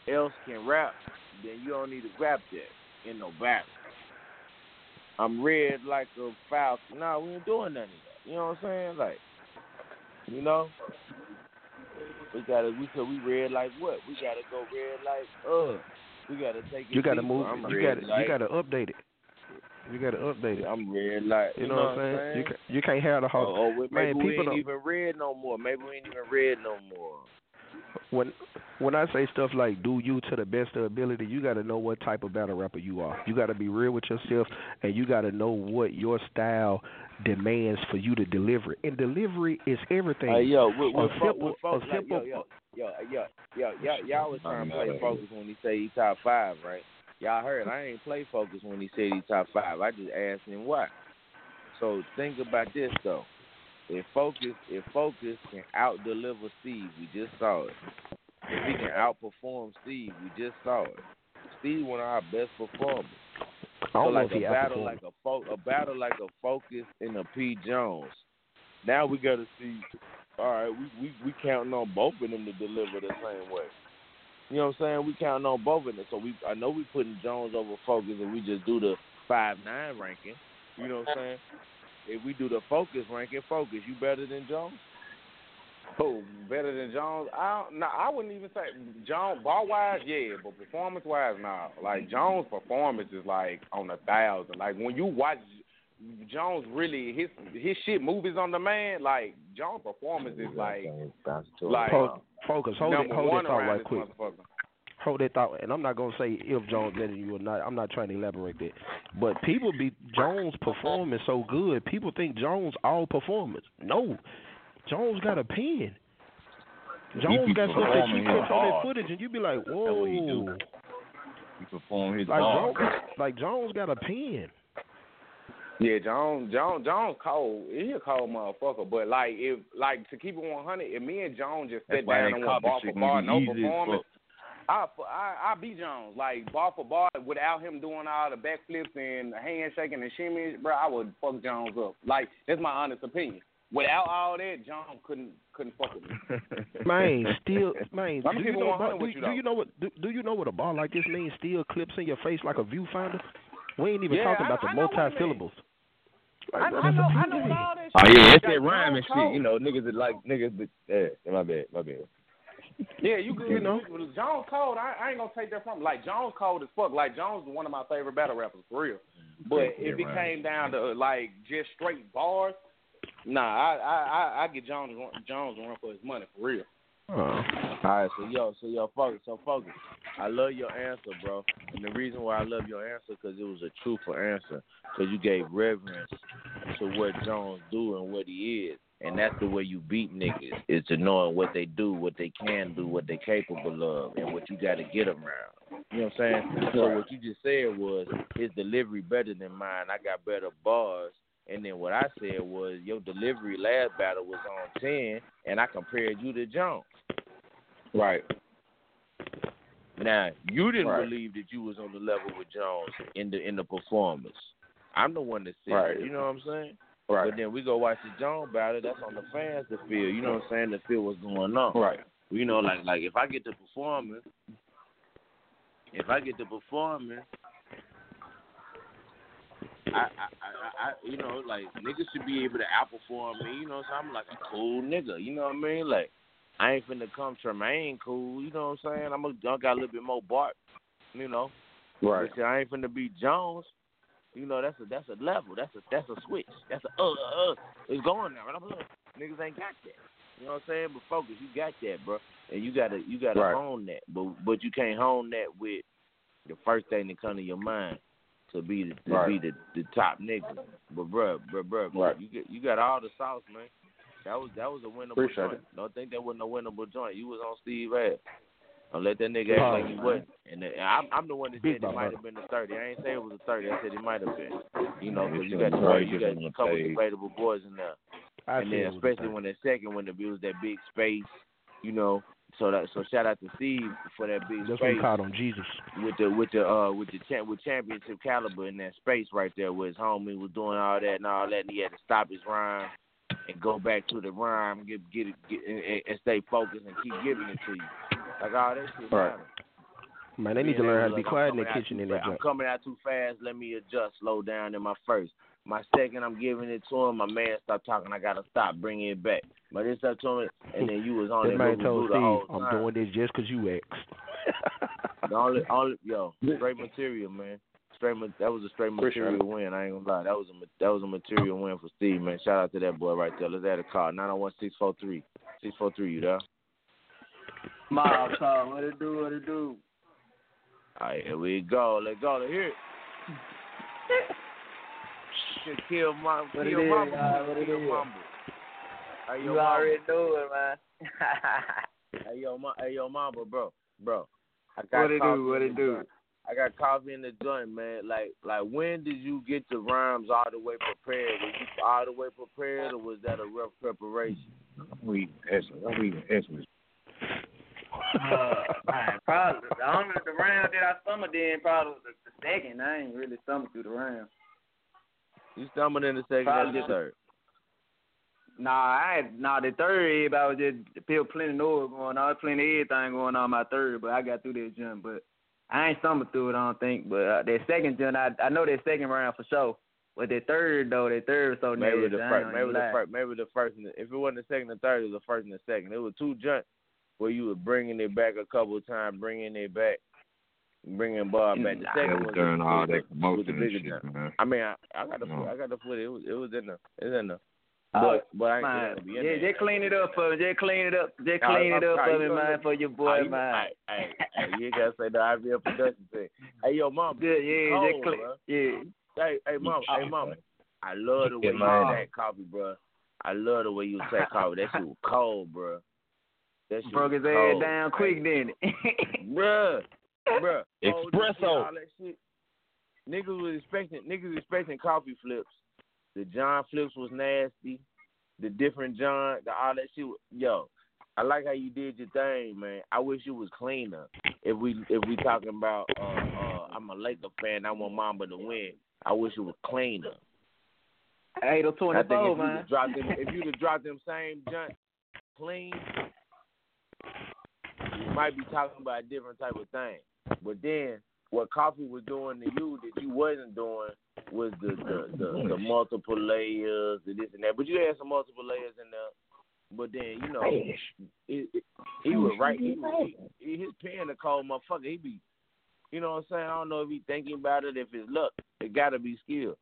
else can rap, then you don't need to rap that in no battle. I'm red like a falcon. No, we ain't doing none of that. You know what I'm saying? Like, you know, we gotta we could we red like what? We gotta go red like uh. We gotta take it. You got to deeper. move. I'm You got to. like, You got to update it. You got to update it. I'm red like You know what I'm saying? You can, you can't have the Oh, whole. oh, well, maybe man, we people ain't don't. even red no more. Maybe we ain't even red no more. When when I say stuff like do you to the best of ability, you got to know what type of battle rapper you are. You got to be real with yourself, and you got to know what your style demands for you to deliver. And delivery is everything. Hey, yo, with, a with, fo- simple, with folks, a like, yo, yo, yo, yo, yo, yo, y'all was trying to play focus when he said he top five, right? Y'all heard I ain't play focus when he said he top five. I just asked him why. So think about this though. If focus, if focus can out deliver Steve, we just saw it. If he can outperform Steve, we just saw it. Steve one of our best performers. I So like a battle like a fo- a battle like a focus and a P Jones. Now we got to see. All right, we we we counting on both of them to deliver the same way. You know what I'm saying? We counting on both of them. So we I know we putting Jones over Focus and we just do the five nine ranking. You know what I'm saying? If we do the focus ranking, focus, you better than Jones? Who better than Jones? I don't, no, I wouldn't even say Jones ball wise, yeah, but performance wise, nah. Like Jones' performance is like on a thousand. Like when you watch Jones, really his his shit movies on the man. Like Jones' performance is like like Fo- focus. Hold it. Hold one that thought right this quick. Motherfucker. Hold that thought, and I'm not gonna say if Jones better than you or not. I'm not trying to elaborate that, but people be Jones' performance so good. People think Jones all performance. No, Jones got a pen. Jones got stuff that you catch his on that footage, and you be like, That's what he do. whoa. He perform his Like ball. Jones, like Jones got a pen. Yeah, Jones, Jones, Jones cold. He a cold motherfucker. But like, if like to keep it one hundred, if me and Jones just sit why down and went copy bar for bar, no performance, fuck. I I I beat Jones like ball for ball without him doing all the backflips and handshaking and shimmies, bro. I would fuck Jones up. Like that's my honest opinion. Without all that, Jones couldn't couldn't fuck with me. Man, still, man. I'm do you know 100 about, do, you, do you know what? Do, do you know what a ball like this means? Still clips in your face like a viewfinder. We ain't even Yeah, talking I- about the I know multi syllables. I, I know I know all that Oh yeah, it's that rhyme and shit. You know, niggas that like niggas that yeah, my bad, my bad. Yeah, you good. You know? With Jones Code, I, I ain't gonna take that from him. Like Jones Code as fuck. Like Jones is one of my favorite battle rappers for real. But Yeah, if it right. came down to like just straight bars, nah, I I I, I get Jones Jones a run for his money for real. Oh. All right, so yo, so yo, focus, so focus. I love your answer, bro. And the reason why I love your answer because it was a truthful answer. Because you gave reverence to what Jones do and what he is, and that's the way you beat niggas is to knowing what they do, what they can do, what they're capable of, and what you got to get around. You know what I'm saying? So what you just said was his delivery better than mine. I got better bars. And then what I said was your delivery last battle was on ten, and I compared you to Jones. Right. Now you didn't Right. believe that you was on the level with Jones in the in the performance. I'm the one that said, Right. it, you know what I'm saying? Right. But then we go watch the Jones battle. That's on the fans to feel. You know what I'm saying? To feel what's going on. Right. You know, like like if I get to performing, if I get to performing, I, I, I, I, you know, like niggas should be able to outperform me. You know, so I'm like a cool nigga. You know what I mean? Like I ain't finna come Tremaine cool. You know what I'm saying? I'm a, I got a little bit more Bart. You know, Right. but I ain't finna be Jones. You know, that's a that's a level. That's a that's a switch. That's a uh uh. uh. It's going now. Right? I'm like, niggas ain't got that. You know what I'm saying? But focus, you got that, bro. And you gotta you gotta Right. hone that. But but you can't hone that with the first thing that come to your mind to be the, to Right. be the, the top nigga. But bruh, bruh, bruh, Right. you get you got all the sauce, man. That was that was a winnable Appreciate joint. Don't think that wasn't a winnable joint. You was on Steve ass. Don't let that nigga act like he wasn't. And, and I'm, I'm the one that said it might have been the thirty. I ain't say it was a thirty. I said it might have been. You know, because you got you got a couple debatable boys in there. I and then it was a especially when the second when it was that big space, you know. So that so shout out to Steve for that big That's space called on Jesus. with the with the uh with the cha- with championship caliber in that space right there where his homie was doing all that and all that and he had to stop his rhyme and go back to the rhyme, get get it get, and, and stay focused and keep giving it to you. Like all that shit Right. matter. Man, they need to learn how to be like, quiet in the kitchen in that I'm coming out too fast. Let me adjust, slow down in my first. My second, I'm giving it to him. My man stop talking. I gotta stop, bring it back. But this up to him, and then you was on That it. man told through the whole Steve, I'm time. doing this just 'cause you asked. The only, only, yo, straight material, man. Straight, that was a straight material win. I ain't gonna lie, that was a that was a material win for Steve, man. Shout out to that boy right there. Let's add a call nine zero one six four three six four three. You there? Mob talk, what it do, what it do? All right, here we go. Let's go. Let's hear it. Kill- Kill mama, What it kill is, mama, y'all, what it kill is? mama. Hey, yo, You mama. already know it, man. Hey yo, ma- hey yo, mama, bro, bro. I got What it Coffey do, what in it the do? I got Coffey in the joint, man. Like, like, when did you get the rhymes all the way prepared? Were you all the way prepared, or was that a rough preparation? I'm eating Essex. I'm eating Essex. Uh, man, probably the only the round that I stumbled in probably was the, the second. I ain't really stumbled through the round. You stumbled in the second Probably and the third. Nah, I had nah the third everybody was just feel plenty noise going on, plenty of everything going on my third, but I got through that jump. But I ain't stumbled through it, I don't think. But uh, that second jump, I I know that second round for sure. But that third though, that third was so Maybe the first, maybe the lie. first, maybe the first. The, if it wasn't the second and third, it was the first and the second. It was two junks where you were bringing it back a couple of times, bringing it back, bringing Bob back. The Nah, second they was was doing the, all was that the, was the promotion and bigger shit, junk. man. I mean, I, I got the No. foot. I got the foot. It was, it was in the, it was in the. Oh, But, but I ain't man, gonna be in yeah, there. just clean it up for me. Just clean it up. Just Nah, clean it I'm up sorry, for you me, know man, what? for your boy, you- man. Hey, hey, hey, you ain't gotta say the IMBL production thing. Hey, yo, mom. Yeah, yeah, cold, just clean. bro. Yeah. Hey, hey, mom. Hey, mom. I love the way Yeah, you man. take Coffey, bro. I love the way you take Coffey. That shit was cold, bro. That shit Broke was his ass cold. down quick, didn't it? Bruh, bruh. Cold and shit, Espresso. all. Niggas was expecting niggas expecting Coffey flips. The John flips was nasty. The different John, the all that shit. was- Yo, I like how you did your thing, man. I wish it was cleaner. If we if we talking about, uh, uh, I'm a Laker fan. I want Mamba to win. I wish it was cleaner. Eight or I twenty-four, if man. you'd dropped them, if you'd have dropped them same junk clean, you might be talking about a different type of thing. But then what Coffey was doing to you that you wasn't doing was the the, the, mm-hmm. the multiple layers, the this and that. But you had some multiple layers in there. But then you know, it, it, he was right. He, was- he, his pen a cold motherfucker. He be, you know what I'm saying? I don't know if he thinking about it, if it's luck. It gotta be skill.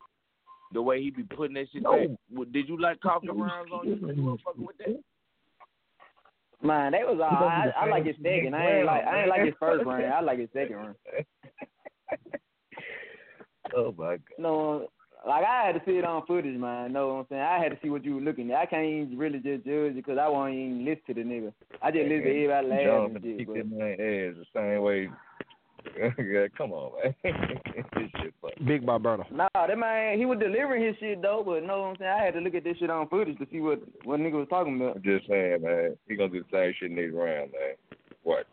The way he be putting that shit back. Well, Did you like Coffey rounds on you? You motherfucker with that? Man, that was all. I, I like his second. I ain't like. I ain't like his first round. I like his second round. Oh my god. No, like I had to see it on footage, man. Know what I'm saying? I had to see what you were looking at. I can't even really just judge it because I won't even listen to the nigga. I just listen to everybody John and shit. kick But, that man ass the same way. yeah, come on, man. this shit funny. Big Bar Burner. nah, that man, he was delivering his shit though. But know what I'm saying? I had to look at this shit on footage to see what what nigga was talking about. I'm just saying, man. He gonna do the same shit next round, man. What?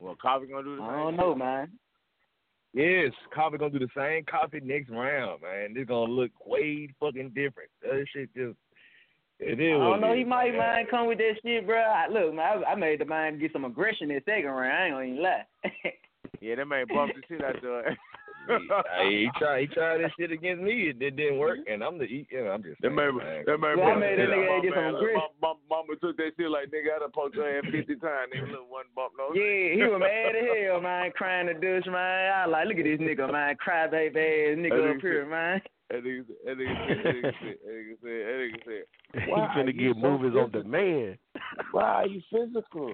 Well, Coffey gonna do the same. I same don't shit. know, man. Yes, Coffey gonna do the same coffee next round, man. It's gonna look way fucking different. That shit just it is. I don't know. it He is, might man. man come with that shit, bro. I, look, man, I, I made the man get some aggression in second round. I ain't gonna even lie. Yeah, that man bumped the shit out there. Hey, he tried he tried this shit against me. It, it didn't work, and I'm the you know, I'm just That saying, man, man. that man, Yeah, I bumped made that nigga get my some man. Look, grip. Mama, mama, mama took that shit like nigga. I done poked your ass fifty times. Nigga, look one bump no. Yeah, he was mad as hell, man, crying to douche, man. I like, look at this nigga, man, cry baby ass nigga up nigga here, man. That nigga, said- that nigga, said- that nigga said, that nigga said, that nigga said, He Why are finna you get so movies on demand. Why are you physical?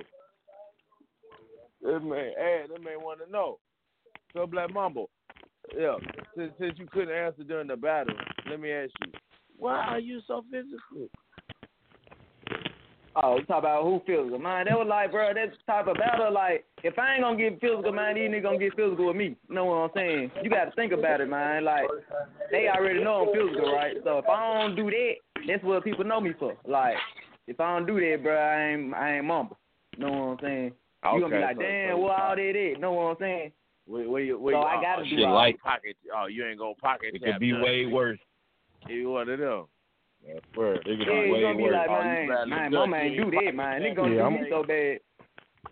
Hey, that man want to know. So Black Mumble, yeah, since, since you couldn't answer during the battle, let me ask you, why are you so physical? Oh, you talk about who physical, man. That was like, bro, that type of battle, like, if I ain't gonna get physical, man, these niggas gonna get physical with me. You know what I'm saying? You gotta think about it, man. Like, they already know I'm physical, right? So if I don't do that, that's what people know me for. Like, if I don't do that, bro, I ain't, I ain't mumble. You know what I'm saying? You gonna be like, so- damn, so- what all that is? You know what I'm saying? Where, where you, where So you, I oh, gotta oh, do shit, all- like pocket. Oh, you ain't gonna pocket. It tap could be nothing. way worse. You one of them. That's word. It could Yeah, be you way gonna be worse. like, Oh, you man, battling man, my man you do that, man. Nigga gonna Yeah, do I'm- me so bad.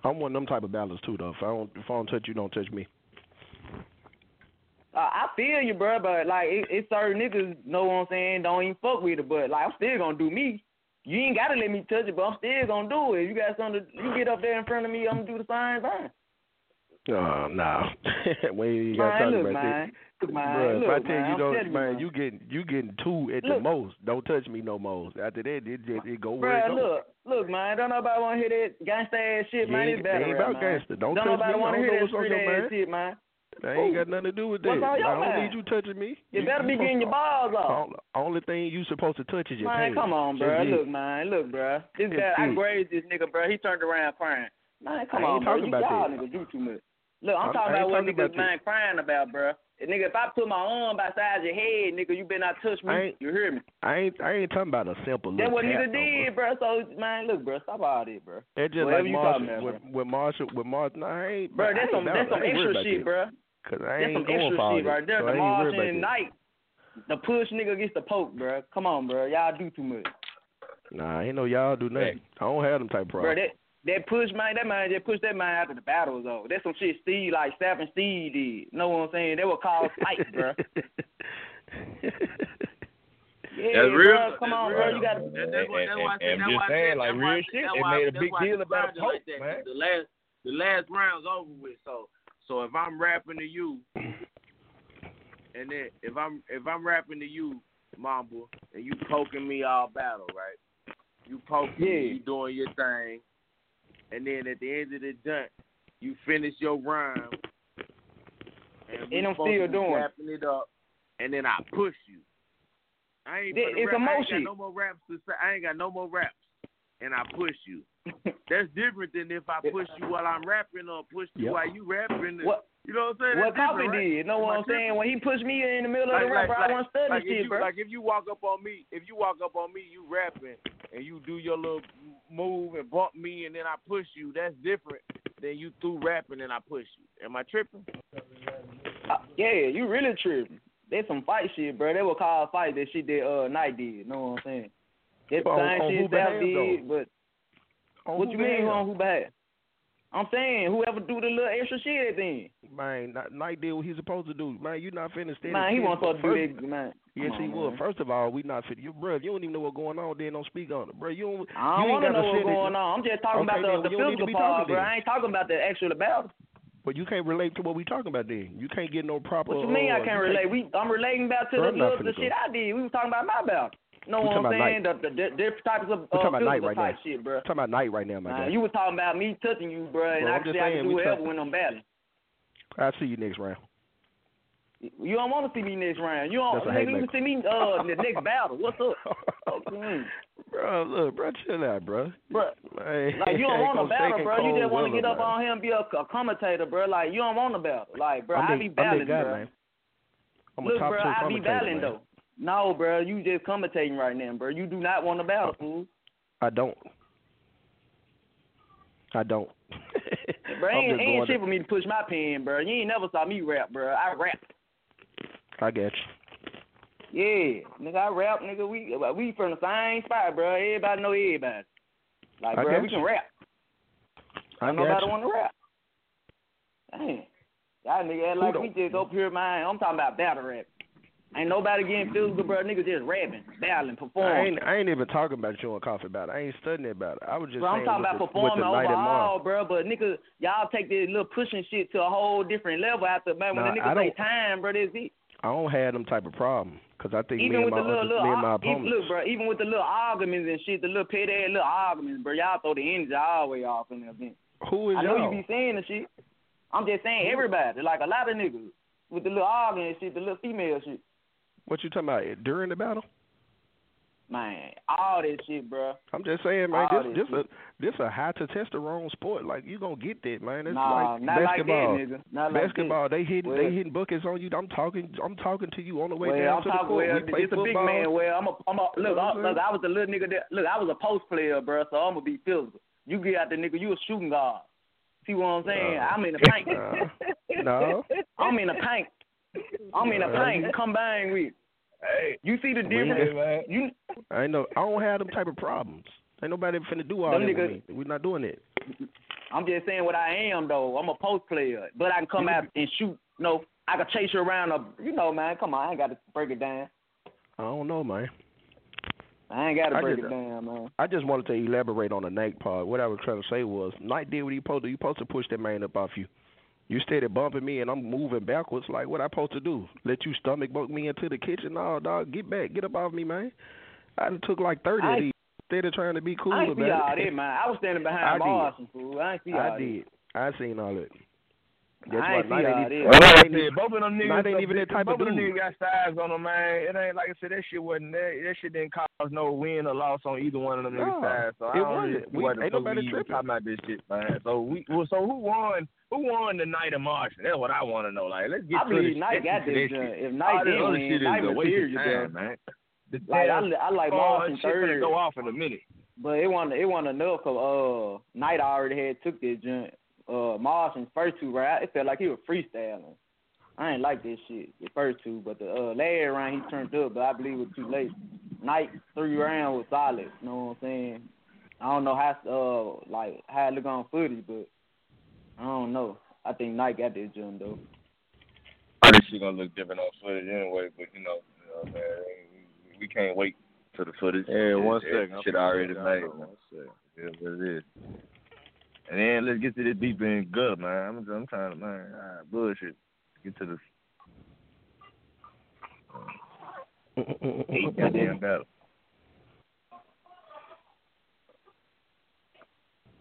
I'm one of them type of battlers too, though. If I don't, if I don't touch you, don't touch me. Uh, I feel you, bro, but like it, it's certain niggas know what I'm saying, don't even fuck with it, but like I'm still gonna do me. You ain't gotta let me touch it, but I'm still gonna do it. You got something, to, you get up there in front of me, I'm gonna do the same thing. Uh, nah. we ain't got Man, time look, about man, look, man, Bruh, look, if I tell man, you don't, man, man. you getting you getting two at the most. Don't touch me no more. After that, it just it go where it look, look, man, don't nobody wanna hear that gangsta ass shit, You man. It's battle it ain't about man. gangsta. Don't don't touch nobody me. Don't hear that street ass mind. shit, man. That ain't Ooh. got nothing to do with that. What's on your I don't mind? need you touching me. You better be getting your balls off. Only, only thing you supposed to touch is your Man, pants. come on, That's bro. it. Look, man. Look, bro. This guy, I grazed this nigga, bro. He turned around crying. Man, come I ain't on, bro. talking You about y'all that. niggas do too much. Look, I'm I'm- talking about what talking niggas about man crying about, bro. Nigga, if I put my arm beside your head, nigga, you better not touch me. I you hear me? I ain't I ain't talking about a simple That's little what nigga did, bro. So, man, look, bro, stop all that, bro. It's just Whatever like Marshall about, with, with Marshall with Marshall. Nah, I ain't, Bro, I that's some that's some I extra shit, that. bro. Cause I That's ain't some going extra shit that. right there. So the I Martian that. Knight, the push nigga gets the poke, bro. Come on, bro. Y'all do too much. Nah, ain't no y'all do nothing. I don't have them type Bro, problems. that that push man, that man just pushed that man after the battle was over. That's some shit Steve like Staff and Steve did. Know what I'm saying? They were called fight, bro. Yeah, That's real. bro. Come on, bro. You got to. That, that's what, that's why I said, that's just why I saying, said, like, that's why, real shit, that's they made a big deal about described it like that, man. The last, the last round's over with. So, so if I'm rapping to you, and then if I'm if I'm rapping to you, Mamba, and you poking me all battle, right? You poking Yeah. me, you doing your thing, and then at the end of the dunk, you finish your rhyme, and, And I'm still doing. wrapping it up, and then I push you. I ain't It- it's rap. I ain't got no more raps to say. I ain't got no more raps, and I push you. That's different than if I push you while I'm rapping or push you Yep. while you rapping. What- You know what I'm saying? What That's Coffey right? did, You know what I I'm saying? When he pushed me in the middle of Like, the rap, like, I wasn't studying like if shit, you, bro. Like if you walk up on me, if you walk up on me, you rapping and you do your little move and bump me, and then I push you. That's different than you through rapping and I push you. Am I tripping? Uh, yeah, you really tripping. There's some fight shit, bro. They were called fight that shit that uh Night did. You know what I'm saying? That's the On- same on shit who Staff behalf, did, but On what you mean on who bad? I'm saying whoever do the little extra shit then. Man, Knight did what he's supposed to do. Man, you not finna stand. Man, he wasn't supposed to do that, man. Yes, Come he on, would. man. First of all, we not fit. You, bro, if you don't even know what's going on, then don't speak on it, bro. You don't. I don't want to know what's going on. I'm just talking Okay, about then the, the physical part, bro. then. I ain't talking about the actual battle. But you can't relate to what we talking about. Then you can't get no proper. What you mean uh, I can't relate? We I'm relating back to Bro, the little the shit I did. We was talking about my battle. Know what I'm talking saying? about The, the, the different types of We uh, talking about night right type now. shit, bro. talking about night right now, my Nah, guy. you were talking about me touching you, bro, and Bro, I I'm can just say I can do whatever when I'm battling. I'll see you next round. You don't want to see me next round. You don't. That's a nigga, you can see me uh the next battle. What's up? Okay. Bro, look, bro, chill out, bro. Bro, Man, Like you don't want go to battle, second bro. You cold just want to get up man. on him, and be a, a commentator, bro. Like you don't want to battle. Like, bro, I'm I the- be I'm that battling, guy, bro. man. I'm a Look, top bro, I be battling man. though. No, bro, you just commentating right now, bro. You do not want to battle, fool. I don't. I don't. Bro, ain't, ain't shit to- for me to push my pen, bro. You ain't never saw me rap, bro. I rap. I get you. Yeah, nigga, I rap, nigga. We we from the same spot, bro. Everybody know everybody. Like, bro, we you. can rap. I nobody want to rap. Dang. Y'all nigga act like don't- we just up here, man. I'm talking about battle rap. Ain't nobody getting physical, bro. Niggas just rapping, battling, I performing. ain't, I ain't even talking about you and Coffey about it. I ain't studying about it. I was just Bro, I'm saying talking with about the, performing the night and overall, bro. But nigga, y'all take this little pushing shit to a whole different level after man. When Nah, the I niggas say time, bro, that's it. I don't have them type of problem because I think Even me with and the my little, little, me and my even, opponents. look, bro. Even with the little arguments and shit, the little petty ass little arguments, bro. Y'all throw the energy all the way off in the event. Who is I know y'all? you be saying the shit. I'm just saying everybody, like a lot of niggas with the little arguing and shit, the little female shit. What you talking about during the battle? Man, all this shit, bro. I'm just saying, man. All This that this a this a high testosterone sport. Like you gonna get that, man. It's Nah, like not like that, basketball. nigga. Not like basketball, they hitting Well- they hitting buckets on you. I'm talking I'm talking to you on the way well, down I'm to the court. Well, we play it's a big man. Well, I'm a, I'm a look. I, I'm look. I was a little nigga. That, look, I was a post player, bro. So I'm gonna be physical. You get out the nigga. You a shooting guard. See what I'm saying? I'm in the paint. no. I'm in the paint. I'm in the Nah. paint. Come bang with. Hey, you see the We- difference? You I ain't no. I don't have them type of problems. Ain't nobody finna do all Them that with niggas- me. We're not doing it. I'm just saying what I am though. I'm a post player, but I can come out and shoot. You No, I can chase you around. A, you know, man. Come on, I ain't got to break it down. I don't know, man. I ain't got to break just- it down, man. I just wanted to elaborate on the Knight part. What I was trying to say was, Knight did what he supposed to. You supposed to push that man up off you. You steady bumping me, and I'm moving backwards. Like what I supposed to do? Let you stomach bump me into the kitchen? No, dog. Get back. Get up off me, man. I took like thirty I- of these. Instead of trying to be cool I ain't about see all it. that, man. I was standing I behind did. Marshall, fool. I ain't see all I that. did. I seen all that. That's I why ain't see Knight all ain't that. even- Well, like I said, both of them niggas, Knight ain't even that type both of of them niggas got size on them, man. It ain't like I said, that shit wasn't that. That shit didn't cause no win or loss on either one of them niggas' No, sides. So I it don't wasn't. really see We- why the ain't nobody tripping. talking about this shit, man. So we, well, so who won? Who won the night of March? That's what I want to know. Like, let's get I to believe. Knight got this joint. If Knight didn't win, Knight a waste of bro. time, man. The Like I, I like phone Marshall shit finna third, go off in a minute. but it wasn't it wasn't enough. Cause uh, Knight already had took this joint. Uh, Marshall's first two rounds, it felt like he was freestyling. I ain't like this shit the first two, but the uh, last round he turned up, but I believe it was too late. Knight three rounds was solid. You know what I'm saying? I don't know how uh like how it look on footage, but I don't know. I think Nike got this gym though. I think she gonna look different on footage anyway, but you know, you know man, we, we can't wait for the footage. Yeah, It- one it- second. I'm Shit finna already made. one second. It is what it is. And then let's get to this deep in gut, man. I'm, I'm trying to, man, ah, bullshit. Get to this eight goddamn battle.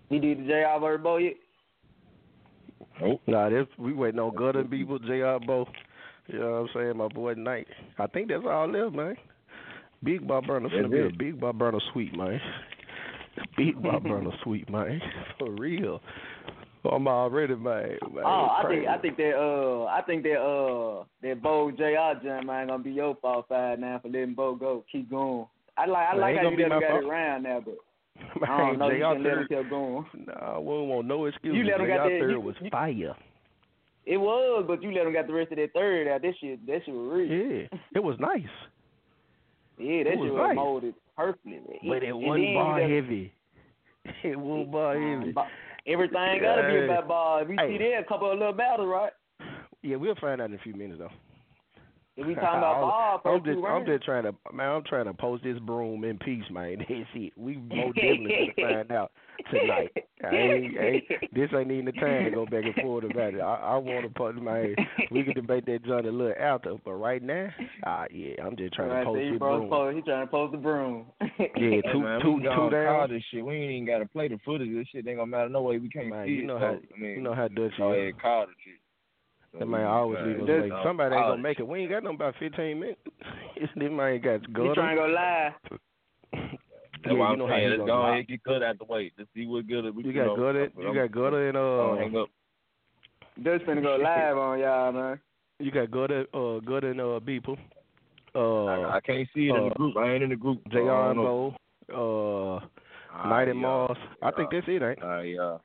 He did the J.R. versus Bo yet? Nope. Nah, this we waiting on Gutter people, Jr. Bo. You know what I'm saying? My boy Knight. I think that's all left, man. Big Bar Burner finna That's be a it. big Bar Burner sweet, man. Big Bar Burner sweet, man. For real. I'm already man. man Oh, I think I think that uh I think that uh that Bo J.R. jam man gonna be your fault five now for letting Bo go. Keep going. I like I Man, like how you be let him my got fault. it around now, but I don't know. You JR can let him going. Nah, we don't want no excuses. You let him got JR that- third you- was you- fire. It was, but you let him got the rest of that third out. That shit that shit was real. Yeah, it was nice. Yeah, that It was shit was nice. molded perfectly. But it wasn't bar you heavy. It wasn't bar heavy. Everything gotta be about ball. We Hey. see there a couple of little battles, right? Yeah, we'll find out in a few minutes though. If we talking about ball, I'm first just, I'm just trying to, man. I'm trying to post this broom in peace, man. That's it. We most definitely gonna find out tonight. I ain't, ain't, this ain't even the time to go back and forth about it. I, I want to put my. We can debate that joint a little after, but right now, ah, yeah, I'm just trying Right, to post there you this bro, broom. post- he trying to post the broom. Yeah, Hey, two, man, two, we two down. call this shit. We ain't even gotta play the footage. This shit ain't gonna matter no way. We can't Man, see you it. know so, how, I mean, you know how Dutch go is. ahead, call the shit. So That man always leave us just late. don't Somebody ain't gonna make it. We ain't got no about 15 minutes. this man got He gutter. trying to go live. That's Yeah, why you I'm know how saying. he Let's gonna go lie. ahead and get good out the way. Let's see what good we You know, got gutter. I'm- You got good and I'll uh. hang up. Dutch finna go live on y'all, man. You got gutter. Uh, gutter and uh people. Uh, I, I can't see it in the uh, group. I ain't in the group. so I Jr. and. Bo. Uh, Ah, Night and yeah, Mars. I think that's it, ain't? Uh, yeah.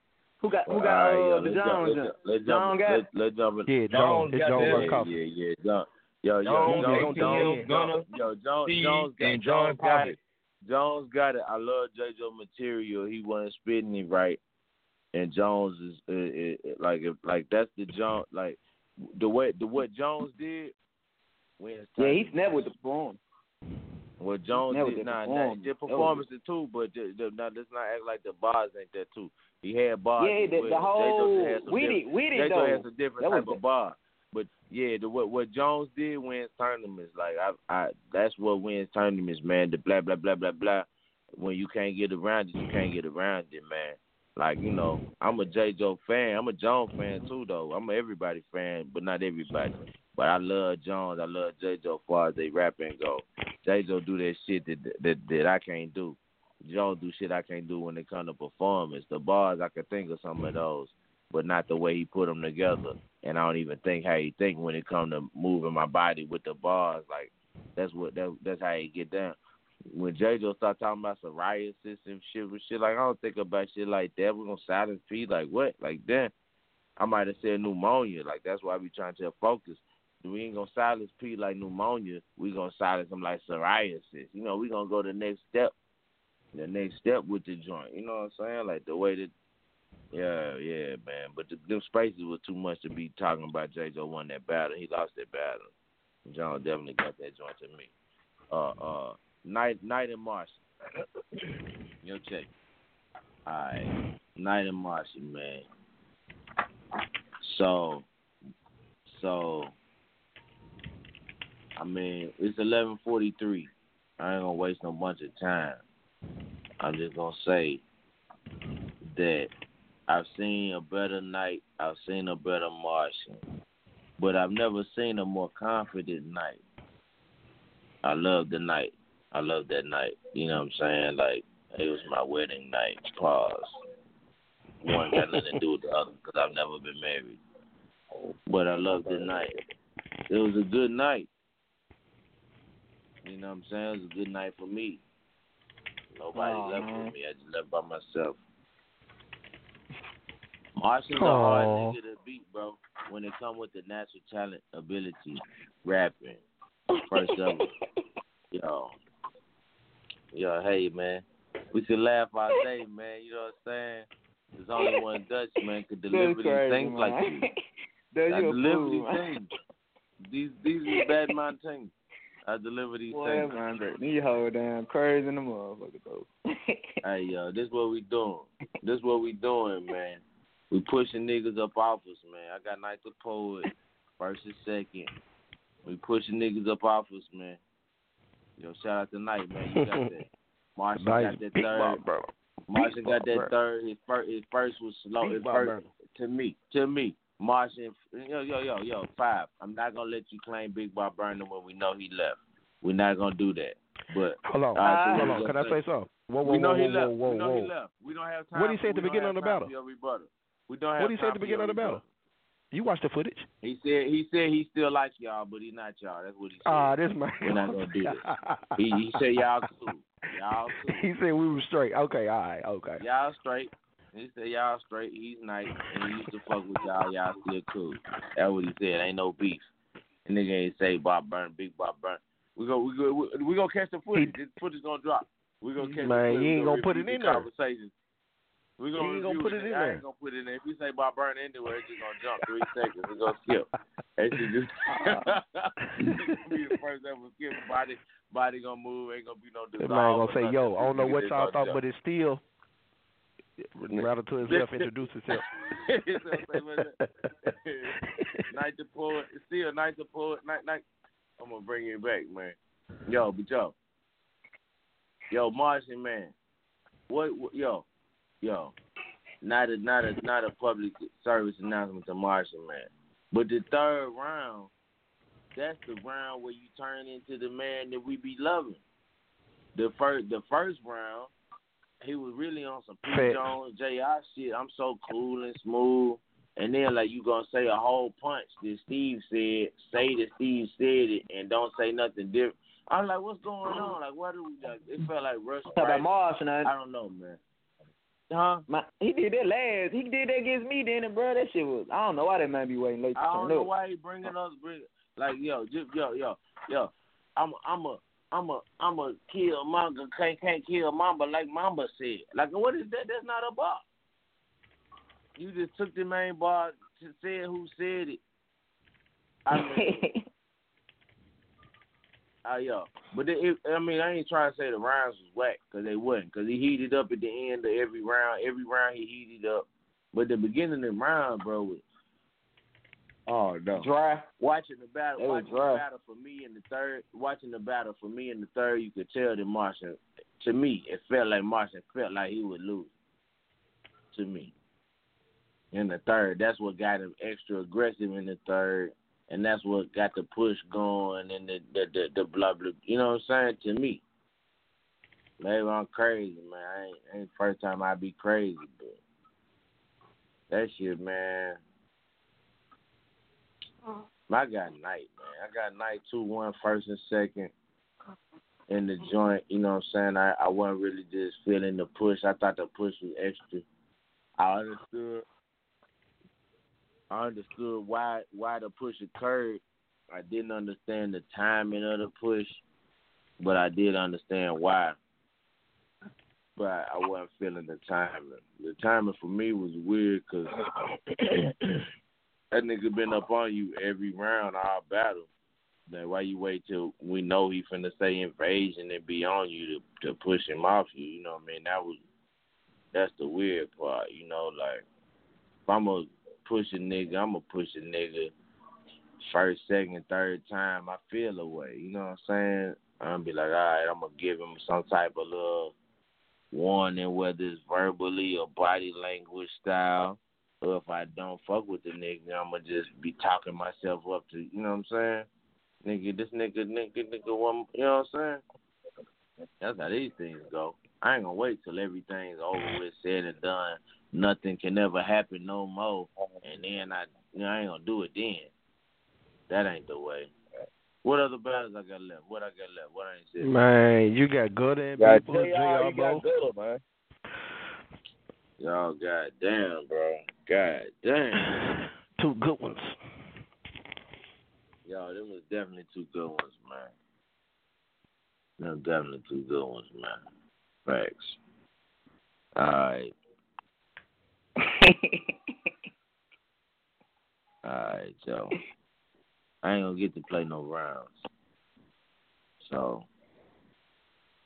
Who got who All got right, uh, yo, the Jones? let's jump? jump- Let's John jump. got Let's, let's jump. in- Yeah, Jones Jones. It's got Jones that. Yeah, yeah, yeah. John, yo, yo, Jones, Jones, gonna Jones, come yo, Jones, Steve, Jones got, and Jones got it. Jones got it. I love JoJo material. He wasn't spitting it right, and Jones is uh, uh, like if like that's the Jones like the way the what Jones did. When Yeah, time- he snapped with the form. What Jones never did, did nah, perform. nah, That did was- performances too, but the, the, now, let's not act like the bars ain't that too. He had bars. Yeah, the, the whole had some with different- it, with it J-Lo though. has a different That was type of bar. But yeah, the what what Jones did wins tournaments. Like I I that's what wins tournaments, man. The blah blah blah blah blah. When you can't get around it, you can't get around it, man. Like, you know, I'm a J Joe fan. I'm a Jones fan too though. I'm a everybody fan, but not everybody. But I love Jones. I love J Joe as far as they rapping go. J Joe do that shit that that that I can't do. Jones do shit I can't do when it come to performance. The bars I can think of some of mm-hmm. those, but not the way he put them together. And I don't even think how he think when it come to moving my body with the bars. Like that's what that, that's how he get down. When JoJo start talking about psoriasis and shit with shit, like I don't think about shit like that. We're gonna silence P like what? Like then I might have said pneumonia. Like that's why we trying to focus. We ain't gonna silence P like pneumonia. We gonna silence him like psoriasis. You know, we gonna go the next step. The next step with the joint. You know what I'm saying? Like the way that yeah, yeah, man. But the, them spaces was too much to be talking about. JoJo won that battle. He lost that battle. John definitely got that joint to me. Uh, uh, night, night in Martian. Yo, check. All right, night in Martian, man. So, so, I mean, it's eleven forty three. I ain't gonna waste no bunch of time. I'm just gonna say that I've seen a better night. I've seen a better Martian, but I've never seen a more confident night. I love the night. I love that night. You know what I'm saying? Like it was my wedding night. Pause. One got nothing to do with the other because I've never been married. But I love the night. It was a good night. You know what I'm saying? It was a good night for me. Nobody Aw, left man. with me. I just left by myself. Martian's a hard nigga to beat, bro. When it come with the natural talent, ability, rapping, first of all. Yo, yo, hey man, we can laugh all day, man. You know what I'm saying? There's only one Dutch man could deliver these crazy, things like man. this. I you a deliver fool, these things. These these is bad man things. I deliver these Boy, things. man, bro, these hold down crazy in the motherfucker though. Hey yo, this what we doing. This what we doing, man. We pushing niggas up off us, man. I got Night the Poet, first and second. We pushing niggas up off us, man. Yo, shout out to Night, man. You got that. Martian Nice got that third. ball, bro. Martian got that ball, third. His first, his first was slow. His first, to me, to me, Martian. Yo, yo, yo, yo. Five. I'm not gonna let you claim Big Bar Burner when we know he left. We're not gonna do that. But Hold on, all right, so hold on. gonna Can I say something? Whoa, whoa, we know whoa, he whoa, left. whoa, we know whoa, he left. We don't have time. What did he say at the beginning of the battle? for. We don't have What did he say at the beginning of the battle? You watched the footage? He said he said he still likes y'all, but he's not y'all. That's what he said. Ah, this man. We're not gonna do this. He, he said y'all cool. Y'all cool. he said we were straight. Okay, all right, okay. Y'all straight. He said y'all straight. He's nice, and he used to fuck with y'all. Y'all still cool. That's what he said. Ain't no beef. And nigga ain't say Bar Burn, Big Bar Burn. We go, we go, we, we gonna catch the footage. This footage gonna drop. We gonna catch the footage. you ain't gonna put it in the there. Conversation. We gonna ain't gonna put it in I there. ain't gonna put it in there. If you say Bar Burn anywhere, it's just gonna jump three seconds. It's gonna skip. That shit just. Ah. it's gonna be the first ever skip. Body, body gonna move. Ain't gonna be no. That man gonna say, "Yo, I don't know what y'all thought, but it's still." To himself, introduce himself. night the poet, still night the poet, night night. I'm gonna bring it back, man. Yo, but yo, yo, Martian man, what, what yo, yo, not a not a not a public service announcement to Martian man, but the third round, that's the round where you turn into the man that we be loving. The first the first round, he was really on some Pete Facts. Jones, J.I. shit. I'm so cool and smooth. And then like you gonna say a whole punch that Steve said, say that Steve said it, and don't say nothing different. I'm like, what's going on? Like, what do we? Like, it felt like Rush. Talk about Price. Martian, I, I don't know, man. Huh? My, he did that last. He did that against me, then, and bro, that shit was. I don't know why that man be waiting late to I don't know up. why he bringing us bring like yo just yo yo yo. I'm I'm a I'm a I'm a kill Mamba can't can't kill Mamba like Mamba said. Like what is that? That's not a bar. You just took the main bar to say who said it. I mean, uh, yo, but it, I mean, I ain't trying to say the rounds was whack because they wasn't. Because he heated up at the end of every round. Every round he heated up, but the beginning of the round, bro, was oh no, Dry. Watching the battle, It watching the battle for me in the third, watching the battle for me in the third, you could tell that Martian. To me, it felt like Martian felt like he would lose. To me, in the third, that's what got him extra aggressive in the third, and that's what got the push going and the the the, the blah blah. You know what I'm saying? To me, maybe I'm crazy, man. I ain't, ain't first time I be crazy, but that shit, man. I got night, man. I got night two one first and second in the joint. You know what I'm saying? I I wasn't really just feeling the push. I thought the push was extra. I understood. I understood why why the push occurred. I didn't understand the timing of the push, but I did understand why. But I wasn't feeling the timing. The timing for me was weird because that nigga been up on you every round all battle. Then why you wait till we know he finna say invasion and be on you to to push him off you? You know what I mean? That was that's the weird part. You know, like if I'm a push a nigga, I'm a push a nigga. First, second, third time, I feel a way. You know what I'm saying? I'm be like, all right, I'm gonna give him some type of little warning, whether it's verbally or body language style. Or if I don't fuck with the nigga, I'ma just be talking myself up to, you know what I'm saying? Nigga, this nigga, nigga, nigga, one, you know what I'm saying? That's how these things go. I ain't gonna wait till everything's over with, said and done. Nothing can ever happen no more, and then I, you know, I ain't gonna do it then. That ain't the way. What other battles I got left? What I got left? What I ain't said? Man, you got good and Got people, JR, JR, you bro. got Dilla, man. Y'all, goddamn, bro. God damn. Two good ones. Yo, them was definitely two good ones, man. Them definitely two good ones, man. Facts. Alright. Alright, Joe. I ain't gonna get to play no rounds. So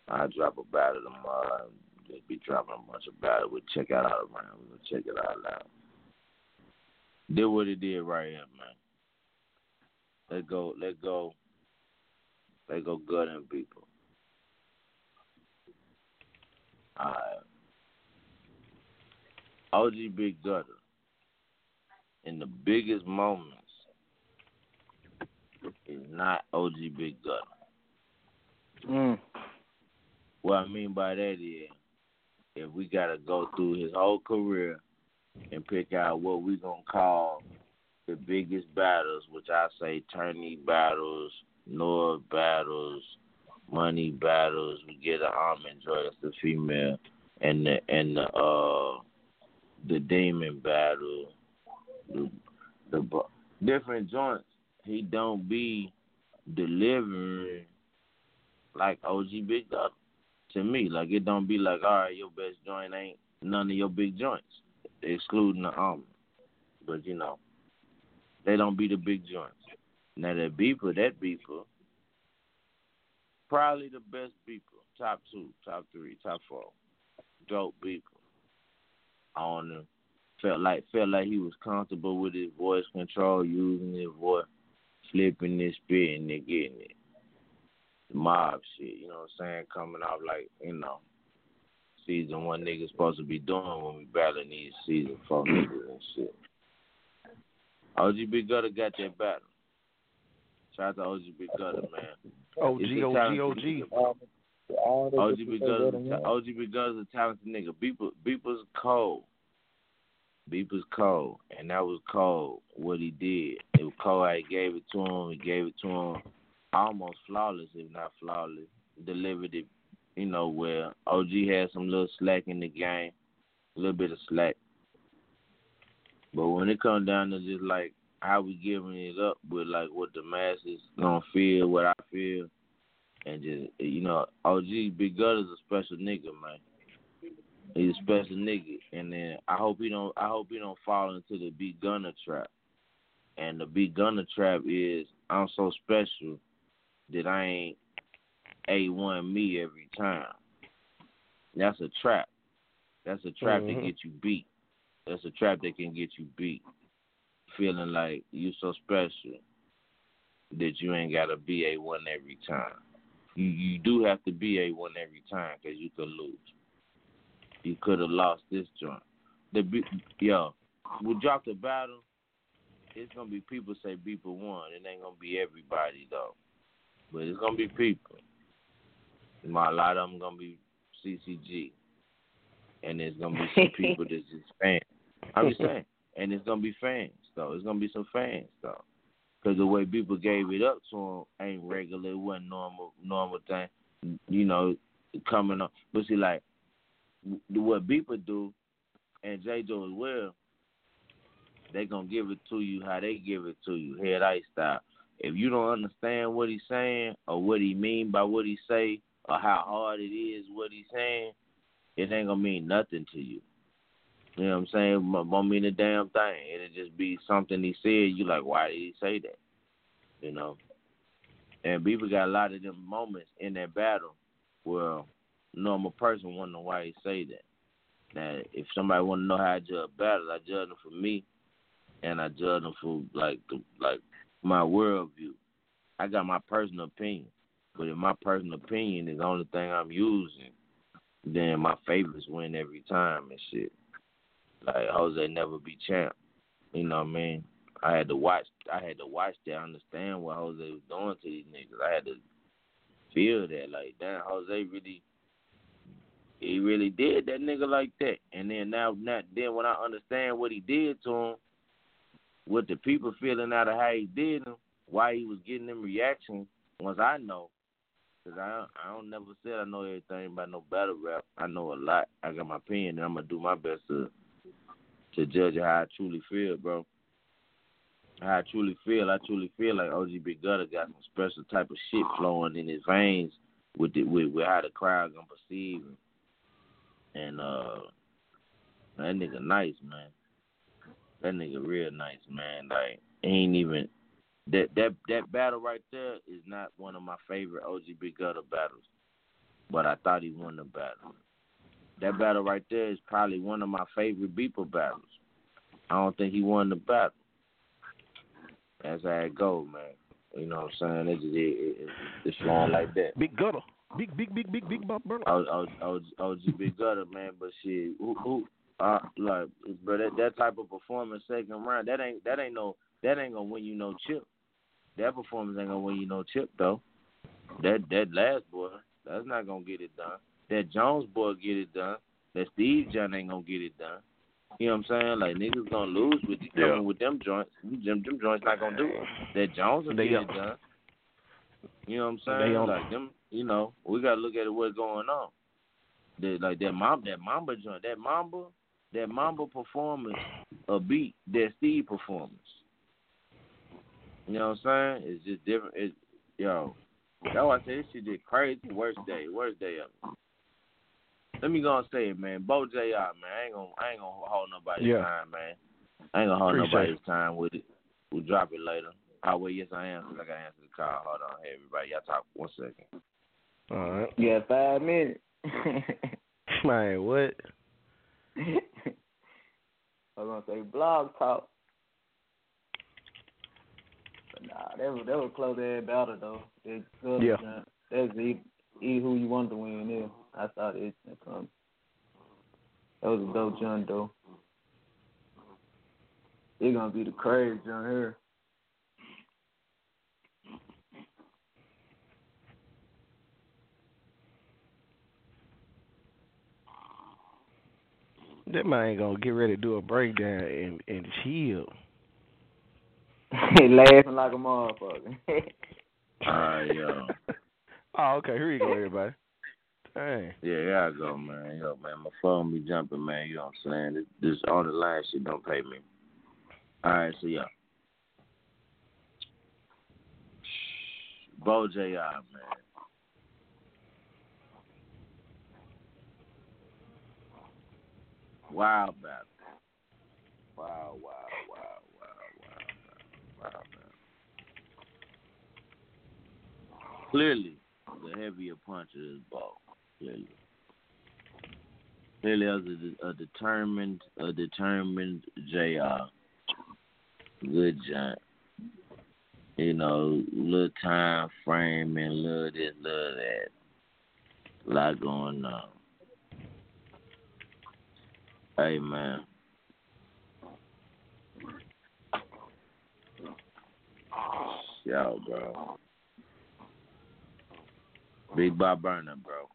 I drop a battle tomorrow just be dropping a bunch of battles. We'll check out all the. We'll check it all out. Did what it did right here, man. Let go let go let go gutting people. Alright. OG Big Gutter in the biggest moments is not OG Big Gutter. Mm. What I mean by that is if we gotta go through his whole career and pick out what we gonna call the biggest battles, which I say tourney battles, Noah battles, money battles, we get an almond joy, the female, and the and the uh the demon battle, the the different joints. He don't be delivering like OG Big Dog to me. Like it don't be like, all right, your best joint ain't none of your big joints, excluding the almond. But you know, they don't be the big joints. Now that beeper, that beeper, probably the best beeper, top two, top three, top four, dope beeper. On him, felt like felt like he was comfortable with his voice control, using his voice, flipping it, spitting it, getting it. Mob shit, you know what I'm saying? Coming off like, you know, season one niggas supposed to be doing when we battling these season four niggas and shit. OG Big Gutter got that battle. Shout out to OG Big Gutter, man. OG, It's a OG, talented OG. nigga. OG Big Gutter's a- OG Big Gutter's a talented nigga. Beeper Beeper's cold. Beeper's cold, and that was cold. What he did, it was cold. How he gave it to him. He gave it to him almost flawless, if not flawless. Delivered it, you know, where OG had some little slack in the game, a little bit of slack. But when it comes down to just like how we giving it up with like what the masses gonna feel, what I feel, and just you know, OG Big Gutter's a special nigga, man. He's a special nigga, and then I hope he don't. I hope he don't fall into the Big Gunner trap. And the Big Gunner trap is I'm so special that I ain't a one me every time. That's a trap. That's a trap Mhm. that get you beat. That's a trap that can get you beat. Feeling like you so special that you ain't gotta be a one every time. You you do have to be a one every time because you could lose. You could have lost this joint. The be- yo, we dropped the battle. It's gonna be people say Beeper won. It ain't gonna be everybody though, but it's gonna be people. My a lot of them gonna be CCG, and there's gonna be some people that's just fans. I'm just saying, and it's gonna be fans though. It's gonna be some fans though, because the way people gave it up to him ain't regular. It wasn't normal, normal thing. You know, coming up. But see, like what Beeper do, and J. Joe as well, they gonna give it to you how they give it to you, head ice style. If you don't understand what he's saying or what he mean by what he say or how hard it is what he's saying, it ain't gonna mean nothing to you. You know what I'm saying? It won't mean a damn thing. It'll just be something he said. You like, why did he say that? You know. And people got a lot of them moments in that battle where normal person wonder why he say that. Now, if somebody want to know how I judge battles, I judge them for me, and I judge them for like the, like my worldview. I got my personal opinion, but if my personal opinion is the only thing I'm using, then my favorites win every time and shit. Like Jose never be champ. You know what I mean? I had to watch. I had to watch that, understand what Jose was doing to these niggas. I had to feel that, like, damn, Jose really, he really did that nigga like that. And then now, now, then when I understand what he did to him, what the people feeling out of how he did him, why he was getting them reactions, once I know, because I I don't never said I know everything about no battle rap. I know a lot. I got my opinion, and I'm gonna do my best to to judge how I truly feel, bro. How I truly feel, I truly feel like OG Big Gutter got some special type of shit flowing in his veins with the, with, with how the crowd gonna perceive him. And uh That nigga nice, man. That nigga real nice, man. Like ain't even that that that battle right there is not one of my favorite OG Big Gutter battles, but I thought he won the battle. That battle right there is probably one of my favorite Beeper battles. I don't think he won the battle. That's how it go, man. You know what I'm saying? It's it, it, it's flowing like that. Big gutter. Big, big, big, big, big Bar Burner. OG, OG, OG Big Gutter, man. But shit, who, who, uh, like, but that, that type of performance second round, that ain't that ain't no that ain't gonna win you no chip. That performance ain't gonna win you no chip though. That that last boy, that's not gonna get it done. That Jones boy get it done. That Steve John ain't gonna get it done. You know what I'm saying? Like niggas gonna lose with you coming with them joints. Them them joints not gonna do it. That Jones will They get it done. You know what I'm saying? on- Like them, you know, we gotta look at what's going on. That like that mom that Mamba joint, that Mamba, that Mamba performance, a beat that Steve performance. You know what I'm saying? It's just different. It, yo, that's why I say this shit did crazy. Worst day, worst day ever. Let me go and say it, man. Bo Jr. Man, I ain't gonna, I ain't gonna hold nobody's Yeah. time, man. I ain't gonna hold Appreciate nobody's time with it. We'll drop it later. Oh wait, yes I am. 'cause I gotta answer the call. Hold on, hey everybody, y'all talk one second. All right. Yeah, five minutes. Man, what? I was gonna say blog talk. But nah, that was that was close ass battle though. That good Yeah. That's e, e who you want to win there. I thought it coming. That was a dope jump though. It's gonna be the crazy jump here. That man ain't gonna get ready to do a breakdown and and chill. Laughing like a motherfucker. Alright, yo. Oh, okay. Here you go, everybody. Dang. Yeah, yeah, I go, man. Yo, man, my phone be jumping, man. You know what I'm saying? This, this on the line shit don't pay me. All right, so yeah. Bo Jr. man. Wow, battle. Wow, wow, wow, wow, wow, man. Clearly, the heavier puncher is Bo. Clearly. Clearly, as a, a determined, a determined Jr. Good giant. You know, little time frame and little this, little that. A lot going on. Man. Yo, bro. Big Bar Burner, bro.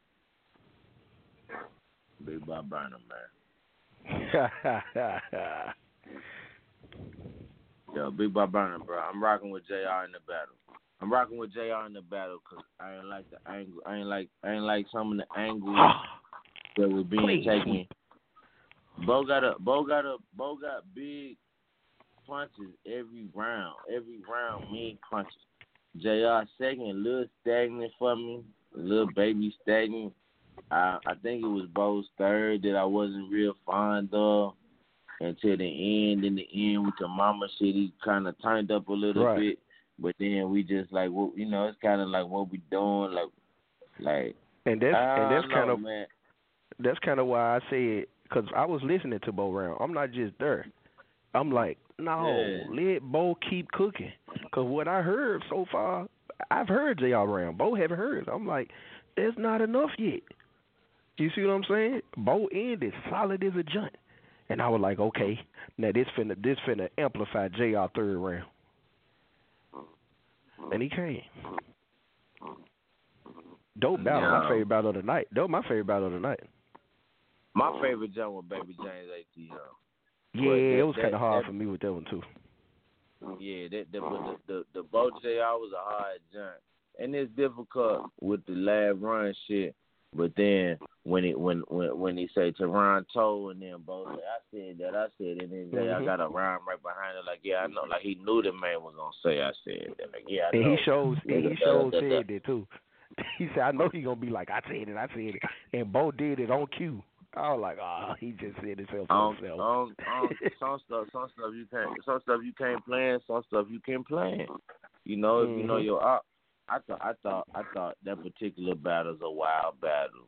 Big Bar Burner, man. Yo, Big Bar Burner, bro. I'm rocking with Jr. in the battle. I'm rocking with Jr. in the battle because I ain't like the angle. I ain't like. I ain't like some of the angles that were being Please. taken. Bo got a. Bo got a. Bo got big punches every round. Every round, mean punches. Jr. second, a little stagnant for me. A little baby stagnant. I I think it was Bo's third that I wasn't real fond of until the end. In the end, with the mama shit, he kind of turned up a little Right. bit. But then we just like, what you know, it's kind of like what we doing, like, like. And that's and that's kind of that's kind of why I said because I was listening to Bo Round. I'm not just there. I'm like, no, Yeah. let Bo keep cooking. Because what I heard so far, I've heard Jr. Round. Bo haven't heard. I'm like, there's not enough yet. You see what I'm saying? Bo ended solid as a joint. And I was like, okay, now this finna this finna amplify Jr. third round. And he came. Dope battle. My favorite battle of the night. Dope my favorite battle of the night. My favorite jump was Baby James ATL. Yeah, But it was kind of hard that- for me with that one too. Yeah, that, that but the the the Bo Jr. was a hard jump, and it's difficult with the lab run shit. But then when it when when when he say Toronto and then Bo say I said that I said it and then I Mhm. got a rhyme right behind it like yeah I know like he knew the man was gonna say I said that like yeah I And know. he shows and he shows said that too. He said, I know he gonna be like, I said it, I said it. And Bo did it on cue. I was like, oh, he just said himself Um, himself. um, um, some stuff, some stuff you can't, some stuff you can't plan, some stuff you can plan. You know, if you know Mhm. your op. I thought, I thought, I thought that particular battle's a wild battle.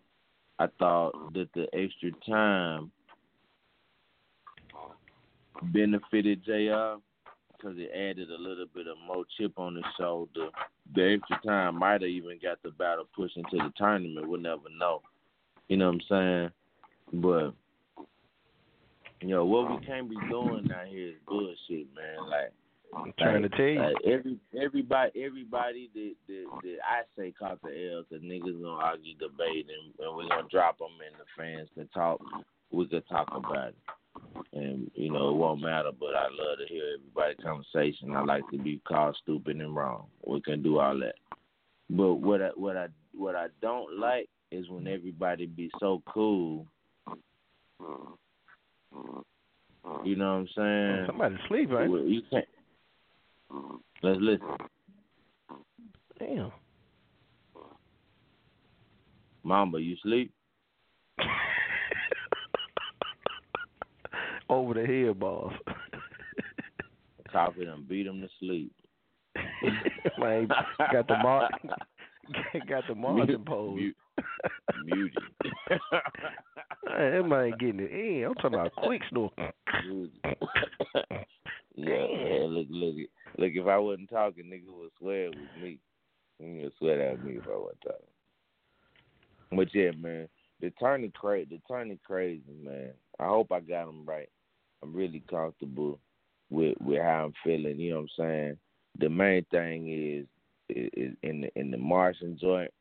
I thought that the extra time benefited Jr. because it added a little bit of more chip on his shoulder. The extra time might have even got the battle pushed into the tournament. We'll never know. You know what I'm saying? But you know what we um, can't be doing out here is bullshit, man. Like I'm trying to like, tell you. like every everybody everybody that that, that I say caught the L because niggas gonna argue, debate, and, and we're gonna drop them, and the fans can talk. We could talk about it, and you know it won't matter. But I love to hear everybody's conversation. I like to be called stupid and wrong. We can do all that. But what I what I what I don't like is when everybody be so cool. Mm-hmm. You know what I'm saying? Somebody sleep, right? You can't. Let's listen. Damn. Mamba, you sleep? Over the head, boss. Coffey done beat him to sleep. Man, got the mar- got the Martin pose. Mute. Muted. That man getting it in. I'm talking about quick snore. yeah, look, look, look. If I wasn't talking, nigga would swear it was me. Nigga would swear was me if I wasn't talking. But yeah, man, the turning crazy. The turning crazy, man. I hope I got him right. I'm really comfortable with with how I'm feeling. You know what I'm saying? The main thing is is, is in the in the Martian joint.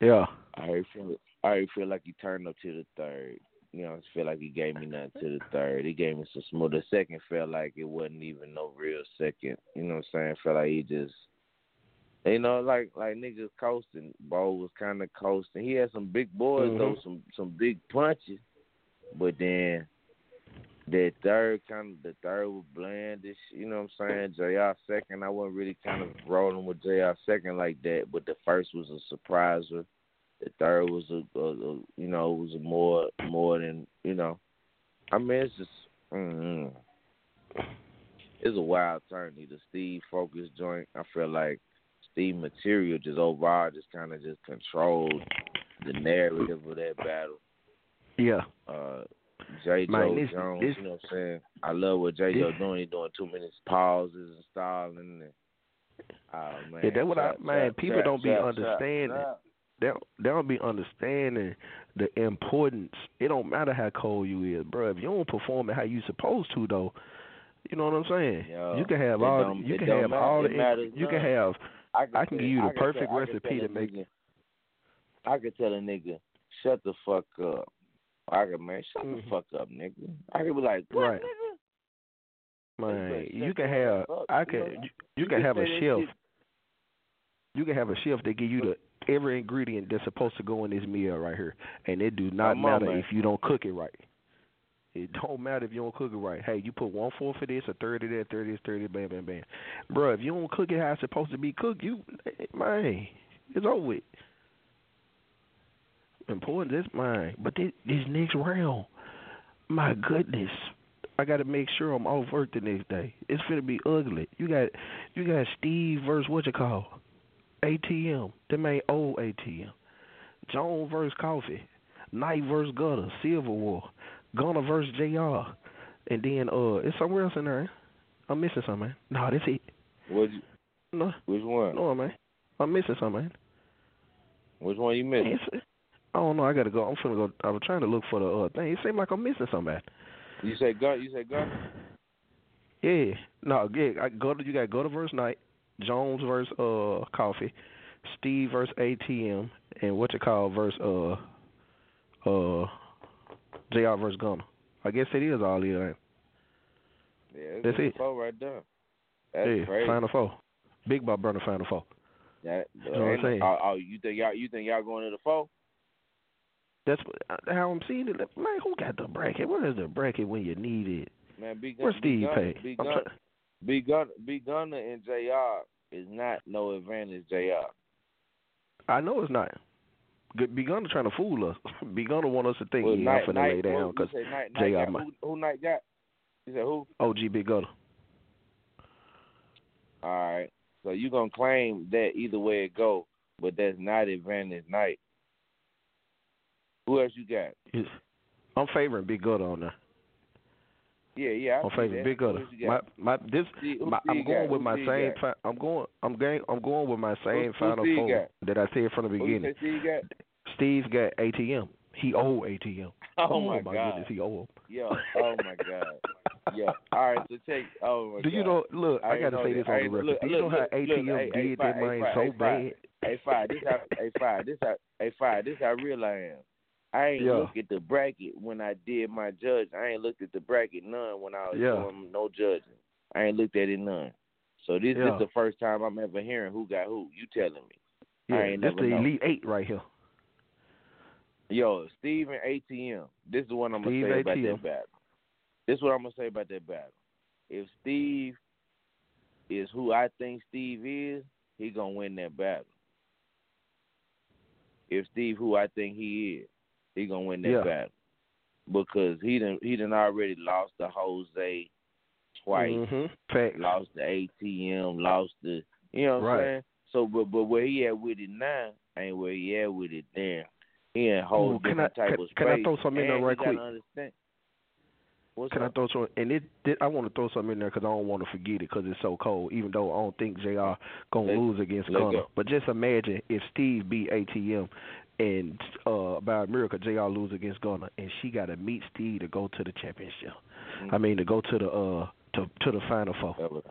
Yeah. I already feel I already feel like he turned up to the third. You know, I feel like he gave me nothing to the third. He gave me some smooth. The second felt like it wasn't even no real second. You know what I'm saying? Felt like he just, you know, like like niggas coasting. Bo was kind of coasting. He had some big boys though, Mhm. some some big punches, but then that third kind of the third was blandish. You know what I'm saying? Jr. second, I wasn't really kind of rolling with Jr. second like that, but the first was a surpriser. The third was a, a, a you know was a more more than you know. I mean, it's just mm, it's a wild turn. The Steve focus joint. I feel like Steve material just overall just kind of just controlled the narrative of that battle. Yeah. Uh, J. Joe this- Jones, this- you know what I'm saying? I love what J. Joe this- doing. He doing two minutes pauses and styling. And, oh man, Yeah, that's what I man. trap, people trap, don't be understanding. They don't, they don't be understanding the importance. It don't matter how cold you is, bro. If you don't perform it how you supposed to, though, you know what I'm saying. Yo, you can have all. You can have matter. all the. matters You can have. I can, I can tell- give you the perfect tell- recipe to make. nigga- I could tell a nigga, shut the fuck up. I could man, shut the fuck up, nigga. I could be like, what, Mm-hmm. Right. nigga? Man, you can have. I can. You, You can have a chef. You can have a chef that give you the every ingredient that's supposed to go in this meal right here, and it do not Come matter man. if you don't cook it right. It don't matter if you don't cook it right. Hey, you put one fourth of this, a third of that, thirty this, thirty, bam, bam, bam. Bro, if you don't cook it how it's supposed to be cooked, you man, it's over with. Important, this mine. But this, this next round, my goodness, I got to make sure I'm off work the next day. It's gonna be ugly. You got, you got Steve versus what you call, ATM. Them ain't old ATM. Jones versus Coffey. Knight versus Gutter. Silver War. Gunner versus Jr. And then uh, it's somewhere else in there. I'm missing something. Man. No, that's it. What No, which one? no, man. I'm missing something. Man. Which one you missing? It's, I don't know. I gotta go. I'm finna go. I was trying to look for the uh, thing. It seemed like I'm missing something. You said gun? You said gun? Yeah. No, yeah. I go to you got go to verse night, Jones verse uh Coffey, Steve verse ATM, and what you call verse uh uh JR verse Gunner. I guess it is all here. Yeah, it's That's it. four right there. That's yeah, crazy. Final Four. Big Bar Burner Final Four. That, That's what I'm saying. Oh, oh, you think y'all? You think y'all going to the four? That's what- uh, how I'm seeing it. Man, who got the bracket? Where is the bracket when you need it? Man, B Where's Gun, Steve Gunner, Pay? B I'm Gunner, B Gunner, B Gunner and Jr. is not no advantage. Jr. I know it's not. B Gunner trying to fool us. B Gunner want us to think Well, yeah, Knight- I'm finna lay down because said Knight- Knight J.R. got- might. Who, who Knight got? You said who? OG Big Gunna. All right. So you gonna claim that either way it go, but that's not advantage night. Who else you got? Yes. I'm favoring Big Gunna on that. Yeah, yeah. I I'm favoring. Big Who Gunna. My my this See- my, I'm going got? with Who my same. Fi- I'm going. I'm going. I'm going with my same who final Steve four that I said from the Who you beginning. got? Steve got ATM. He owe ATM. Oh, oh, my my God. goodness, he owe him. Yo, oh my God. Yeah. All right, so take oh my Do God. you know? Look, I, ain't gotta say this on the record. look, Do you look, know how look, ATM hey, hey, did hey, man so bad? Hey, five. This how. Hey, five. This how. Hey, five. This how real I am. I ain't Yeah. look at the bracket when I did my judge. I ain't looked at the bracket none when I was Yeah. doing no judging. I ain't looked at it none. So this Yeah. is the first time I'm ever hearing who got who. You telling me? I Yeah, ain't this never the know. elite eight right here. Yo, Steve and ATM. This is what I'm gonna Steve say about ATM. that battle. This is what I'm gonna say about that battle. If Steve is who I think Steve is, he gonna win that battle. If Steve who I think he is, he gonna win that Yeah. battle. Because he done he done already lost to Jose twice. Mm-hmm. Lost the ATM, lost the you know what Right. I'm saying? So but but where he at with it now ain't where he at with it then. He in a whole Ooh, can different I- type can- of space. can I throw something in there right quick? Can I throw some? And it, it I want to throw something in there because I don't want to forget it because it's so cold. Even though I don't think Jr. gonna Let- lose against go. but just imagine if Steve beat ATM and uh by a miracle Jr. lose against Gunner, and she got to meet Steve to go to the championship. I mean to go to the uh to to the final four.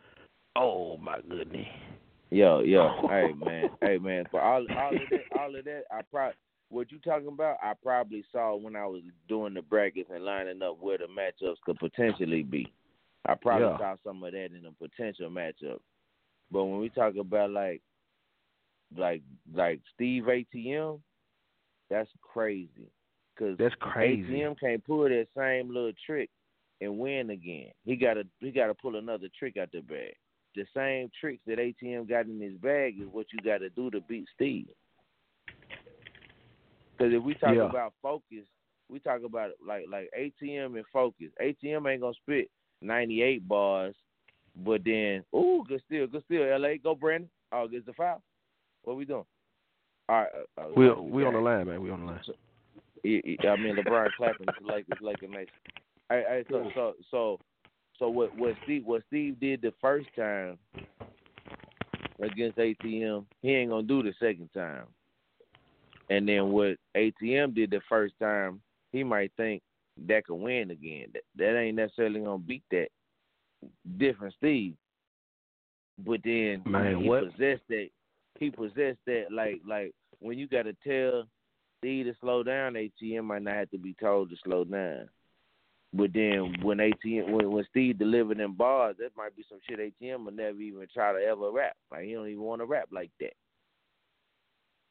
Oh my goodness. Yo, yo, hey man, hey man. For all all of that, all of that, I probably what you talking about. I probably saw when I was doing the brackets and lining up where the matchups could potentially be. I probably Yeah. saw some of that in a potential matchup. But when we talk about like, like, like Steve ATM, that's crazy. Cause That's crazy. ATM can't pull that same little trick and win again. He gotta he gotta pull another trick out the bag. The same tricks that ATM got in his bag is what you got to do to beat Steve. Because if we talk Yeah. about focus, we talk about like like ATM and focus. ATM ain't gonna spit ninety eight bars, but then ooh, good steal, good steal. LA, go Brandon. Oh, gets the foul. What we doing? All right, uh, uh, We we on the line, man. We on the line. yeah, yeah, I mean LeBron clapping is like it's like a nice. Hey, so so so so what what Steve what Steve did the first time against ATM, he ain't gonna do the second time. And then what ATM did the first time, he might think that could win again. That, that ain't necessarily gonna beat that different Steve. But then Man, he what- possessed that. He possessed that like like when you got to tell Steve to slow down, ATM might not have to be told to slow down. But then when ATM when when Steve delivered them bars, that might be some shit ATM will never even try to ever rap. Like he don't even want to rap like that.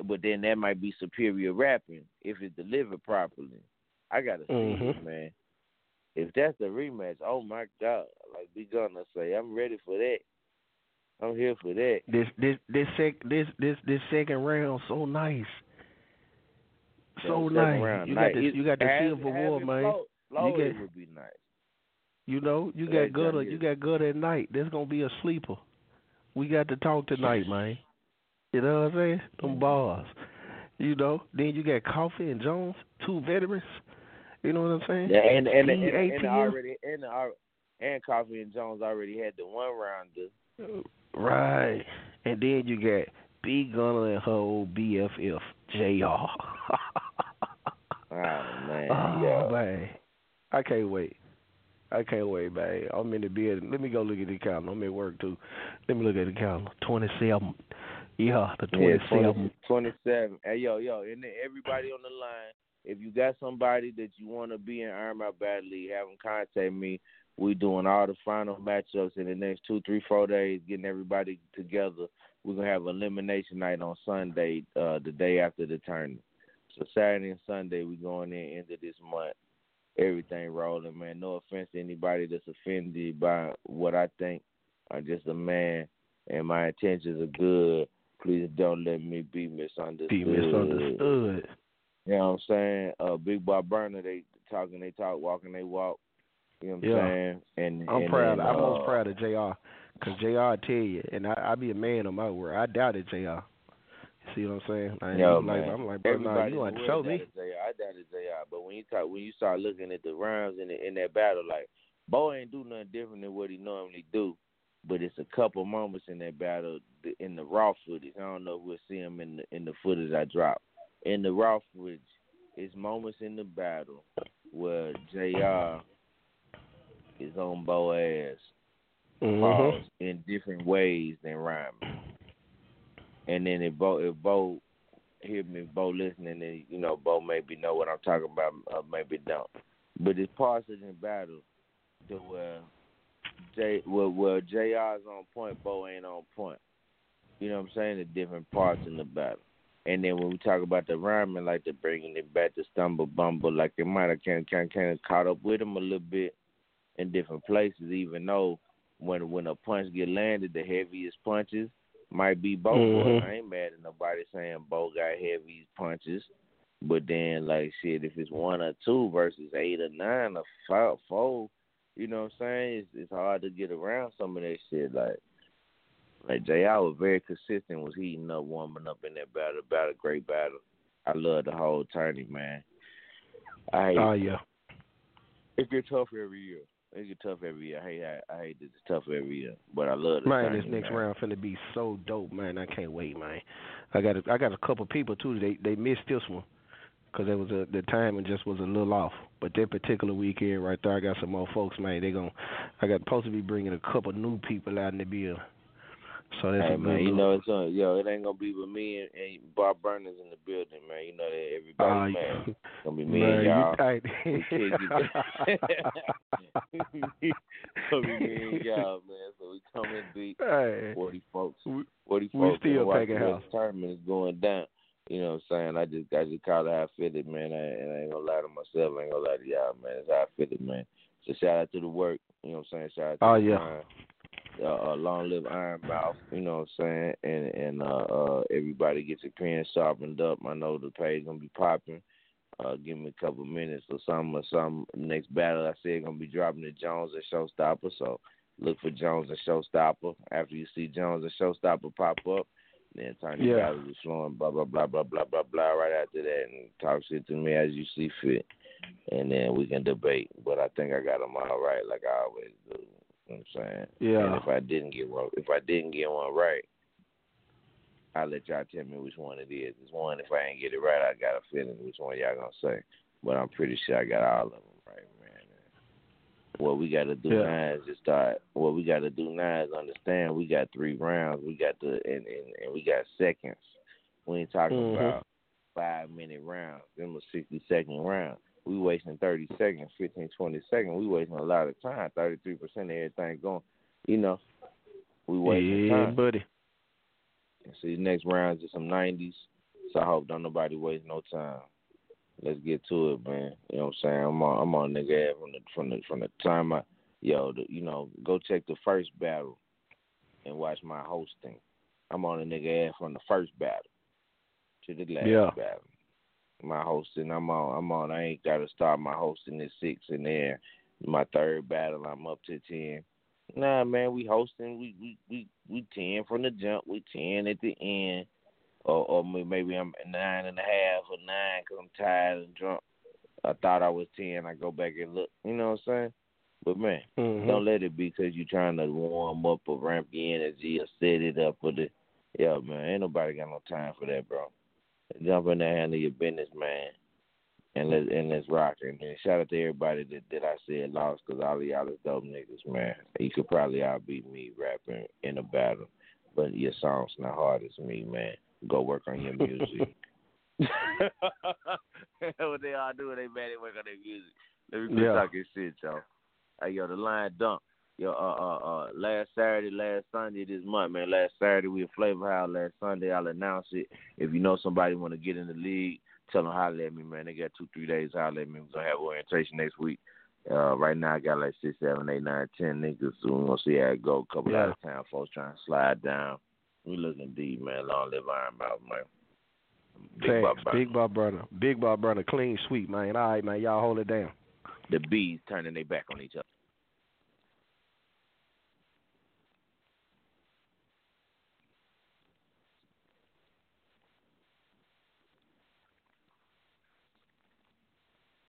But then that might be superior rapping if it's delivered properly. I gotta see Mhm. it, man. If that's the rematch, oh my god! Like we gonna say, I'm ready for that. I'm here for that. This this this sec this this this second round so nice. So nice. round, you nice. got the you got the silver war, man. float, you get would be nice. you know you Yeah, got gutter yeah. you got gutter at night. There's gonna be a sleeper. We got to talk tonight, man. You know what I'm saying? Them mm-hmm. bars. You know. Then you got Coffey and Jones, two veterans. You know what I'm saying? Yeah, and and and, and, and already and and Coffey and Jones already had the one rounder. Oh, Right. And then you got B Gunner and her old BFF, JR. Oh man, oh, yeah. man. I can't wait. I can't wait, man. I'm in the building. Let me go look at the calendar. I'm at work too. Let me look at the calendar. Twenty seven. Yeah, the twenty Yeah, seven. 20, 27. Hey, yo, yo, and then everybody on the line, if you got somebody that you want to be in Iron Man Battle League, have them contact me. We doing all the final matchups in the next two, three, four days, getting everybody together. We're gonna have elimination night on Sunday, uh, the day after the tournament. So Saturday and Sunday we going in end of this month. Everything rolling, man. No offense to anybody that's offended by what I think. I'm just a man, and my intentions are good. Please don't let me be misunderstood. Be misunderstood. You know what I'm saying? Uh, Big Bar Burner, they talking, they talk, walking, they walk. You know what I'm Yeah. saying? And I'm and proud. then, I'm uh, most proud of Jr. Because Jr. Tell you, and I, I be a man of my word. I doubted Jr. See what I'm saying? I Yo, like. I'm like, bro, nah, you want to show me. JR. I doubted JR, but when you talk, when you start looking at the rounds in the, in that battle, like Bo ain't do nothing different than what he normally do. But it's a couple moments in that battle in the raw footage. I don't know if we'll see him in the in the footage I drop. In the raw footage, it's moments in the battle where Jr. is on Bo ass Mhm. in different ways than rhyming. And then if Bo if Bo hear me, Bo listening, then you know Bo maybe know what I'm talking about, or maybe don't. But it's parts in the battle to where J where, where JR's on point, Bo ain't on point. You know what I'm saying? The different parts in the battle. And then when we talk about the rhyming, like the bringing it back to stumble bumble, like they might have kind kind kind of caught up with him a little bit in different places, even though when when a punch get landed, the heaviest punches might be both. Mhm. I ain't mad at nobody saying Bo got heavy punches, but then like shit, if it's one or two versus eight or nine or five, four, you know what I'm saying? It's, it's hard to get around some of that shit. Like like Jr. was very consistent, was heating up, warming up in that battle. About a great battle. I love the whole tourney, man. I Oh yeah. it get tough every year. It get tough every year. I hate I, I hate that it's tough every year, but I love the Man, this next round finna be so dope, man. I can't wait, man. I got a, I got a couple people too. They they missed this one because it was a the timing just was a little off. But that particular weekend right there, I got some more folks, man. They gon' I got supposed to be bringing a couple new people out in the bill. So that's Hey a man, you look. know it's on. Yo, it ain't gonna be with me and, and Bar Burners in the building, man. You know that everybody, Ah, man. It's gonna be me man, and you y'all. tight. We gonna be me and y'all, man. So we coming deep. Hey. Forty folks. We- Forty we folks. still and watch packing house. Tournament is going down. You know what I'm saying? I just I just call it how I feel it, man. I, and I ain't gonna lie to myself. I ain't gonna lie to y'all, man. It's how I feel it, man. So shout out to the work. You know what I'm saying? Shout out to Oh, the yeah. grind uh, uh, long live Iron Mouth, you know what I'm saying, and and uh, uh, everybody gets their pen sharpened up. I know the page gonna be popping. Uh, give me a couple minutes or something or something. Next battle I said gonna be dropping the Jones and Showstopper, so look for Jones and Showstopper. After you see Jones and Showstopper pop up, then the Yeah. battle is flowing, blah blah blah blah blah blah blah. Right after that, and talk shit to me as you see fit, and then we can debate. But I think I got them all right, like I always do. You know what I'm saying? Yeah. And if I didn't get one, if I didn't get one right, I'll let y'all tell me which one it is. It's one. If I ain't get it right, I got a feeling which one y'all gonna say. But I'm pretty sure I got all of them right, man. What we got to do Yeah. now is just start. What we got to do now is understand we got three rounds. We got the and and, and we got seconds. We ain't talking Mhm. about five minute rounds. Them was sixty second round. We wasting thirty seconds, 15, 20 seconds. We wasting a lot of time. Thirty three percent of everything going. You know, we wasting Yeah, time. buddy. See, the next rounds is some nineties. So I hope don't nobody waste no time. Let's get to it, man. You know what I'm saying? I'm on I'm on nigga ass from the from the from the time I yo, the, you know, go check the first battle and watch my hosting. I'm on a nigga ass from the first battle to the last Yeah. battle. My hosting, I'm on I'm on I ain't gotta start my hosting at six and then my third battle I'm up to ten. Nah, man, we hosting. We we we we ten from the jump. We ten at the end, or or maybe I'm nine and a half or nine because I'm tired and drunk. I thought I was ten. I go back and look. You know what I'm saying? But man, Mhm. don't let it be because you're trying to warm up or ramp your energy or set it up for the. Yeah, man, ain't nobody got no time for that, bro. Jump in there, handle your business, man and let's and let's rock. And then shout out to everybody that, that I said lost, cause all of y'all is dope niggas, man. You could probably all beat me rapping in a battle, but your song's not hard as me, man. Go work on your music. what they all do, they man, they work on their music. Let me quit Yeah. talking shit, y'all. Hey, yo, the line dump. Yo, uh, uh, uh, last Saturday, last Sunday this month, man. Last Saturday we at Flavor House. Last Sunday I'll announce it. If you know somebody want to get in the league, tell them holler at me, man. They got two, three days. Holler at me. We're gonna have orientation next week. Uh, right now I got like six, seven, eight, nine, ten niggas. So we're gonna see how it go. A couple Yeah. out of town folks trying to slide down. We looking deep, man. Long live Iron Mouth, man. Big. Bob Big Bob brother. Big Bob brother. Clean sweep, man. All right, man. Y'all hold it down. The bees turning their back on each other.